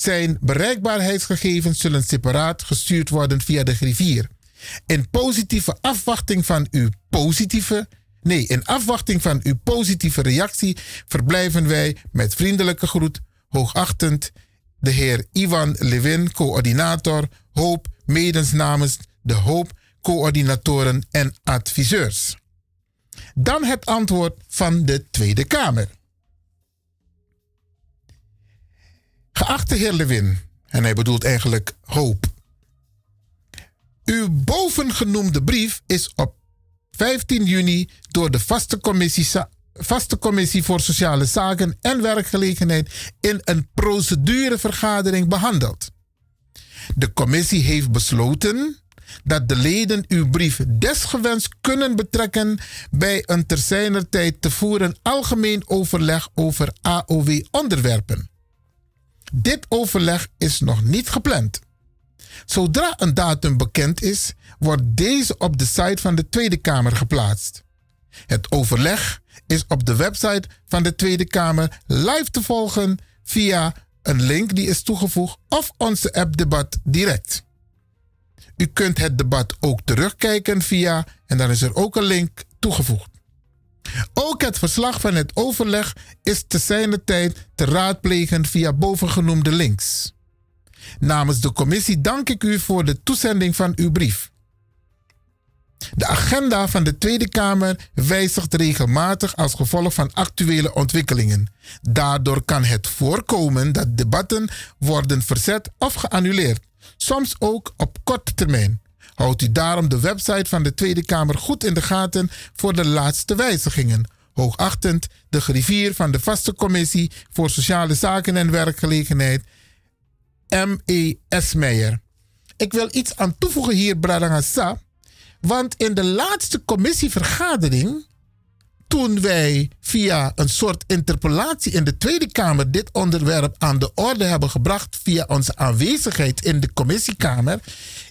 Zijn bereikbaarheidsgegevens zullen separaat gestuurd worden via de griffier. In positieve afwachting van uw positieve, nee, in afwachting van uw positieve reactie verblijven wij met vriendelijke groet, hoogachtend, de heer Ivan Levin, coördinator, Hoop, medens namens de Hoop, coördinatoren en adviseurs. Dan het antwoord van de Tweede Kamer. Geachte heer Lewin, en hij bedoelt eigenlijk hoop. Uw bovengenoemde brief is op 15 juni door de vaste commissie, vaste commissie voor Sociale Zaken en Werkgelegenheid in een procedurevergadering behandeld. De commissie heeft besloten dat de leden uw brief desgewenst kunnen betrekken bij een ter zijner tijd te voeren algemeen overleg over AOW-onderwerpen. Dit overleg is nog niet gepland. Zodra een datum bekend is, wordt deze op de site van de Tweede Kamer geplaatst. Het overleg is op de website van de Tweede Kamer live te volgen via een link die is toegevoegd of onze app debat direct. U kunt het debat ook terugkijken via, en dan is er ook een link toegevoegd. Ook het verslag van het overleg is te zijner tijd te raadplegen via bovengenoemde links. Namens de commissie dank ik u voor de toezending van uw brief. De agenda van de Tweede Kamer wijzigt regelmatig als gevolg van actuele ontwikkelingen. Daardoor kan het voorkomen dat debatten worden verzet of geannuleerd, soms ook op korte termijn. Houdt u daarom de website van de Tweede Kamer goed in de gaten voor de laatste wijzigingen. Hoogachtend de griffier van de vaste commissie voor Sociale Zaken en Werkgelegenheid, M.E.S. Meijer. Ik wil iets aan toevoegen hier, Bradangasa. Want in de laatste commissievergadering, toen wij via een soort interpellatie in de Tweede Kamer dit onderwerp aan de orde hebben gebracht via onze aanwezigheid in de commissiekamer,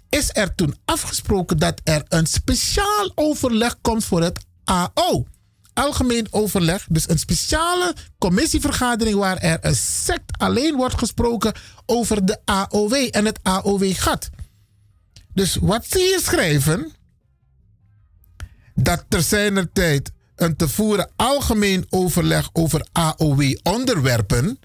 is er toen afgesproken dat er een speciaal overleg komt voor het AO. Algemeen overleg, dus een speciale commissievergadering waar er een sect alleen wordt gesproken over de AOW en het AOW-gat. Dus wat zie je schrijven? Dat ter zijner tijd een te voeren algemeen overleg over AOW-onderwerpen.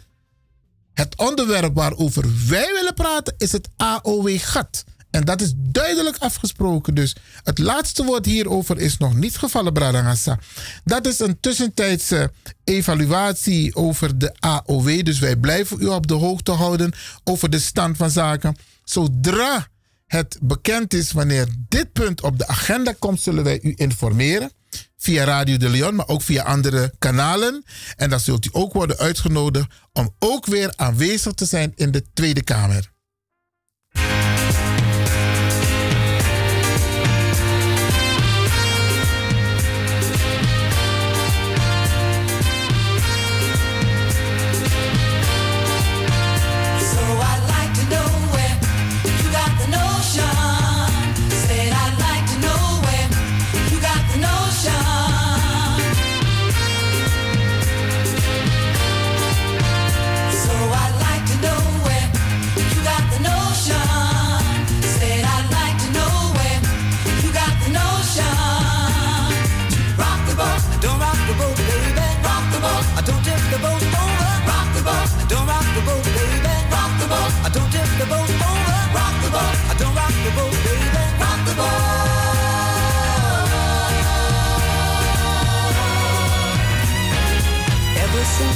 Het onderwerp waarover wij willen praten is het AOW-gat. En dat is duidelijk afgesproken. Dus het laatste woord hierover is nog niet gevallen, Bradangassa. Dat is een tussentijdse evaluatie over de AOW. Dus wij blijven u op de hoogte houden over de stand van zaken. Zodra het bekend is wanneer dit punt op de agenda komt, zullen wij u informeren. Via Radio de Leon, maar ook via andere kanalen. En dan zult u ook worden uitgenodigd om ook weer aanwezig te zijn in de Tweede Kamer.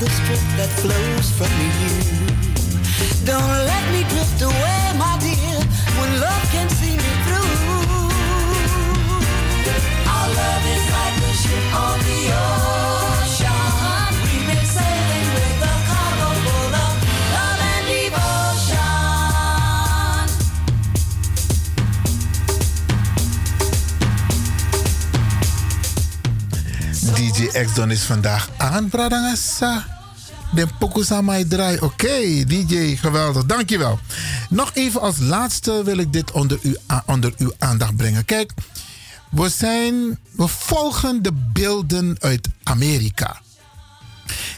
The strength that flows from you. Don't let me drift away, my dear, when love can see me through. Our love is like a ship on the ocean. DJ X-Don is vandaag aan, Bradangasa. De Pokusama draai. Oké, DJ, geweldig. Dankjewel. Nog even als laatste wil ik dit onder, onder uw aandacht brengen. Kijk, we, zijn, we volgen de beelden uit Amerika.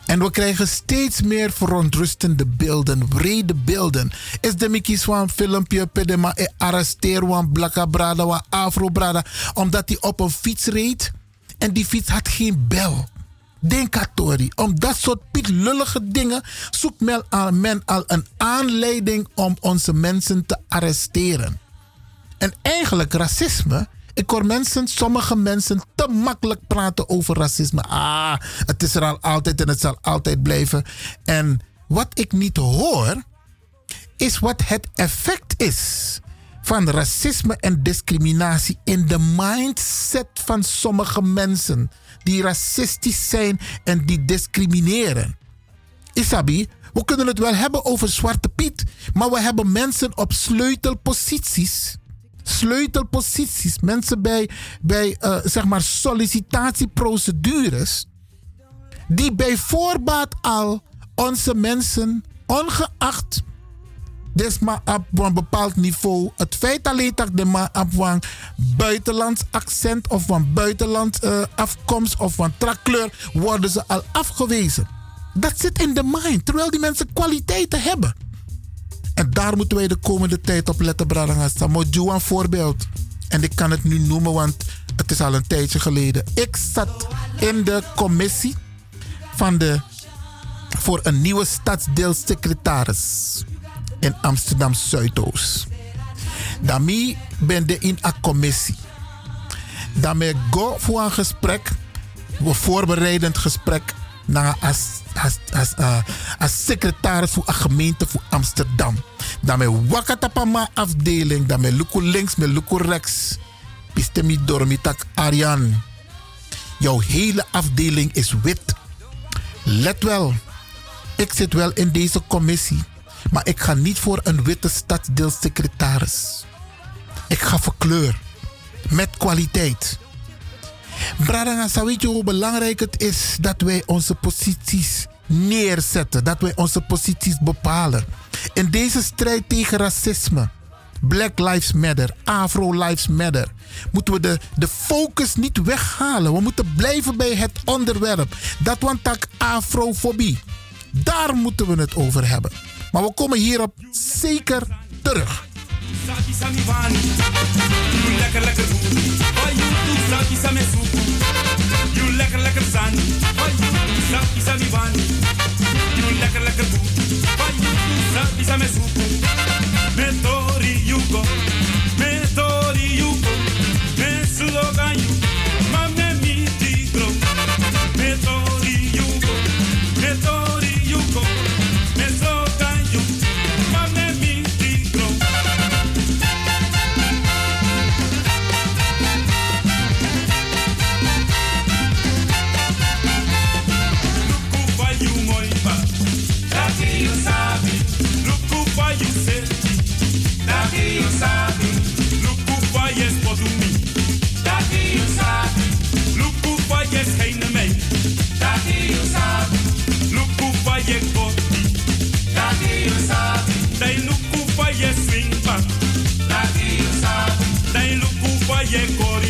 En we krijgen steeds meer verontrustende beelden, wrede beelden. Is de Mickey Swan filmpje, pedema e arresteer blakka brada, afro brada, omdat hij op een fiets reed en die fiets had geen bel. Denk aan Tori. Om dat soort pietlullige dingen zoekt men al, men al een aanleiding om onze mensen te arresteren. En eigenlijk racisme Ik hoor mensen, sommige mensen, te makkelijk praten over racisme. Ah, het is er al altijd en het zal altijd blijven. En wat ik niet hoor, is wat het effect is van racisme en discriminatie in de mindset van sommige mensen die racistisch zijn en die discrimineren. Isabi, we kunnen het wel hebben over Zwarte Piet, maar we hebben mensen op sleutelposities. Sleutelposities, mensen bij, bij uh, zeg maar sollicitatieprocedures, die bij voorbaat al onze mensen, ongeacht desma op een bepaald niveau. Het feit alleen dat de man op een buitenlands accent of van buitenland uh, afkomst of van trakkleur worden ze al afgewezen. Dat zit in de mind, terwijl die mensen kwaliteiten hebben. En daar moeten wij de komende tijd op letten, Bradanga. Samoju een voorbeeld. En ik kan het nu noemen, want het is al een tijdje geleden. Ik zat in de commissie van de, voor een nieuwe stadsdeelsecretaris in Amsterdam Zuidoost. Daarmee ben ik in een commissie. Daarmee go voor een gesprek, een voorbereidend gesprek naar als, als, als, uh, als secretaris voor een gemeente voor Amsterdam. Daarmee wakatapama afdeling, daarmee luku links met luku rechts. Pistemi dormitak Arjan. Jouw hele afdeling is wit. Let wel, ik zit wel in deze commissie. Maar ik ga niet voor een witte stadsdeelsecretaris. Ik ga voor kleur. Met kwaliteit. Bradanga, weet je hoe belangrijk het is dat wij onze posities neerzetten. Dat wij onze posities bepalen. In deze strijd tegen racisme. Black Lives Matter, Afro Lives Matter. Moeten we de, de focus niet weghalen. We moeten blijven bij het onderwerp. Dat want afrofobie. Daar moeten we het over hebben. Maar we komen hierop zeker terug. lekker lekker same supu You lekker lekker zani Why you saki sami wani You lekker Yeah.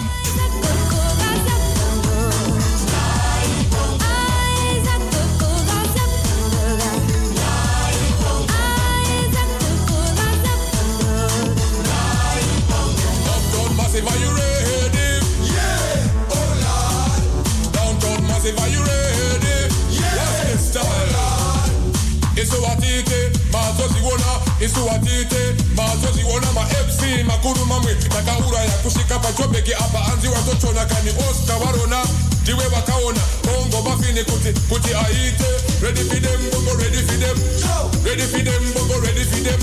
Mazoziona isuwatite mazoziona ma-fc makuru mamwe takaura yakusvika pachobheki apa anzi watotona kani oscar varona ndiwe vakaona bongo bafini kuti kuti aite. Ready for them bongo ready for them ready for them bongo ready for them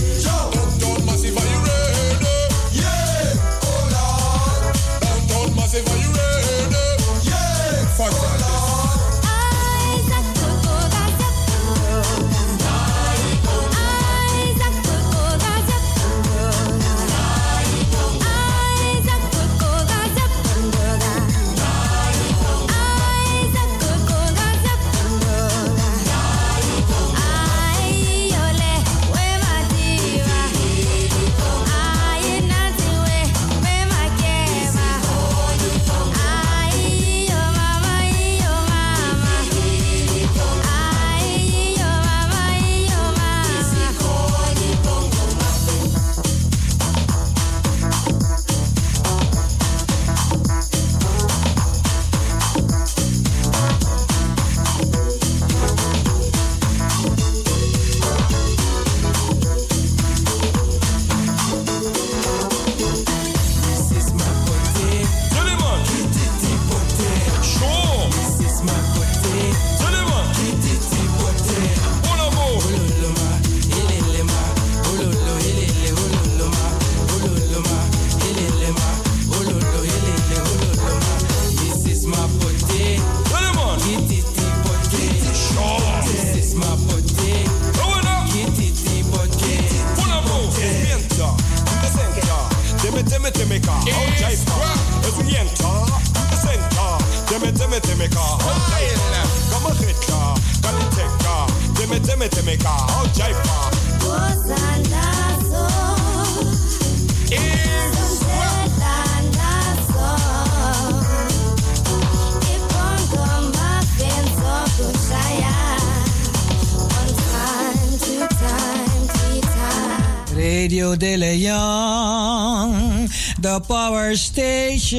the power station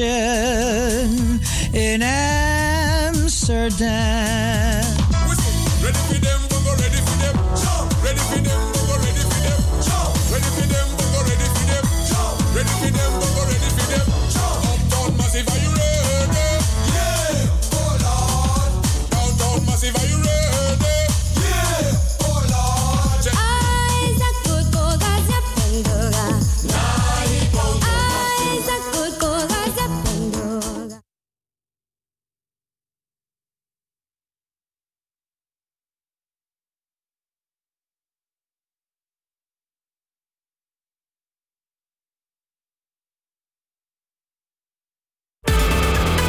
in Amsterdam.